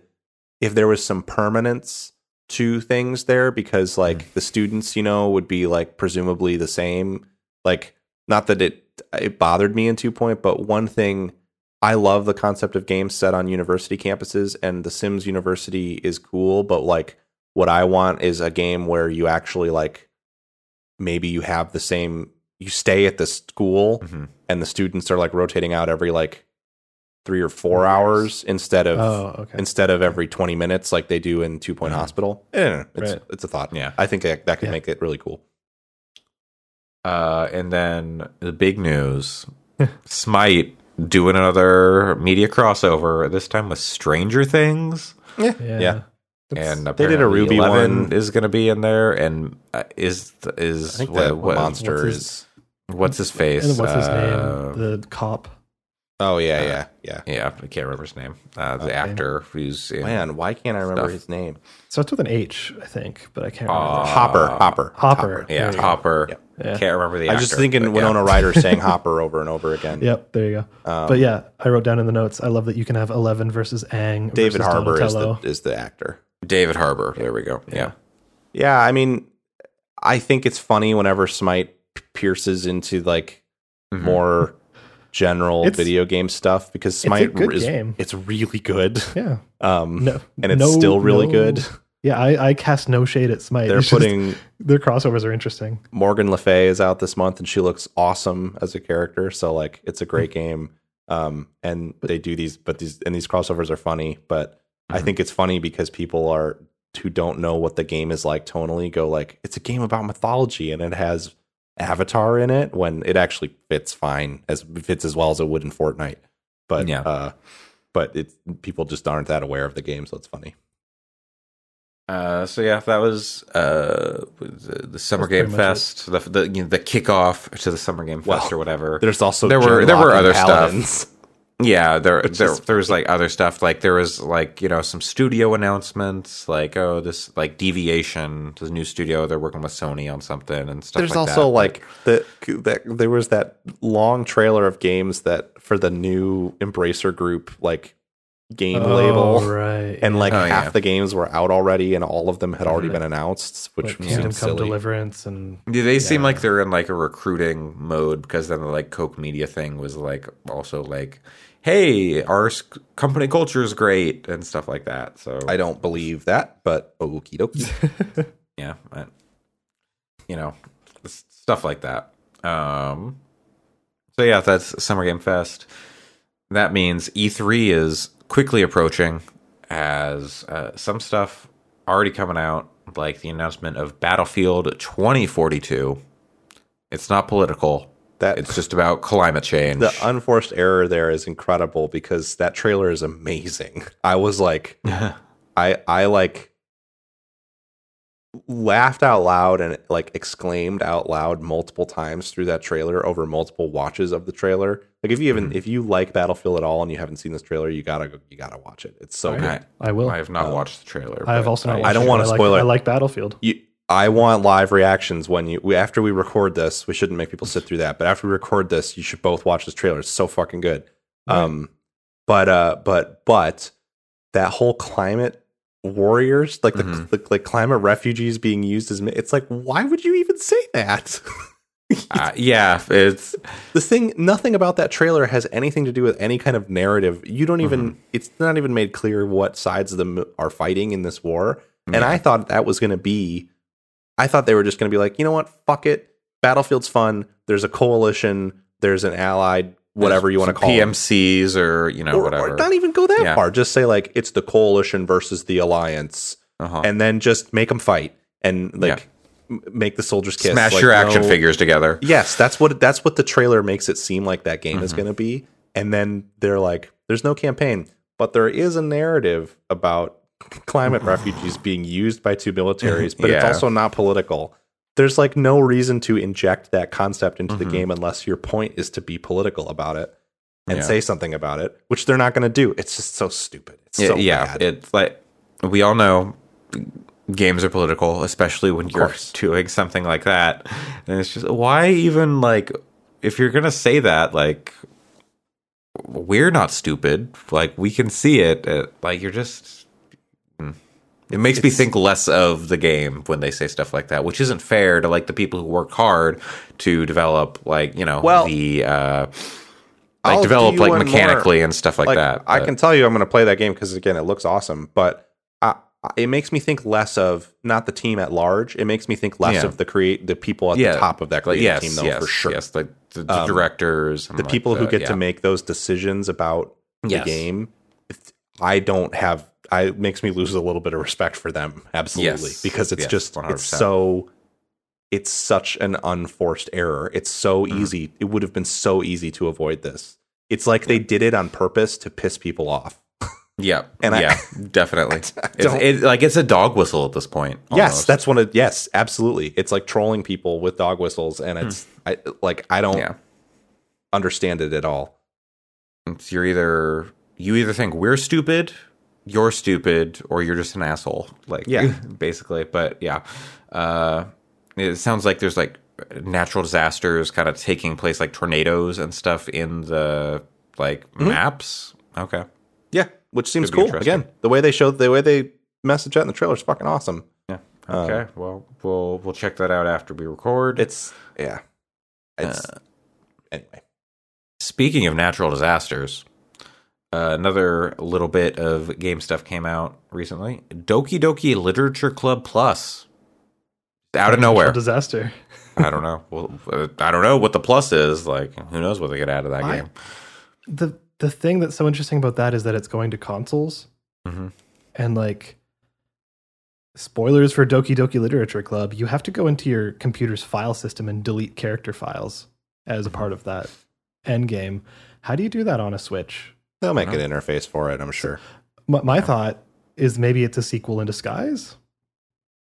if there was some permanence to things there because like the students you know would be like presumably the same like not that it it bothered me in two point but one thing i love the concept of games set on university campuses and the sims university is cool but like what i want is a game where you actually like maybe you have the same you stay at the school Mhm. and the students are like rotating out every like three or four hours instead of Oh, okay. instead of every 20 minutes like they do in two point Mhm. hospital eh, it's, Right. it's a thought Yeah. i think that, that could Yeah. make it really cool Uh, and then the big news Smite doing another media crossover, this time with Stranger Things. yeah. yeah. And they did a Ruby 11 one. is going to be in there. And uh, is is what, that what- monster what's his- is what's his face? And what's his Uh, name? The cop. Oh yeah yeah yeah yeah, I can't remember his name. Uh, the Okay. actor who's in man why can't i remember Stuff. his name So it's with an H, I think, but I can't remember. Uh, hopper hopper Hopper. yeah There. Hopper. Yep. Yeah. Can't remember the. i was just actor, thinking but winona yeah. ryder saying hopper over and over again Yep, there you go. um, but yeah, I wrote down in the notes. I love that you can have Eleven versus Ang. david versus harbour is the, is the actor David Harbour. There we go. Yeah. Yeah, I mean, I think it's funny whenever Smite pierces into like Mhm. more general It's- video game stuff because Smite is game. it's really good. Yeah, Um, no, and it's no- still really no- good. Yeah, I, I cast no shade at Smite. They're It's just- putting their crossovers are interesting. Morgan Le Fay is out this month, and she looks awesome as a character. So like, it's a Hmm. great game. Um, and they do these, but these and these crossovers are funny. But I Mhm. think it's funny because people are who don't know what the game is like tonally go like, it's a game about mythology, and it has Avatar in it when it actually fits fine as fits as well as it would in Fortnite. But Yeah. uh, but it's people just aren't that aware of the game, so it's funny. Uh, so yeah, that was uh the, the summer That's game fest, the the you know, the kickoff to the summer game Well, fest or whatever. There's also There were- Genlock there were and other stuff. Paladins. Yeah, there Which there, is there was like other stuff. Like there was like you know some studio announcements, like oh this like Deviation, this new studio. They're working with Sony on something and stuff. There's like also that. like the that there was that long trailer of games that for the new Embracer Group like game Oh, label, right? and like Oh, half yeah. the games were out already, and all of them had already been announced, which Like seemed Kingdom Come silly. Deliverance and Yeah, they seem like they're in like a recruiting mode because then the like Koch Media thing was like also like, hey, our company culture is great and stuff like that. So I don't believe that, but okie dokie. yeah, I, you know, stuff like that. Um, so yeah, that's Summer Game Fest. That means E3 is quickly approaching as uh, some stuff already coming out, like the announcement of Battlefield 2042. It's not political. That It's just about climate change. the unforced error there is incredible because that trailer is amazing. I was like, I I like laughed out loud and like exclaimed out loud multiple times through that trailer over multiple watches of the trailer. Like if you even Mhm. if you like Battlefield at all and you haven't seen this trailer, you gotta go, you gotta watch it. It's so Alright. good. I, I will. I have not Uh, watched the trailer. I have also not. I- watched don't wanna spoil like, it. I like Battlefield. You, I want live reactions when you we, after we record this. We shouldn't make people sit through that, but after we record this, you should both watch this trailer. It's so fucking good. Um, but uh, but but that whole climate warriors, like the, Mhm. the like climate refugees being used as, it's like, why would you even say that? Uh, yeah, it's the thing nothing about that trailer has anything to do with any kind of narrative you don't even it's not even made clear what sides of them are fighting in this war and i thought that was going to be i thought they were just going to be like you know what fuck it battlefield's fun there's a coalition there's an allied whatever you want to call them. PMCs or you know or, whatever. or not even go that Yeah. far just say like it's the coalition versus the alliance uh-huh. and then just make them fight and like m- make the soldiers kiss Smash Like, your action no- figures together. Yes, that's what that's what the trailer makes it seem like that game Mm-hmm. is going to be. And then they're like, "There's no campaign, but there is a narrative about climate refugees being used by two militaries, but it's also not political." There's like no reason to inject that concept into Mhm. the game unless your point is to be political about it and Yeah. say something about it, which they're not going to do. It's just so stupid. It's Yeah, so yeah, bad. it's like we all know games are political, especially when you're course. doing something like that. And it's just why even like if you're gonna say that, like we're not stupid. Like we can see it. uh, like you're just. It makes me think less of the game when they say stuff like that, which isn't fair to like the people who work hard to develop like you know Well, the uh, I'll like develop like one more. mechanically and stuff like, that. I but- can tell you I'm going to play that game because again, it looks awesome. But I, I- it makes me think less of not the team at large. It makes me think less Yeah. of the create the people at Yeah. the top of that like creative yes, team, though, yes, for sure. Yes, like the, the Um, directors, the like people who the- get yeah. to make those decisions about Yes. the game. I don't have. I it makes me lose a little bit of respect for them. Absolutely, Yes. because it's Yes, just 100%. it's so. It's such an unforced error. It's so Mm-hmm. easy. It would have been so easy to avoid this. It's like they did it on purpose to piss people off. Yeah, And I- yeah, definitely. It's, it, like it's a dog whistle at this point. Yes, that's one of yes, absolutely. It's like trolling people with dog whistles, and it's I like I don't Hmm. yeah. understand it at all. It's, you're either you either think we're stupid, you're stupid, or you're just an asshole. Like Yeah. basically. But yeah, uh, it sounds like there's like natural disasters kind of taking place, like tornadoes and stuff in the like Mm-hmm. maps. Okay. Yeah, which seems cool. Again, the way they showed the way they message that in the trailer is fucking awesome. Yeah. Okay. well, we'll we'll check that out after we record. It's yeah. It's Uh, anyway. Speaking of natural disasters, uh, another little bit of game stuff came out recently. Doki Doki Literature Club Plus. Out of nowhere. disaster. I don't know. Well, uh, I don't know what the plus is. Like, who knows what they get out of that I- game? the the thing that's so interesting about that is that it's going to consoles Mhm. and like spoilers for Doki Doki Literature Club, you have to go into your computer's file system and delete character files as a part of that end game. How do you do that on a Switch? They'll make Uh-huh. an interface for it, I'm sure. My, my thought is maybe it's a sequel in disguise,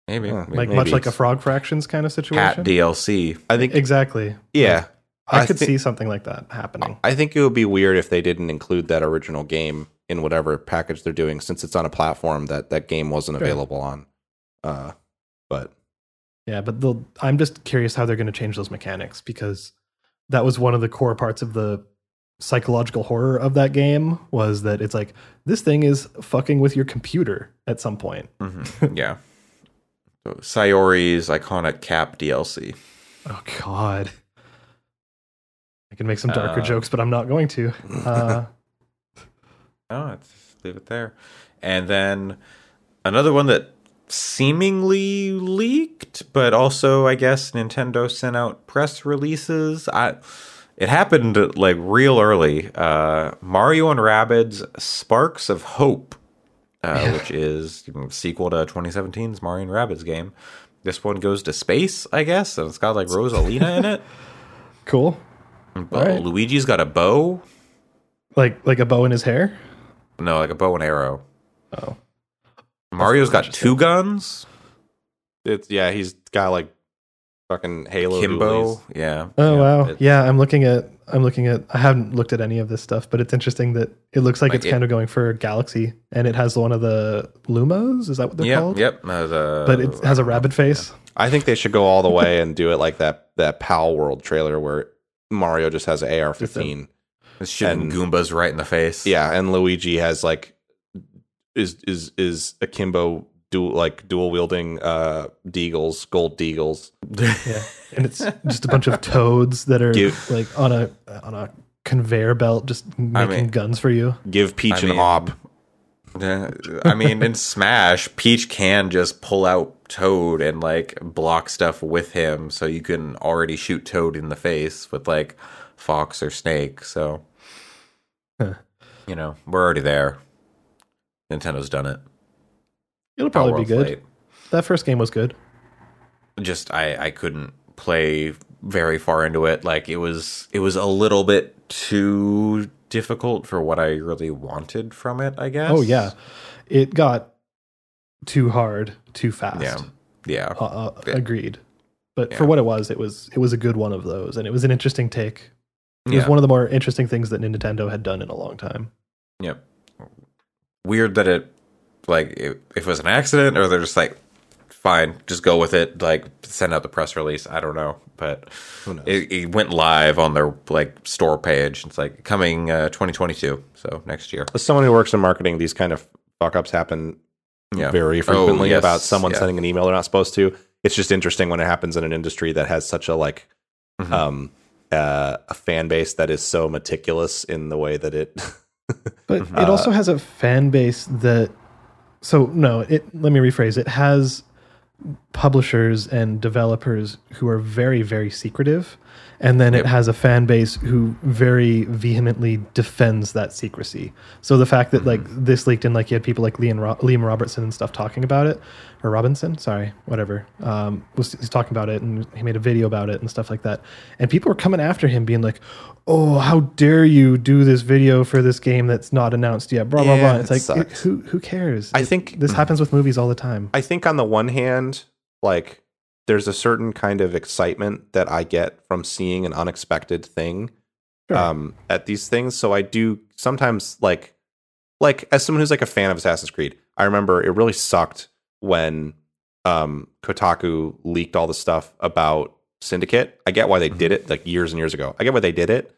Maybe. Huh, like Maybe much like a it's- Frog Fractions kind of Hat situation. DLC. I think exactly. yeah. I, I could thi- see something like that happening. I think it would be weird if they didn't include that original game in whatever package they're doing since it's on a platform that that game wasn't Sure. available on. Uh but Yeah, but they'll, I'm just curious how they're going to change those mechanics because that was one of the core parts of the psychological horror of that game was that it's like this thing is fucking with your computer at some point. Mhm. yeah. So, Sayori's iconic cap DLC. Oh god. I can make some darker Uh, jokes, but I'm not going to. Uh, Oh, let's leave it there. And then another one that seemingly leaked, but also I guess Nintendo sent out press releases. I it happened like real early. Uh, Mario and Rabbids Sparks of Hope, uh, which is sequel to 2017's Mario and Rabbids game. This one goes to space, I guess, and it's got like Rosalina in it. cool. But Alright. Luigi's got a bow. Like like a bow in his hair. No, like a bow and arrow. Oh. Mario's got two guns. it's yeah, he's got like fucking Halo Kimbo, dualies. yeah. Oh yeah, wow. it- yeah, I'm looking at I'm looking at I haven't looked at any of this stuff, but it's interesting that it looks like Like it's it- kind of going for Galaxy and it has one of the Lumas, is that what they're Yep, called? yep. uh, the- But it has a rabbit face. I think they should go all the way and do it like that that Palworld trailer where Mario just has an AR-15. It's shooting and- Goombas right in the face. Yeah, and Luigi has like is is is akimbo dual like dual wielding uh deagles, gold deagles. Yeah, and it's just a bunch of toads that are Give- like on a on a conveyor belt, just making mean- guns for you. Give Peach I an mean, op. Yeah, I mean, in Smash, Peach can just pull out Toad and like block stuff with him, so you can already shoot Toad in the face with like Fox or Snake. So, Huh. you know, we're already there. Nintendo's done it. It'll probably be good. late. That first game was good. Just I I couldn't play very far into it. Like it was it was a little bit too difficult for what I really wanted from it. I guess. Oh yeah, it got too hard too fast. Yeah. Yeah. Uh, uh, Yeah. agreed. But Yeah. for what it was, it was it was a good one of those, and it was an interesting take. It was one of the more interesting things that Nintendo had done in a long time. Yep. Weird that it, like, if, if it was an accident or they're just like, fine, just go with it. Like, send out the press release. I don't know, but it, it went live on their like store page. It's like coming uh, 2022, so next year. As someone who works in marketing, these kind of fuck ups happen Yeah. very frequently Oh, yes, about someone yeah. sending an email they're not supposed to. It's just interesting when it happens in an industry that has such a like Mhm. um uh, a fan base that is so meticulous in the way that it But it also has a fan base that. So no, it. Let me rephrase. It has publishers and developers who are very very secretive, and then it has a fan base who very vehemently defends that secrecy. So the fact that like this leaked in, like you had people like Liam, Ro- Liam Robertson and stuff talking about it, or Robinson, sorry, whatever, um, was he's talking about it and he made a video about it and stuff like that, and people were coming after him, being like, "Oh, how dare you do this video for this game that's not announced yet?" Blah blah Yeah, blah. It's it like it- who who cares? I It- think- this happens with movies all the time. I think on the one hand, like there's a certain kind of excitement that I get from seeing an unexpected thing Sure. um, at these things. So I do sometimes like like as someone who's like a fan of Assassin's Creed, I remember it really sucked when um, Kotaku leaked all the stuff about Syndicate. I get why they did it like years and years ago. I get why they did it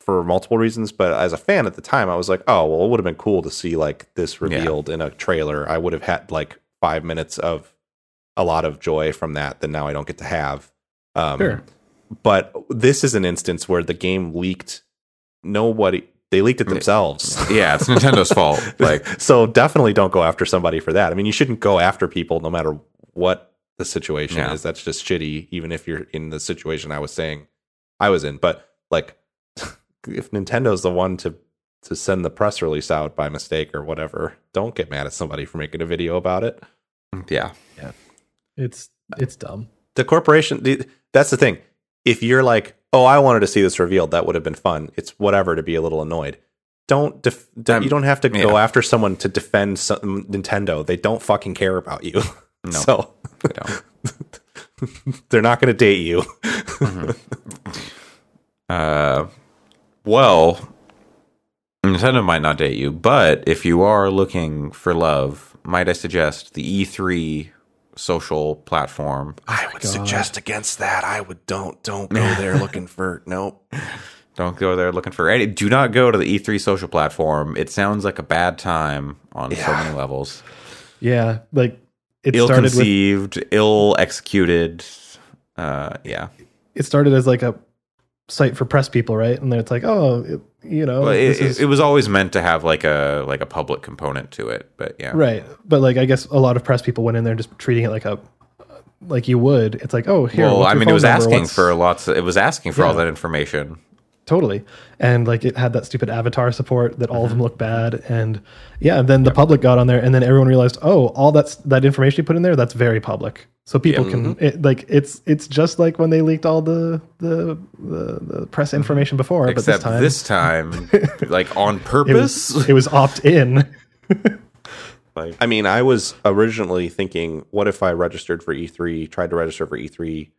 for multiple reasons, but as a fan at the time, I was like, oh well, it would have been cool to see like this revealed in a trailer. I would have had like five minutes of a lot of joy from that that now I don't get to have. Um, Sure. But this is an instance where the game leaked. Nobody they leaked it themselves. Yeah, it's Nintendo's fault. Like, so definitely don't go after somebody for that. I mean, you shouldn't go after people no matter what the situation Yeah. is. That's just shitty, even if you're in the situation I was saying I was in. But like, if Nintendo's the one to to send the press release out by mistake or whatever, don't get mad at somebody for making a video about it. Yeah. Yeah, It's it's dumb. The corporation, the, that's the thing. If you're like, oh, I wanted to see this revealed, that would have been fun. It's whatever to be a little annoyed. Don't, def- don't- Um, you don't have to go after someone to defend some, Nintendo. They don't fucking care about you. No. so you know. they're not going to date you. Uh, well, Nintendo might not date you, but if you are looking for love, might I suggest the E3 social platform? I would God. suggest against that. I would don't don't go there looking for nope. Don't go there looking for any. Do not go to the E3 social platform. It sounds like a bad time on so many levels. Yeah, like it Ill started with conceived, ill executed. Uh, yeah. it started as like a site for press people, right? And then it's like, oh, it, you know, Well, it, is it was always meant to have like a like a public component to it, but yeah. right. But like, I guess a lot of press people went in there just treating it like a like you would. It's like, oh, here. well, I mean, it was number? asking What's- for lots. Of, it was asking for all that information. Totally, and like it had that stupid avatar support that all of Mm-hmm. them look bad, and yeah, and then the public got on there, and then everyone realized, oh, all that's that information you put in there, that's very public. So people can mm-hmm. it, like it's it's just like when they leaked all the the the, the press information before, Except but this time this time, like on it purpose. was, it was opt in. like, I mean, I was originally thinking, what if I registered for E3, tried to register for E3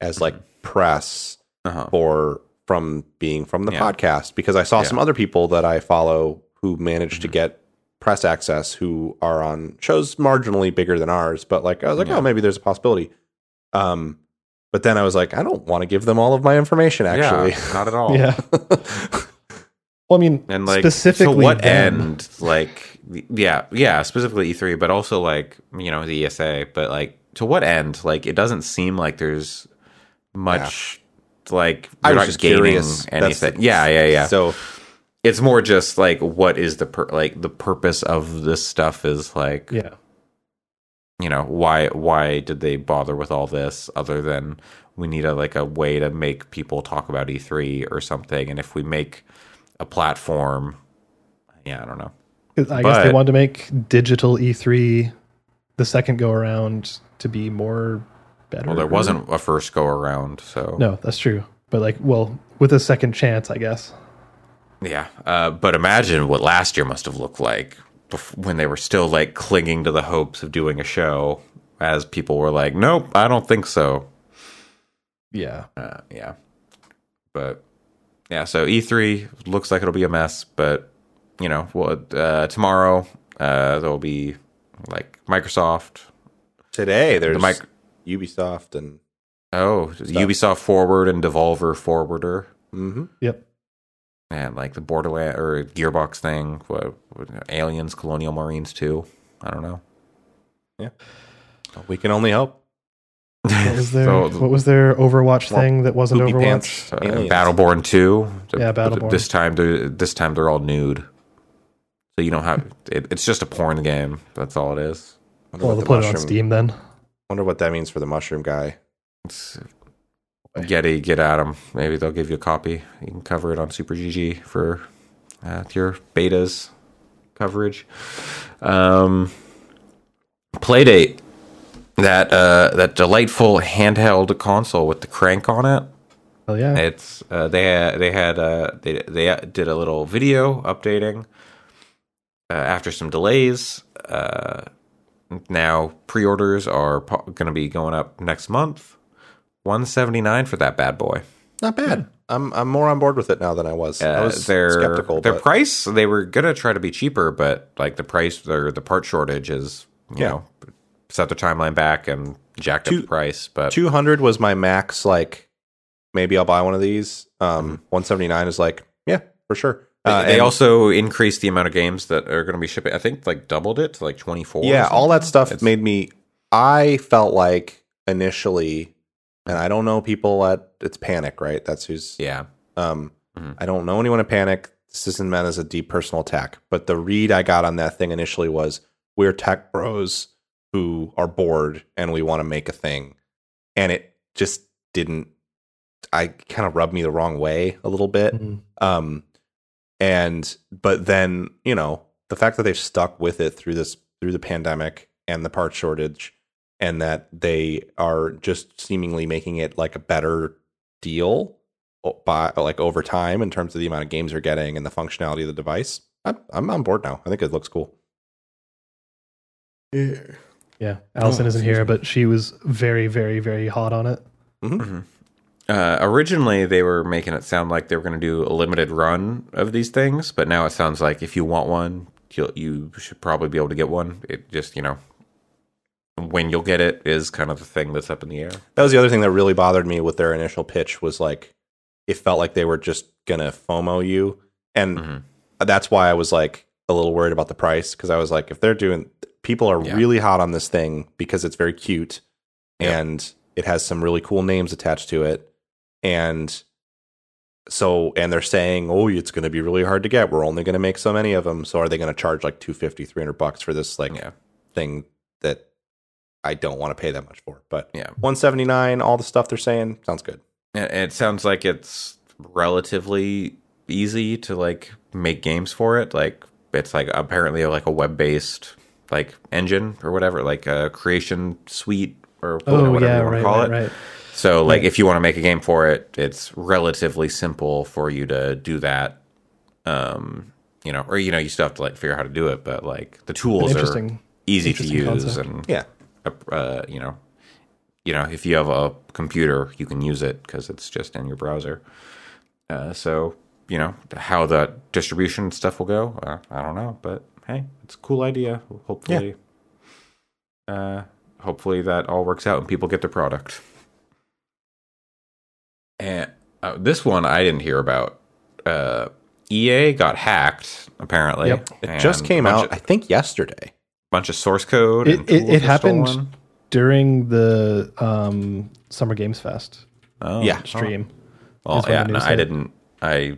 as like press uh-huh. or from being from the Yeah. podcast because I saw Yeah. some other people that I follow who managed to Mm-hmm. get press access who are on shows marginally bigger than ours, but like I was like, Yeah. oh, maybe there's a possibility. Um, but then I was like, I don't want to give them all of my information. Actually, yeah, not at all. yeah. Well, I mean, And like, specifically, to what them. end? Like, yeah, yeah, specifically E3, but also like you know the ESA. But like, to what end? Like, it doesn't seem like there's much. Like, I you're was not just gaining curious. That's anything. the- yeah, yeah, yeah. So it's more just like what is the per- like the purpose of this stuff is like Yeah. you know why why did they bother with all this other than we need a like a way to make people talk about E3 or something and if we make a platform yeah I don't know. I guess they wanted to make digital E3 the second go around to be more better. well there wasn't a first go around so No, that's true. But like, well, with a second chance, I guess. yeah uh, but imagine what last year must have looked like bef- when they were still like clinging to the hopes of doing a show as people were like nope I don't think so Yeah. uh, yeah. But yeah, so E3 looks like it'll be a mess, but you know, well, uh, tomorrow uh, there'll be like Microsoft. today there's mic- Ubisoft and Oh, Ubisoft Forward and Devolver Forwarder, hmm Yep. and like the Borderland or Gearbox thing. What, what Aliens, Colonial Marines too. I don't know. Yeah, we can only hope. What was their So- What was their Overwatch Well, thing that wasn't Overwatch? Pants Uh, Battleborn two. Yeah, Battleborn. This time, they're this time they're all nude, so you don't have. It, it's just a porn game. That's all it is. Well, they'll the put it on Steam then. Wonder what that means for the mushroom guy. It's, Getty, get at them. Maybe they'll give you a copy. You can cover it on Super GG for uh, your betas coverage. Um, Playdate, that uh, that delightful handheld console with the crank on it. Hell yeah. It's uh, they had, they had uh, they they did a little video updating uh, after some delays. Now pre-orders are po- going to be going up next month. One seventy nine for that bad boy. Not bad. I'm I'm more on board with it now than I was. I Uh, was their skeptical. their but price they were gonna try to be cheaper, but like the price or the part shortage is you Yeah. know set the timeline back and jacked Two- up the price. But 200 was my max. Like maybe I'll buy one of these. Um, 179 is like yeah for sure. Uh, they also increased the amount of games that are going to be shipping. I think like doubled it to like twenty four. yeah all that stuff It's- made me. I felt like initially, and I don't know people at it's Panic right. That's who's Yeah, Um, Mhm. I don't know anyone at Panic. This isn't meant as a deep personal attack, but the read I got on that thing initially was we're tech bros who are bored and we want to make a thing. And it just didn't, I kind of rubbed me the wrong way a little bit. Mhm. Um, and, but then, you know, the fact that they've stuck with it through this, through the pandemic and the part shortage, and that they are just seemingly making it like a better deal by like over time in terms of the amount of games you're getting and the functionality of the device. I'm, I'm on board now. I think it looks cool. Yeah. Yeah. Allyson Oh, isn't here, but she was very, very, very hot on it. Mm-hmm. Mm-hmm. Uh, originally they were making it sound like they were going to do a limited run of these things, but now it sounds like if you want one, you'll, you should probably be able to get one. It just you know when you'll get it is kind of the thing that's up in the air. That was the other thing that really bothered me with their initial pitch was like it felt like they were just gonna FOMO you, and Mhm. that's why I was like a little worried about the price because I was like, if they're doing, people are Yeah. really hot on this thing because it's very cute Yeah. and it has some really cool names attached to it, and so and they're saying, oh, it's going to be really hard to get. We're only going to make so many of them. So are they going to charge like 250, 300 bucks for this like Yeah, thing that I don't want to pay that much for? But yeah. 179 all the stuff they're saying sounds good And it sounds like it's relatively easy to like make games for it. Like it's like apparently like a web based like engine or whatever, like a creation suite or Oh, whatever yeah. you want Right, to call right, it. right. So like Yeah. if you want to make a game for it, it's relatively simple for you to do that. Um, you know, or you know, you still have to like figure out how to do it, but like the tools are easy to use concept. and yeah uh, you know, you know, if you have a computer, you can use it because it's just in your browser. Uh, so you know how the distribution stuff will go. Uh, I don't know, but hey, it's a cool idea. Hopefully, uh, hopefully that all works out and people get the product. And uh, this one I didn't hear about. Uh, EA got hacked. Apparently, Yep. It just came a bunch out, I think, yesterday. bunch of source code. It- and it- tools it were happened- stolen. during the um, Summer Games Fest Oh, Yeah. stream. Well, yeah, no, I didn't. I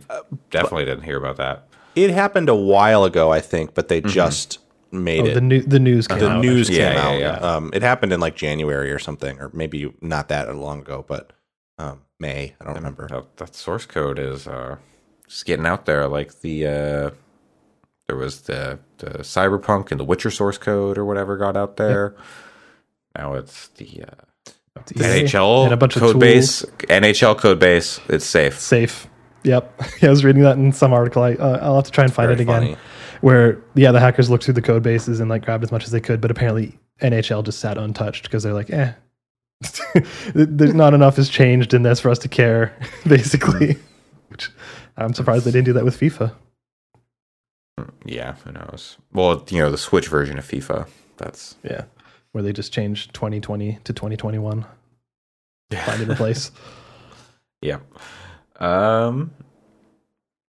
definitely didn't hear about that. It happened a while ago, I think, but they just made Oh, it. the new the news came the out. news Yeah, came yeah, out. yeah. Um, it happened in like January or something, or maybe not that long ago, but um, May. I don't remember. That, that source code is uh, just getting out there. Like the uh, there was the the Cyberpunk and the Witcher source code or whatever got out there. Now it's the uh, It's NHL and a bunch of code tools. base. NHL code base. It's safe. Safe. Yep. I was reading that in some article. I, uh, I'll have to try and find Very it again. funny. Where yeah, the hackers looked through the code bases and like grabbed as much as they could, but apparently NHL just sat untouched because they're like, eh, there's not enough has changed in this for us to care, basically. Which I'm surprised they didn't do that with FIFA. Yeah, who knows? Well, you know the Switch version of FIFA. That's Yeah, where they just changed 2020 to 2021. Find and replace. yeah. Um.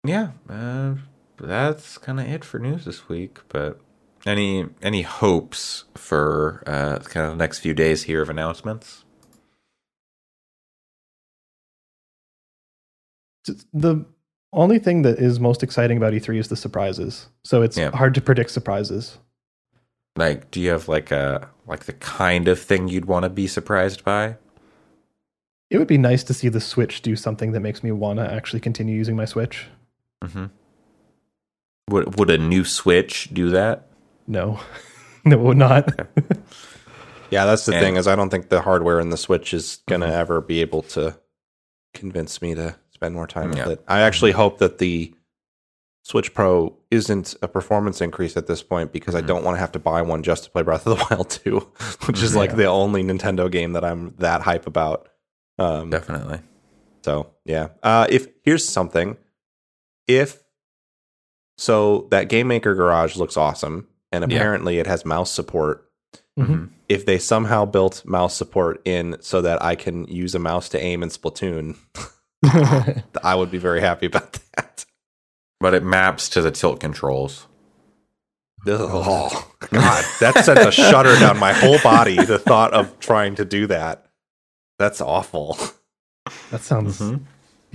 Yeah. Uh, that's kind of it for news this week. But any any hopes for uh, kind of the next few days here of announcements? the only thing that is most exciting about E3 is the surprises. So it's Yeah. hard to predict surprises. Like, do you have like a like the kind of thing you'd want to be surprised by? It would be nice to see the Switch do something that makes me want to actually continue using my Switch. Mm-hmm. Would would a new Switch do that? No, no, would not. Yeah, that's the And- thing is I don't think the hardware in the Switch is gonna ever be able to convince me to spend more time Yeah. with it. I actually hope that the Switch Pro isn't a performance increase at this point because I don't want to have to buy one just to play Breath of the Wild 2, which is like the only Nintendo game that I'm that hype about. Um, Definitely. so yeah. Uh, if here's something, if so, that Game Maker Garage looks awesome, and Yeah. apparently it has mouse support. Mhm. If they somehow built mouse support in so that I can use a mouse to aim in Splatoon, I would be very happy about that. But it maps to the tilt controls. Oh God, that sent a shudder down my whole body. The thought of trying to do that. That's awful. that sounds. Mhm.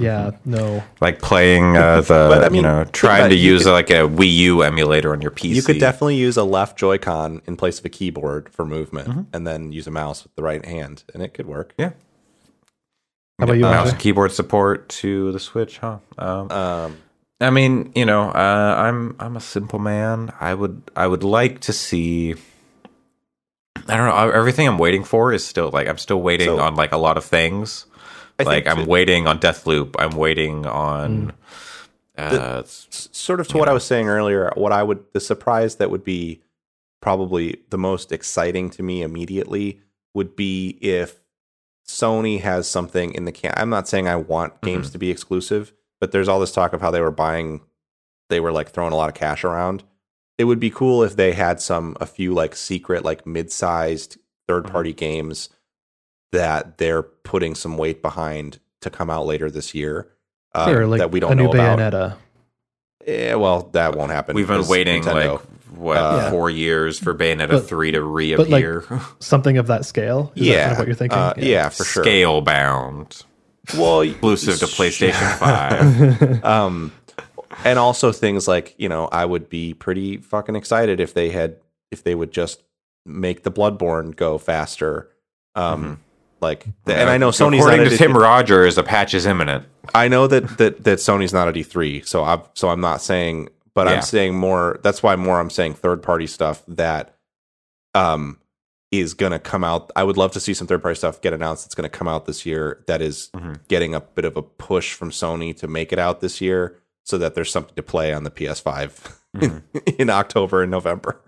Yeah, no. Like playing uh, the, But, I mean, you know, trying to use could- like a Wii U emulator on your PC. You could definitely use a left Joy-Con in place of a keyboard for movement, Mm-hmm. and then use a mouse with the right hand, and it could work. Yeah. How about you, mouse Andre? and keyboard support to the Switch, huh? Um, Um, I mean, you know, uh, I'm I'm a simple man. I would I would like to see. I don't know. Everything I'm waiting for is still like I'm still waiting So- on like a lot of things. I like I'm waiting on Deathloop. I'm waiting on. Uh, s- sort of to what I was saying earlier, what I would the surprise that would be probably the most exciting to me immediately would be if Sony has something in the can. I'm not saying I want games Mm-hmm. to be exclusive, but there's all this talk of how they were buying, they were like throwing a lot of cash around. It would be cool if they had some a few like secret like mid-sized third Mm-hmm. party games that they're putting some weight behind to come out later this year. Uh, Or like that we don't a new know about. Bayonetta. Yeah, well, that won't happen. we've been waiting Nintendo- like what Uh, four years for Bayonetta But- three to reappear. like, reappear. Something of that scale. Is that yeah, kind of what you're thinking? Uh, yeah. for sure. Scalebound, Well, exclusive to PlayStation Five. um, and also things like you know, I would be pretty fucking excited if they had if they would just make the Bloodborne go faster. Um, like, the, and I know Sony's according to Tim Rogers, a patch is imminent. I know that that that Sony's not at E3, so I'm so I'm not saying, but Yeah. I'm saying more. That's why more I'm saying third party stuff that um is going to come out. I would love to see some third party stuff get announced. That's going to come out this year. That is Mhm. getting a bit of a push from Sony to make it out this year, so that there's something to play on the PS5 in, in October and November.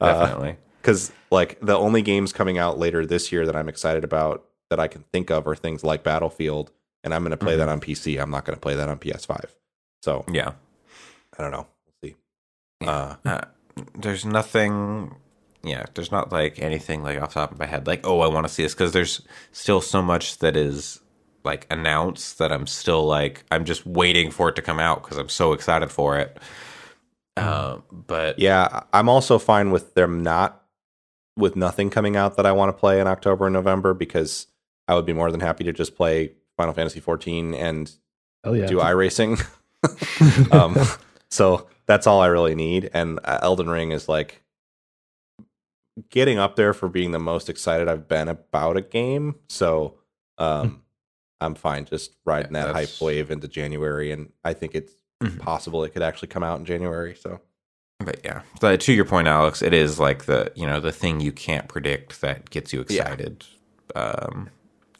Definitely. Because like the only games coming out later this year that I'm excited about that I can think of are things like Battlefield, and I'm going to play that on PC. I'm not going to play that on PS5. So yeah. I don't know. We'll see. Yeah. Uh, Uh, there's nothing. Yeah, there's not like anything like off the top of my head, like oh, I want to see this because there's still so much that is like announced that I'm still like I'm just waiting for it to come out because I'm so excited for it. Uh, but Yeah, I'm also fine with them not with nothing coming out that I want to play in October and November because I would be more than happy to just play Final Fantasy 14 and Oh yeah. do iRacing. um, so that's all I really need. And uh, Elden Ring is like getting up there for being the most excited I've been about a game. So um, I'm fine just riding Yeah, that hype wave into January. And I think it's Mhm. possible it could actually come out in January. So But yeah, but to your point, Alex, it is like the you know the thing you can't predict that gets you Yeah. excited.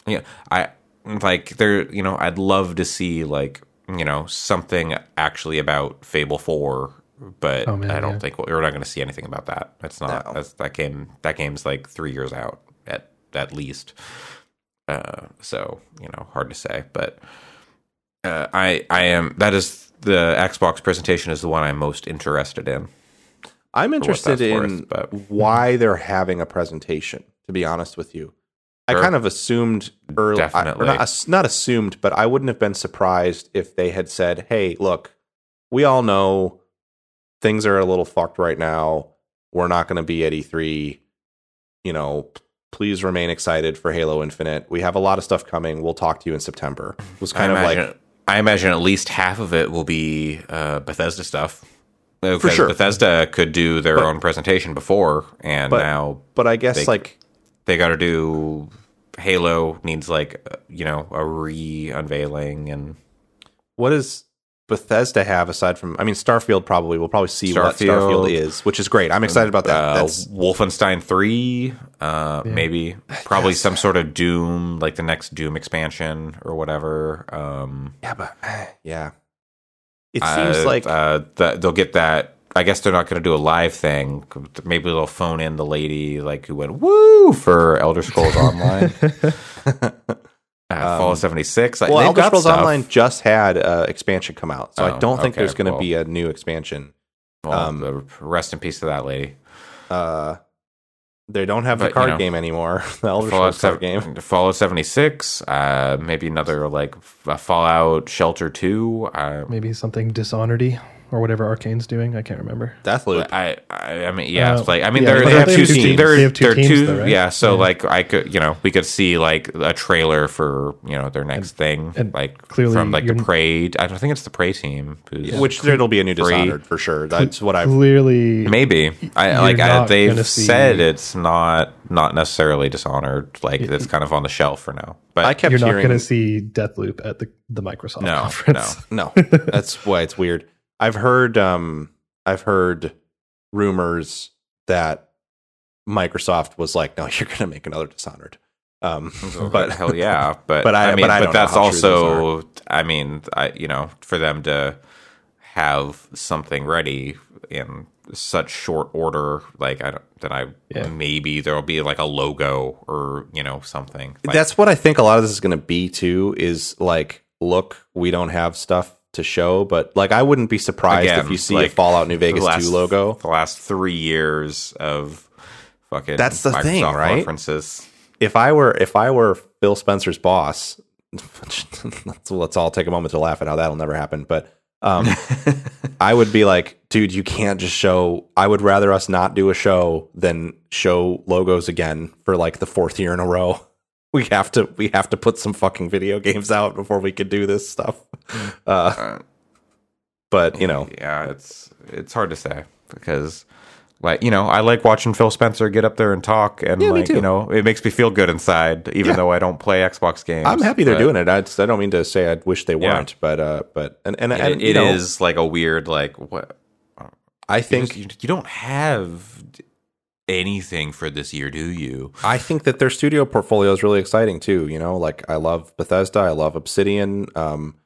Um, yeah, I like there. You know, I'd love to see like you know something actually about Fable Four, but Oh, man, I don't yeah. think we're not going to see anything about that. It's not No. that's, that game. That game's like three years out at at least. Uh, so you know, hard to say, but uh, I I am that is the Xbox presentation is the one I'm most interested in. I'm interested in worth, but- why they're having a presentation. To be honest with you, I kind of assumed early, I- not, not assumed, but I wouldn't have been surprised if they had said, "Hey, look, we all know things are a little fucked right now. We're not going to be at E3. You know, please remain excited for Halo Infinite. We have a lot of stuff coming. We'll talk to you in September." It Was kind I of imagine, like I imagine at least half of it will be uh, Bethesda stuff. For sure. Bethesda could do their But- own presentation before, and But- now but I guess They- like they got to do Halo needs like uh, you know a re unveiling and what does Bethesda have aside from? I mean, Starfield probably we'll probably see what Starfield. Starfield is, which is great. I'm excited about that. uh, That's Wolfenstein three, uh, maybe probably some sort of Doom, like the next Doom expansion or whatever. Um, yeah, but yeah, it seems uh, like uh, that they'll get that. I guess they're not going to do a live thing. Maybe they'll phone in the lady like who went woo for Elder Scrolls Online. uh, Fallout seventy six. well, Elder Scrolls Online just had uh, expansion come out, so I Oh, don't think okay, there's going to well. be a new expansion. um, um, rest in peace to that lady. Uh, they don't have the But, you card know, game anymore. The Elder Fallout, Scrolls card sev- game. Fallout seventy six. Uh, maybe another like f- Fallout Shelter two. Uh, Maybe something Dishonored or whatever Arkane's doing. I can't remember. Deathloop. I, I I mean yeah, Uh, it's like I mean yeah, they're, they have they two have two teams. teams. They're, They have two they're teams two though, right? yeah. So Yeah. like I could you know we could see like a trailer for you know their next thing and like clearly from like the you're- Prey. I don't think it's the Prey team. who's- Which there'll be a new Prey. Dishonored for sure. That's what I've. Clearly, Maybe I like I, they've gonna see- said it's not not necessarily Dishonored. Like it's kind of on the shelf for now. But I kept you're not going to see Deathloop at the the Microsoft No, conference. No, no, that's why it's weird. I've heard um I've heard rumors that Microsoft was like, no, you're going to make another Dishonored. Um, but but hell yeah, but, but I- I, mean, but I but, that's how true those also, I mean, I you know, for them to have something ready in such short order, like I don't, that I Yeah. maybe there'll be like a logo or you know something. Like, that's what I think a lot of this is going to be too. Is like, look, we don't have stuff to show, but like, I wouldn't be surprised Again, if you see like, a Fallout New Vegas last- two logo. The last three years of fucking That's the thing, right? Conferences. If I were if I were Phil Spencer's boss, let's, let's all take a moment to laugh at how that'll never happen. But um, I would be like, dude, you can't just show. I would rather us not do a show than show logos again for like the fourth year in a row. We have to we have to put some fucking video games out before we could do this stuff. Uh, Uh, but you know, yeah, it's it's hard to say because like you know I like watching Phil Spencer get up there and talk and Yeah, like you know it makes me feel good inside even Yeah. though I don't play Xbox games. I'm happy they're doing it. I, just- I don't mean to say I wish they weren't, but uh, but and and, It, and it know, is like a weird like what I you, think just- you, you don't have anything for this year, do you? I think that their studio portfolio is really exciting too. You know, like I love Bethesda, I love Obsidian, um,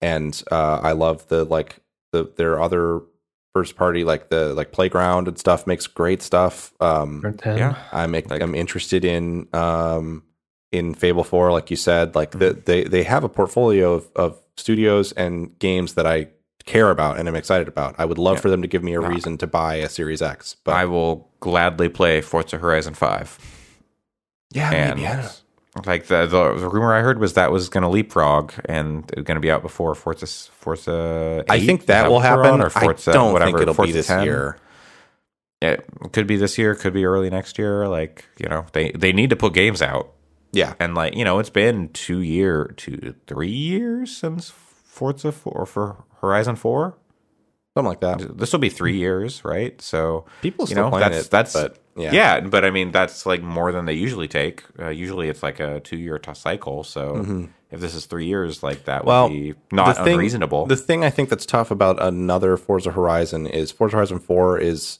and uh, I love the like the their other first party like the like Playground and stuff makes great stuff. Um, Yeah. I'm Like- I'm interested in um in Fable Four, like you said, like Mm-hmm. they they have a portfolio of, of studios and games that I care about and I'm excited about. I would love Yeah. for them to give me a reason to buy a Series X, but I will gladly play Forza Horizon Five. yeah, and maybe know. like the, the the rumor I heard was that was going to leapfrog and it was going to be out before Forza Forza. 8? I think that will happen. or Forza, I don't whatever, think it'll Forza be this 10? year. It could be this year, could be early next year. Like you know, they they need to put games out, Yeah, and like you know, it's been two year, two three years since Forza 4 or for Horizon Four. something like that. This will be three years, right? So People you still know playing that's it, that's but yeah. yeah. but I mean that's like more than they usually take. Uh, usually it's like a two year cycle. So if this is three years, like that would Well, be not the thing- unreasonable. The thing I think that's tough about another Forza Horizon is Forza Horizon 4 is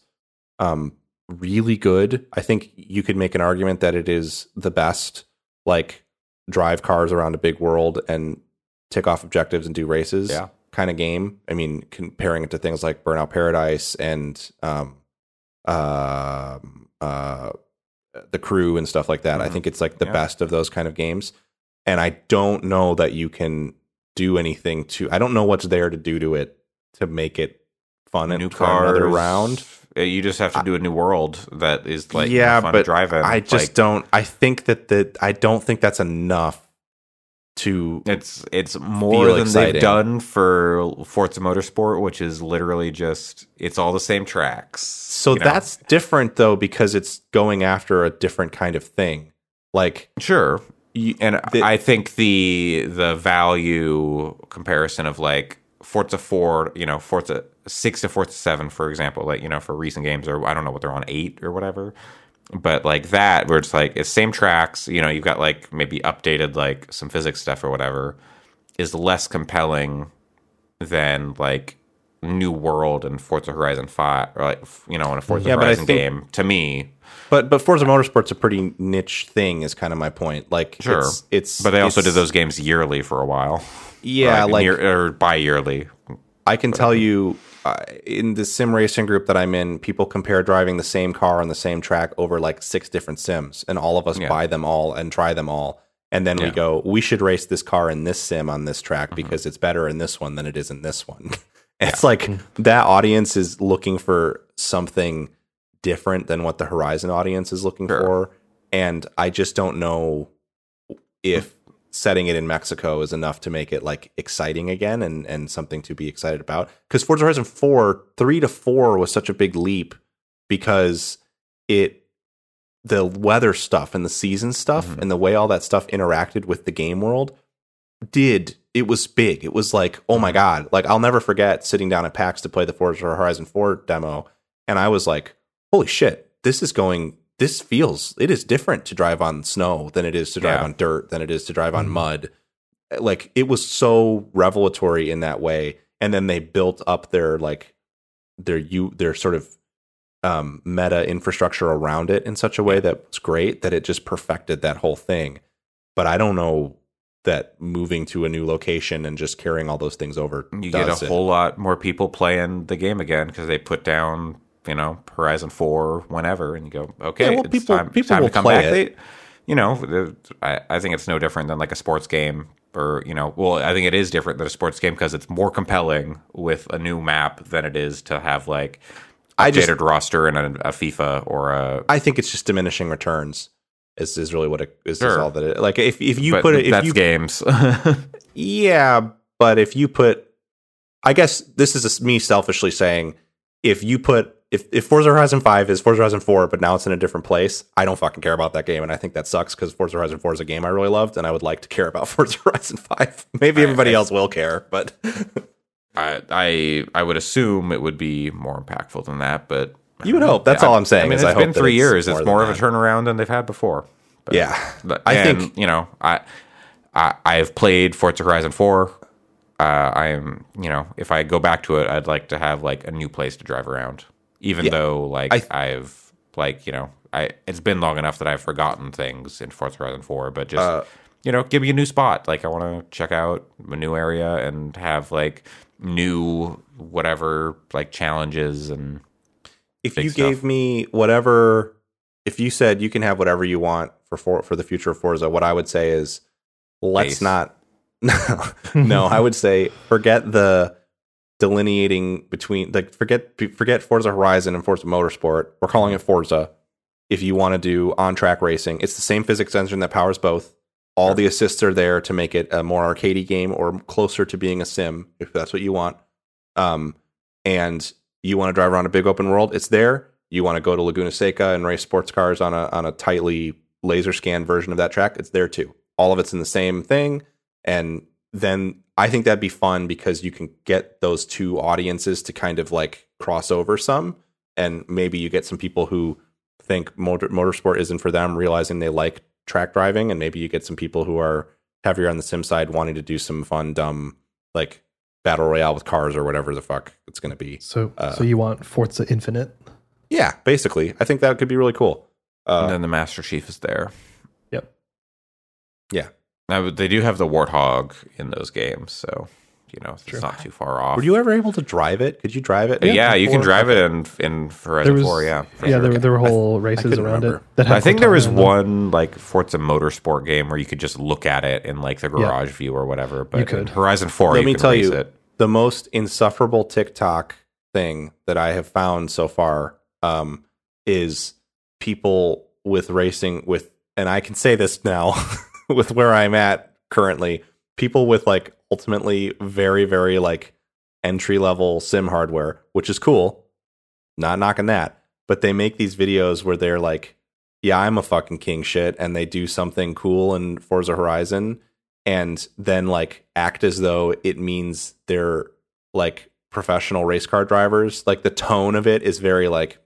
um, really good. I think you could make an argument that it is the best, like, drive cars around a big world and tick off objectives and do races Yeah. Kind of game. I mean, comparing it to things like Burnout Paradise and um, um uh, the crew and stuff like that. I Mhm. think it's like the Yeah. best of those kind of games. And I don't know that you can do anything to. I don't know what's there to do to it to make it fun and new for cars, another round. uh, You just have to do a new world that is like yeah, fun but to drive it. I just Like, don't. I think that the. I don't think that's enough to. It's it's more than exciting. they've done for Forza Motorsport, which is literally just it's all the same tracks. So you know? that's different though because it's going after a different kind of thing. Like sure. you, And the- I think the the value comparison of like Forza Four, you know, Forza Six to Forza Seven, for example, like you know, for recent games, or I don't know what they're on eight or whatever, but like that, where it's like it's same tracks, you know, you've got like maybe updated like some physics stuff or whatever, is less compelling than like New World and Forza Horizon Five, or like you know, in a Forza Yeah, Horizon think- game. To me, but but Forza Motorsport's a pretty niche thing. Is kind of my point. Like Sure. it's, it's but they also did those games yearly for a while. Yeah, Or, like year, or bi-yearly. I can tell you uh, in the sim racing group that I'm in, people compare driving the same car on the same track over like six different sims, and all of us Yeah. buy them all and try them all. And then we Yeah. Mm-hmm. go, we should race this car in this sim on this track because it's better in this one than it is in this one. it's like that audience is looking for something different than what the Horizon audience is looking Sure. for. And I just don't know if setting it in Mexico is enough to make it like exciting again and and something to be excited about. Because Forza Horizon 4, 3 to 4 was such a big leap because it the weather stuff and the season stuff Mhm. and the way all that stuff interacted with the game world did it was big. It was like, oh my god. Like I'll never forget sitting down at PAX to play the Forza Horizon 4 demo and I was like, holy shit, this is going this feels it is different to drive on snow than it is to drive Yeah. on dirt than it is to drive on Mhm. mud like it was so revelatory in that way and then they built up their like their you their sort of um meta infrastructure around it in such a way that was great that it just perfected that whole thing but i don't know that moving to a new location and just carrying all those things over You get a it. whole lot more people playing the game again because they put down, you know, Horizon Four whenever, and you go, okay, Yeah, well, it's people- time, people time will to come play back. it. They, you know, I, I think it's no different than like a sports game, or you know, well, I think it is different than a sports game because it's more compelling with a new map than it is to have like I updated just- roster and a, a FIFA or a. i think it's just diminishing returns is, is really what it is, is all that it like if, if you but put it if that's you games. Yeah, but if you put, I guess this is me selfishly saying, if you put, if, if Forza Horizon 5 is Forza Horizon 4, but now it's in a different place, I don't fucking care about that game. And I think that sucks because Forza Horizon 4 is a game I really loved and I would like to care about Forza Horizon 5. Maybe I- everybody I- else will care, but I, I I would assume it would be more impactful than that, but You would hope. That's I- all I'm saying I mean, it's I been that three it's years. more It's more of a turnaround than they've had before. But, yeah. but- I and, think- you know I I I've played Forza Horizon four. Uh, I am you know if I go back to it, I'd like to have like a new place to drive around. Even Yeah. though like I- I've like you know I it's been long enough that I've forgotten things in Forza Horizon four, but just Uh, you know give me a new spot. Like I want to check out a new area and have like new whatever like challenges and if big you stuff. gave me whatever if you said you can have whatever you want for for, for the future of Forza, what I would say is let's Base. not no, I would say forget the delineating between like forget forget Forza Horizon and Forza Motorsport. We're calling it Forza. If you want to do on track racing, it's the same physics engine that powers both. All the assists are there to make it a more arcadey game or closer to being a sim, if that's what you want. Um, and you want to drive around a big open world, it's there. You want to go to Laguna Seca and race sports cars on a on a tightly laser scanned version of that track, it's there too. All of it's in the same thing, and then I think that'd be fun because you can get those two audiences to kind of like cross over some, and maybe you get some people who think motor, motorsport isn't for them, realizing they like track driving, and maybe you get some people who are heavier on the sim side wanting to do some fun, dumb like battle royale with cars or whatever the fuck it's going to be. So, Uh, so you want Forza Infinite? Yeah, basically, I think that could be really cool. and Uh, then the Master Chief is there. Yep. yeah, Now, they do have the Warthog in those games, so you know it's True. not too far off. were you ever able to drive it? Could you drive it? yeah, you can drive it in in Horizon Four. Yeah, for yeah. sure. There, were- there were whole races couldn't around remember. it. That had I think there was Cortana in them. one like Forza Motorsport game where you could just look at it in like the garage view or whatever. But You could. Horizon Four, Let you me can tell race you, it. the most insufferable TikTok thing that I have found so far um, is people with racing with, and I can say this now with where I'm at currently. People with like ultimately very very like entry level sim hardware, which is cool. Not knocking that, but they make these videos where they're like, "Yeah, I'm a fucking king shit," and they do something cool in Forza Horizon, and then like act as though it means they're like professional race car drivers. Like the tone of it is very like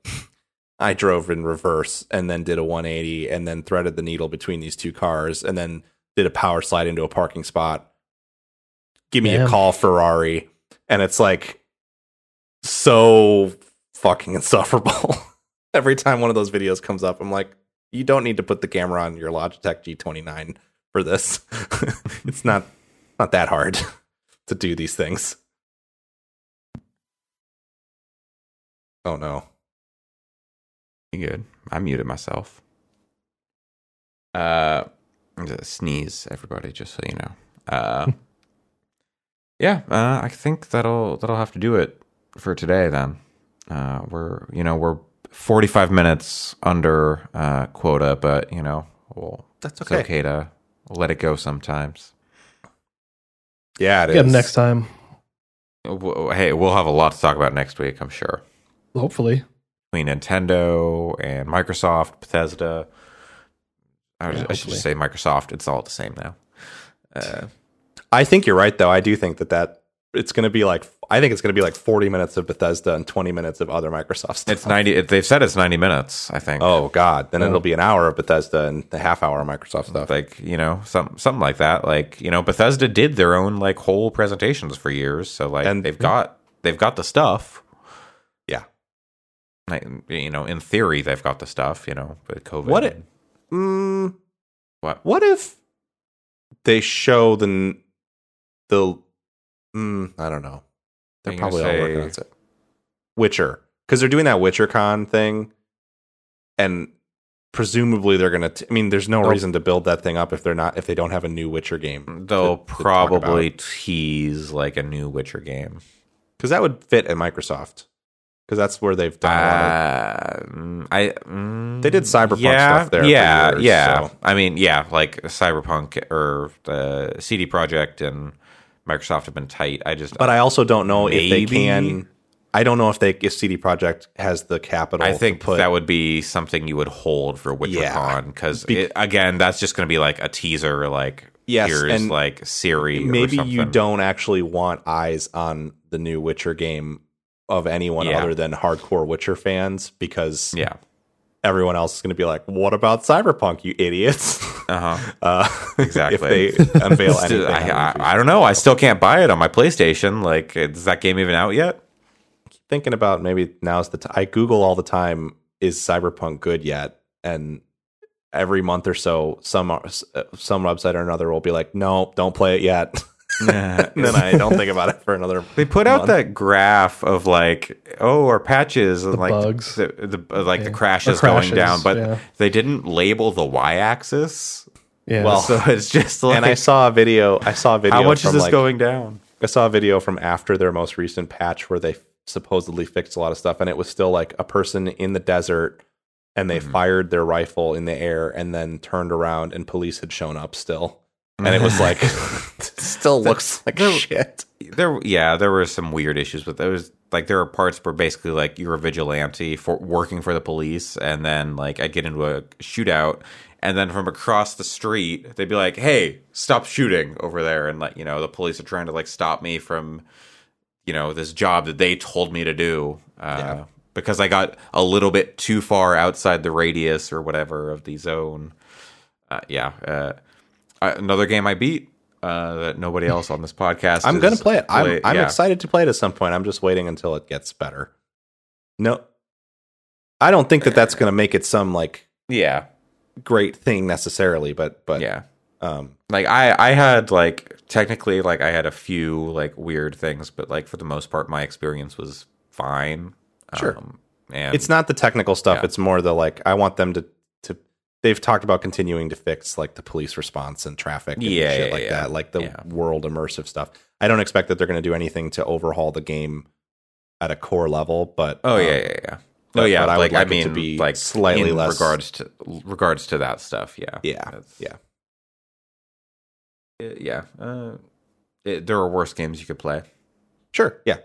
I drove in reverse and then did a 180 and then threaded the needle between these two cars and then did a power slide into a parking spot. Give me a call, Ferrari. And it's like so fucking insufferable. Every time one of those videos comes up, I'm like, you don't need to put the camera on your Logitech G29 for this. it's not not that hard to do these things. Oh no. You good? I muted myself. Uh, sneeze, everybody, just so you know. Uh, yeah, uh, I think that'll that'll have to do it for today. Then uh, we're you know we're 45 minutes under uh, quota, but you know well That's it's okay to let it go sometimes. Yeah, it is. Get them next time. Hey, we'll have a lot to talk about next week, I'm sure. Hopefully. Between Nintendo and Microsoft, Bethesda. I, Yeah, I should just say Microsoft. It's all the same now. Uh, I think you're right though. I do think that that it's going to be like I think it's going to be like 40 minutes of Bethesda and 20 minutes of other Microsoft stuff. it's ninety. They've said it's ninety minutes. I think. Oh god, then Oh. it'll be an hour of Bethesda and a half hour of Microsoft stuff. like you know, some something like that. Like you know, Bethesda did their own like whole presentations for years. So like And- they've got they've got the stuff. You know, in theory, they've got the stuff. You know, but COVID. What it- Mm, What? what if they show the the mm, I don't know. They're Are you gonna probably all working on it. Witcher because they're doing that WitcherCon thing, and presumably they're gonna. T- I mean, there's no reason to build that thing up if they're not if they don't have a new Witcher game. They'll to- to probably about. tease like a new Witcher game. because that would fit at Microsoft because that's where they've done. a lot of, Uh, mm, I mm, They did Cyberpunk yeah, stuff there Yeah, years, yeah. so- I mean, yeah, like Cyberpunk or the CD Projekt and Microsoft have been tight. I just, but I also don't know if they can. I don't know if they if CD Projekt has the capital. I think put, that would be something you would hold for WitcherCon Yeah. because Be- again, that's just going to be like a teaser. Like, Yes, here's and like Ciri. or maybe you don't actually want eyes on the new Witcher game of anyone Yeah. other than hardcore Witcher fans because Yeah. everyone else is going to be like, "What about Cyberpunk, you idiots?" Uh huh. uh, Exactly. if they unveil anything, I, I, I don't know. I still can't buy it on my PlayStation. Like, is that game even out yet? thinking about maybe now's the time. I Google all the time, is Cyberpunk good yet? And every month or so, some uh, some website or another will be like, no, don't play it yet. and then I don't think about it for another. They put out month. that graph of like, oh, our patches and The like bugs. the, the, uh, like the Yeah. crashes, The crashes, going down, but yeah. they didn't label the y-axis. Yeah. Well, So it's just like, and I saw a video. I saw a video. how much is this like- going down? I saw a video from after their most recent patch where they supposedly fixed a lot of stuff, and it was still like a person in the desert, and they Mhm. fired their rifle in the air, and then turned around, and police had shown up still. And it was like still looks like there- shit. there yeah there were some weird issues with those like there were parts where basically like you're a vigilante for working for the police and then like i'd get into a shootout and then from across the street they'd be like hey stop shooting over there and like you know the police are trying to like stop me from you know this job that they told me to do uh, Yeah. because i got a little bit too far outside the radius or whatever of the zone uh, yeah uh, uh, another game i beat uh, that nobody else on this podcast I'm gonna play it. I'm, played. I'm Yeah. excited to play it at some point. I'm just waiting until it gets better. No, I don't think that that's gonna make it some like Yeah, great thing necessarily, but but yeah. um, Like I, I had like technically like I had a few like weird things, but like for the most part, my experience was fine. Sure. Um, and it's not the technical stuff. Yeah. It's more the like I want them to to. They've talked about continuing to fix like the police response and traffic and Yeah, shit yeah, like yeah. that, like the Yeah. world immersive stuff. I don't expect that they're going to do anything to overhaul the game at a core level, but Oh um, yeah, yeah, yeah. but- oh yeah, but I would like I like it mean, to be like slightly less- regards to regards to that stuff. Yeah, yeah, That's- yeah. uh, yeah. Uh, it, there are worse games you could play. Sure, yeah.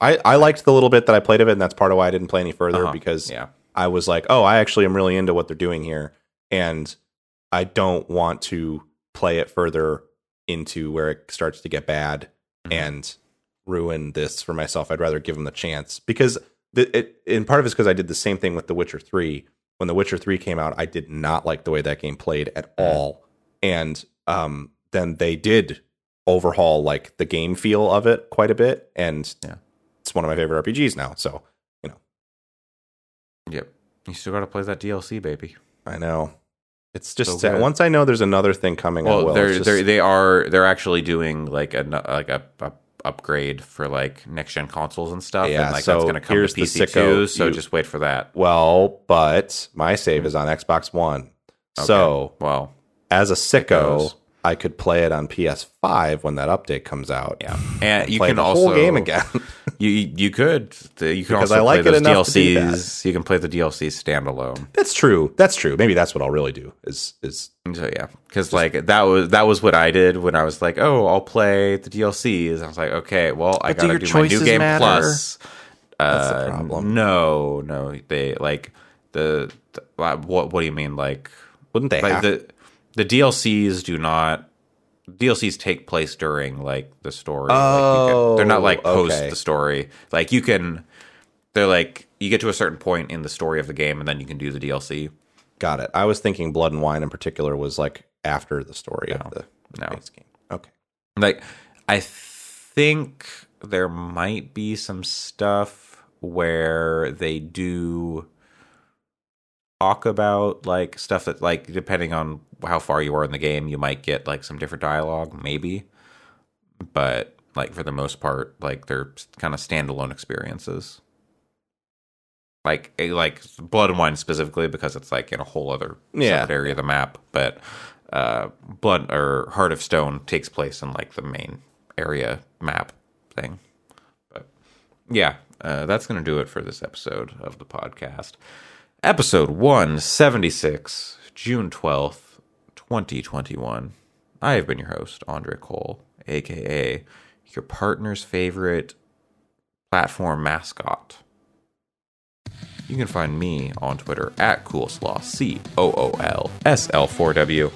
I I liked the little bit that I played of it, and that's part of why I didn't play any further Uh-huh. because Yeah, I was like, oh, I actually am really into what they're doing here, and I don't want to play it further into where it starts to get bad Mhm. and ruin this for myself. I'd rather give them the chance because the, it, and part of it's because I did the same thing with The Witcher Three. When The Witcher Three came out, I did not like the way that game played at Mhm. all, and um, then they did overhaul like the game feel of it quite a bit, and Yeah. it's one of my favorite RPGs now. So yep. You still got to play that DLC, baby. I know. It's just So once I know there's another thing coming. Well, they're, just... they're, they are they're actually doing like a like a, a upgrade for like next gen consoles and stuff. Yeah, and like so that's going to come to here's the PC sicko. too. So You- just wait for that. well, but my save hmm. is on Xbox One, so Well, as a sicko, goes. I could play it on PS5 when that update comes out. yeah, and you play can also play the also whole game again. You you could you can Because also I like play it those enough to do DLCs. You can play the DLC standalone. that's true. That's true. Maybe that's what I'll really do. Is is So yeah, because like that was that was what I did when I was like, oh, I'll play the DLCs. I was like, okay, well, I But do gotta your do, my new game matter? plus. That's the Uh, problem. No, no, they like the, the what? What do you mean? Like wouldn't they like have? the the DLCs do not DLCs take place during like the story. like, you can- they're not like Oh, post okay. the story. Like you can, they're like you get to a certain point in the story of the game, and then you can do the DLC. Got it. I was thinking Blood and Wine in particular was like after the story of the no. game. Okay. Like I think there might be some stuff where they do talk about like stuff that like depending on how far you are in the game you might get like some different dialogue maybe. But like for the most part like they're kind of standalone experiences. Like eh, like blood and wine specifically because it's like in a whole other Yeah. area of the map. But uh blood or heart of stone takes place in like the main area map thing. But yeah uh, that's gonna do it for this episode of the podcast episode 176 june 12th 2021 i have been your host andre cole aka your partner's favorite platform mascot. You can find me on twitter at coolslaw c-o-o-l-s-l-4w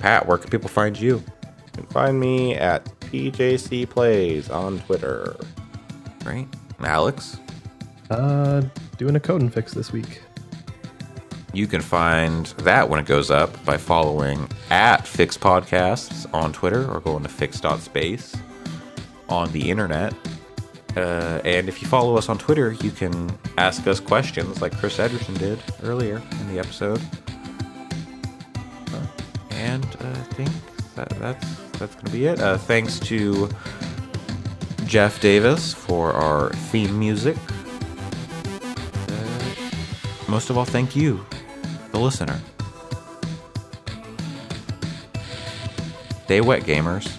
pat where can people find you? You can find me at PJC Plays on Twitter. right alex? Uh, doing a code and fix this week. You can find that when it goes up by following at Fyx Podcasts on Twitter or going to fyx.space on the internet. Uh, and if you follow us on Twitter, you can ask us questions like Chris Ederson did earlier in the episode. Uh, and uh, I think that, that's that's going to be it. Uh, thanks to Jeff Davis for our theme music. Most of all, thank you, the listener. Stay wet, gamers.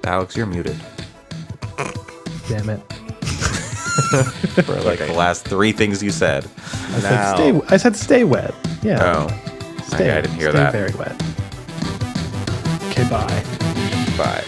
Alex, you're muted Damn it. for like the last three things you said. I Now- said stay. I said stay wet. Yeah. Oh, Stay, I didn't hear stay that. very wet. Okay, bye. Bye.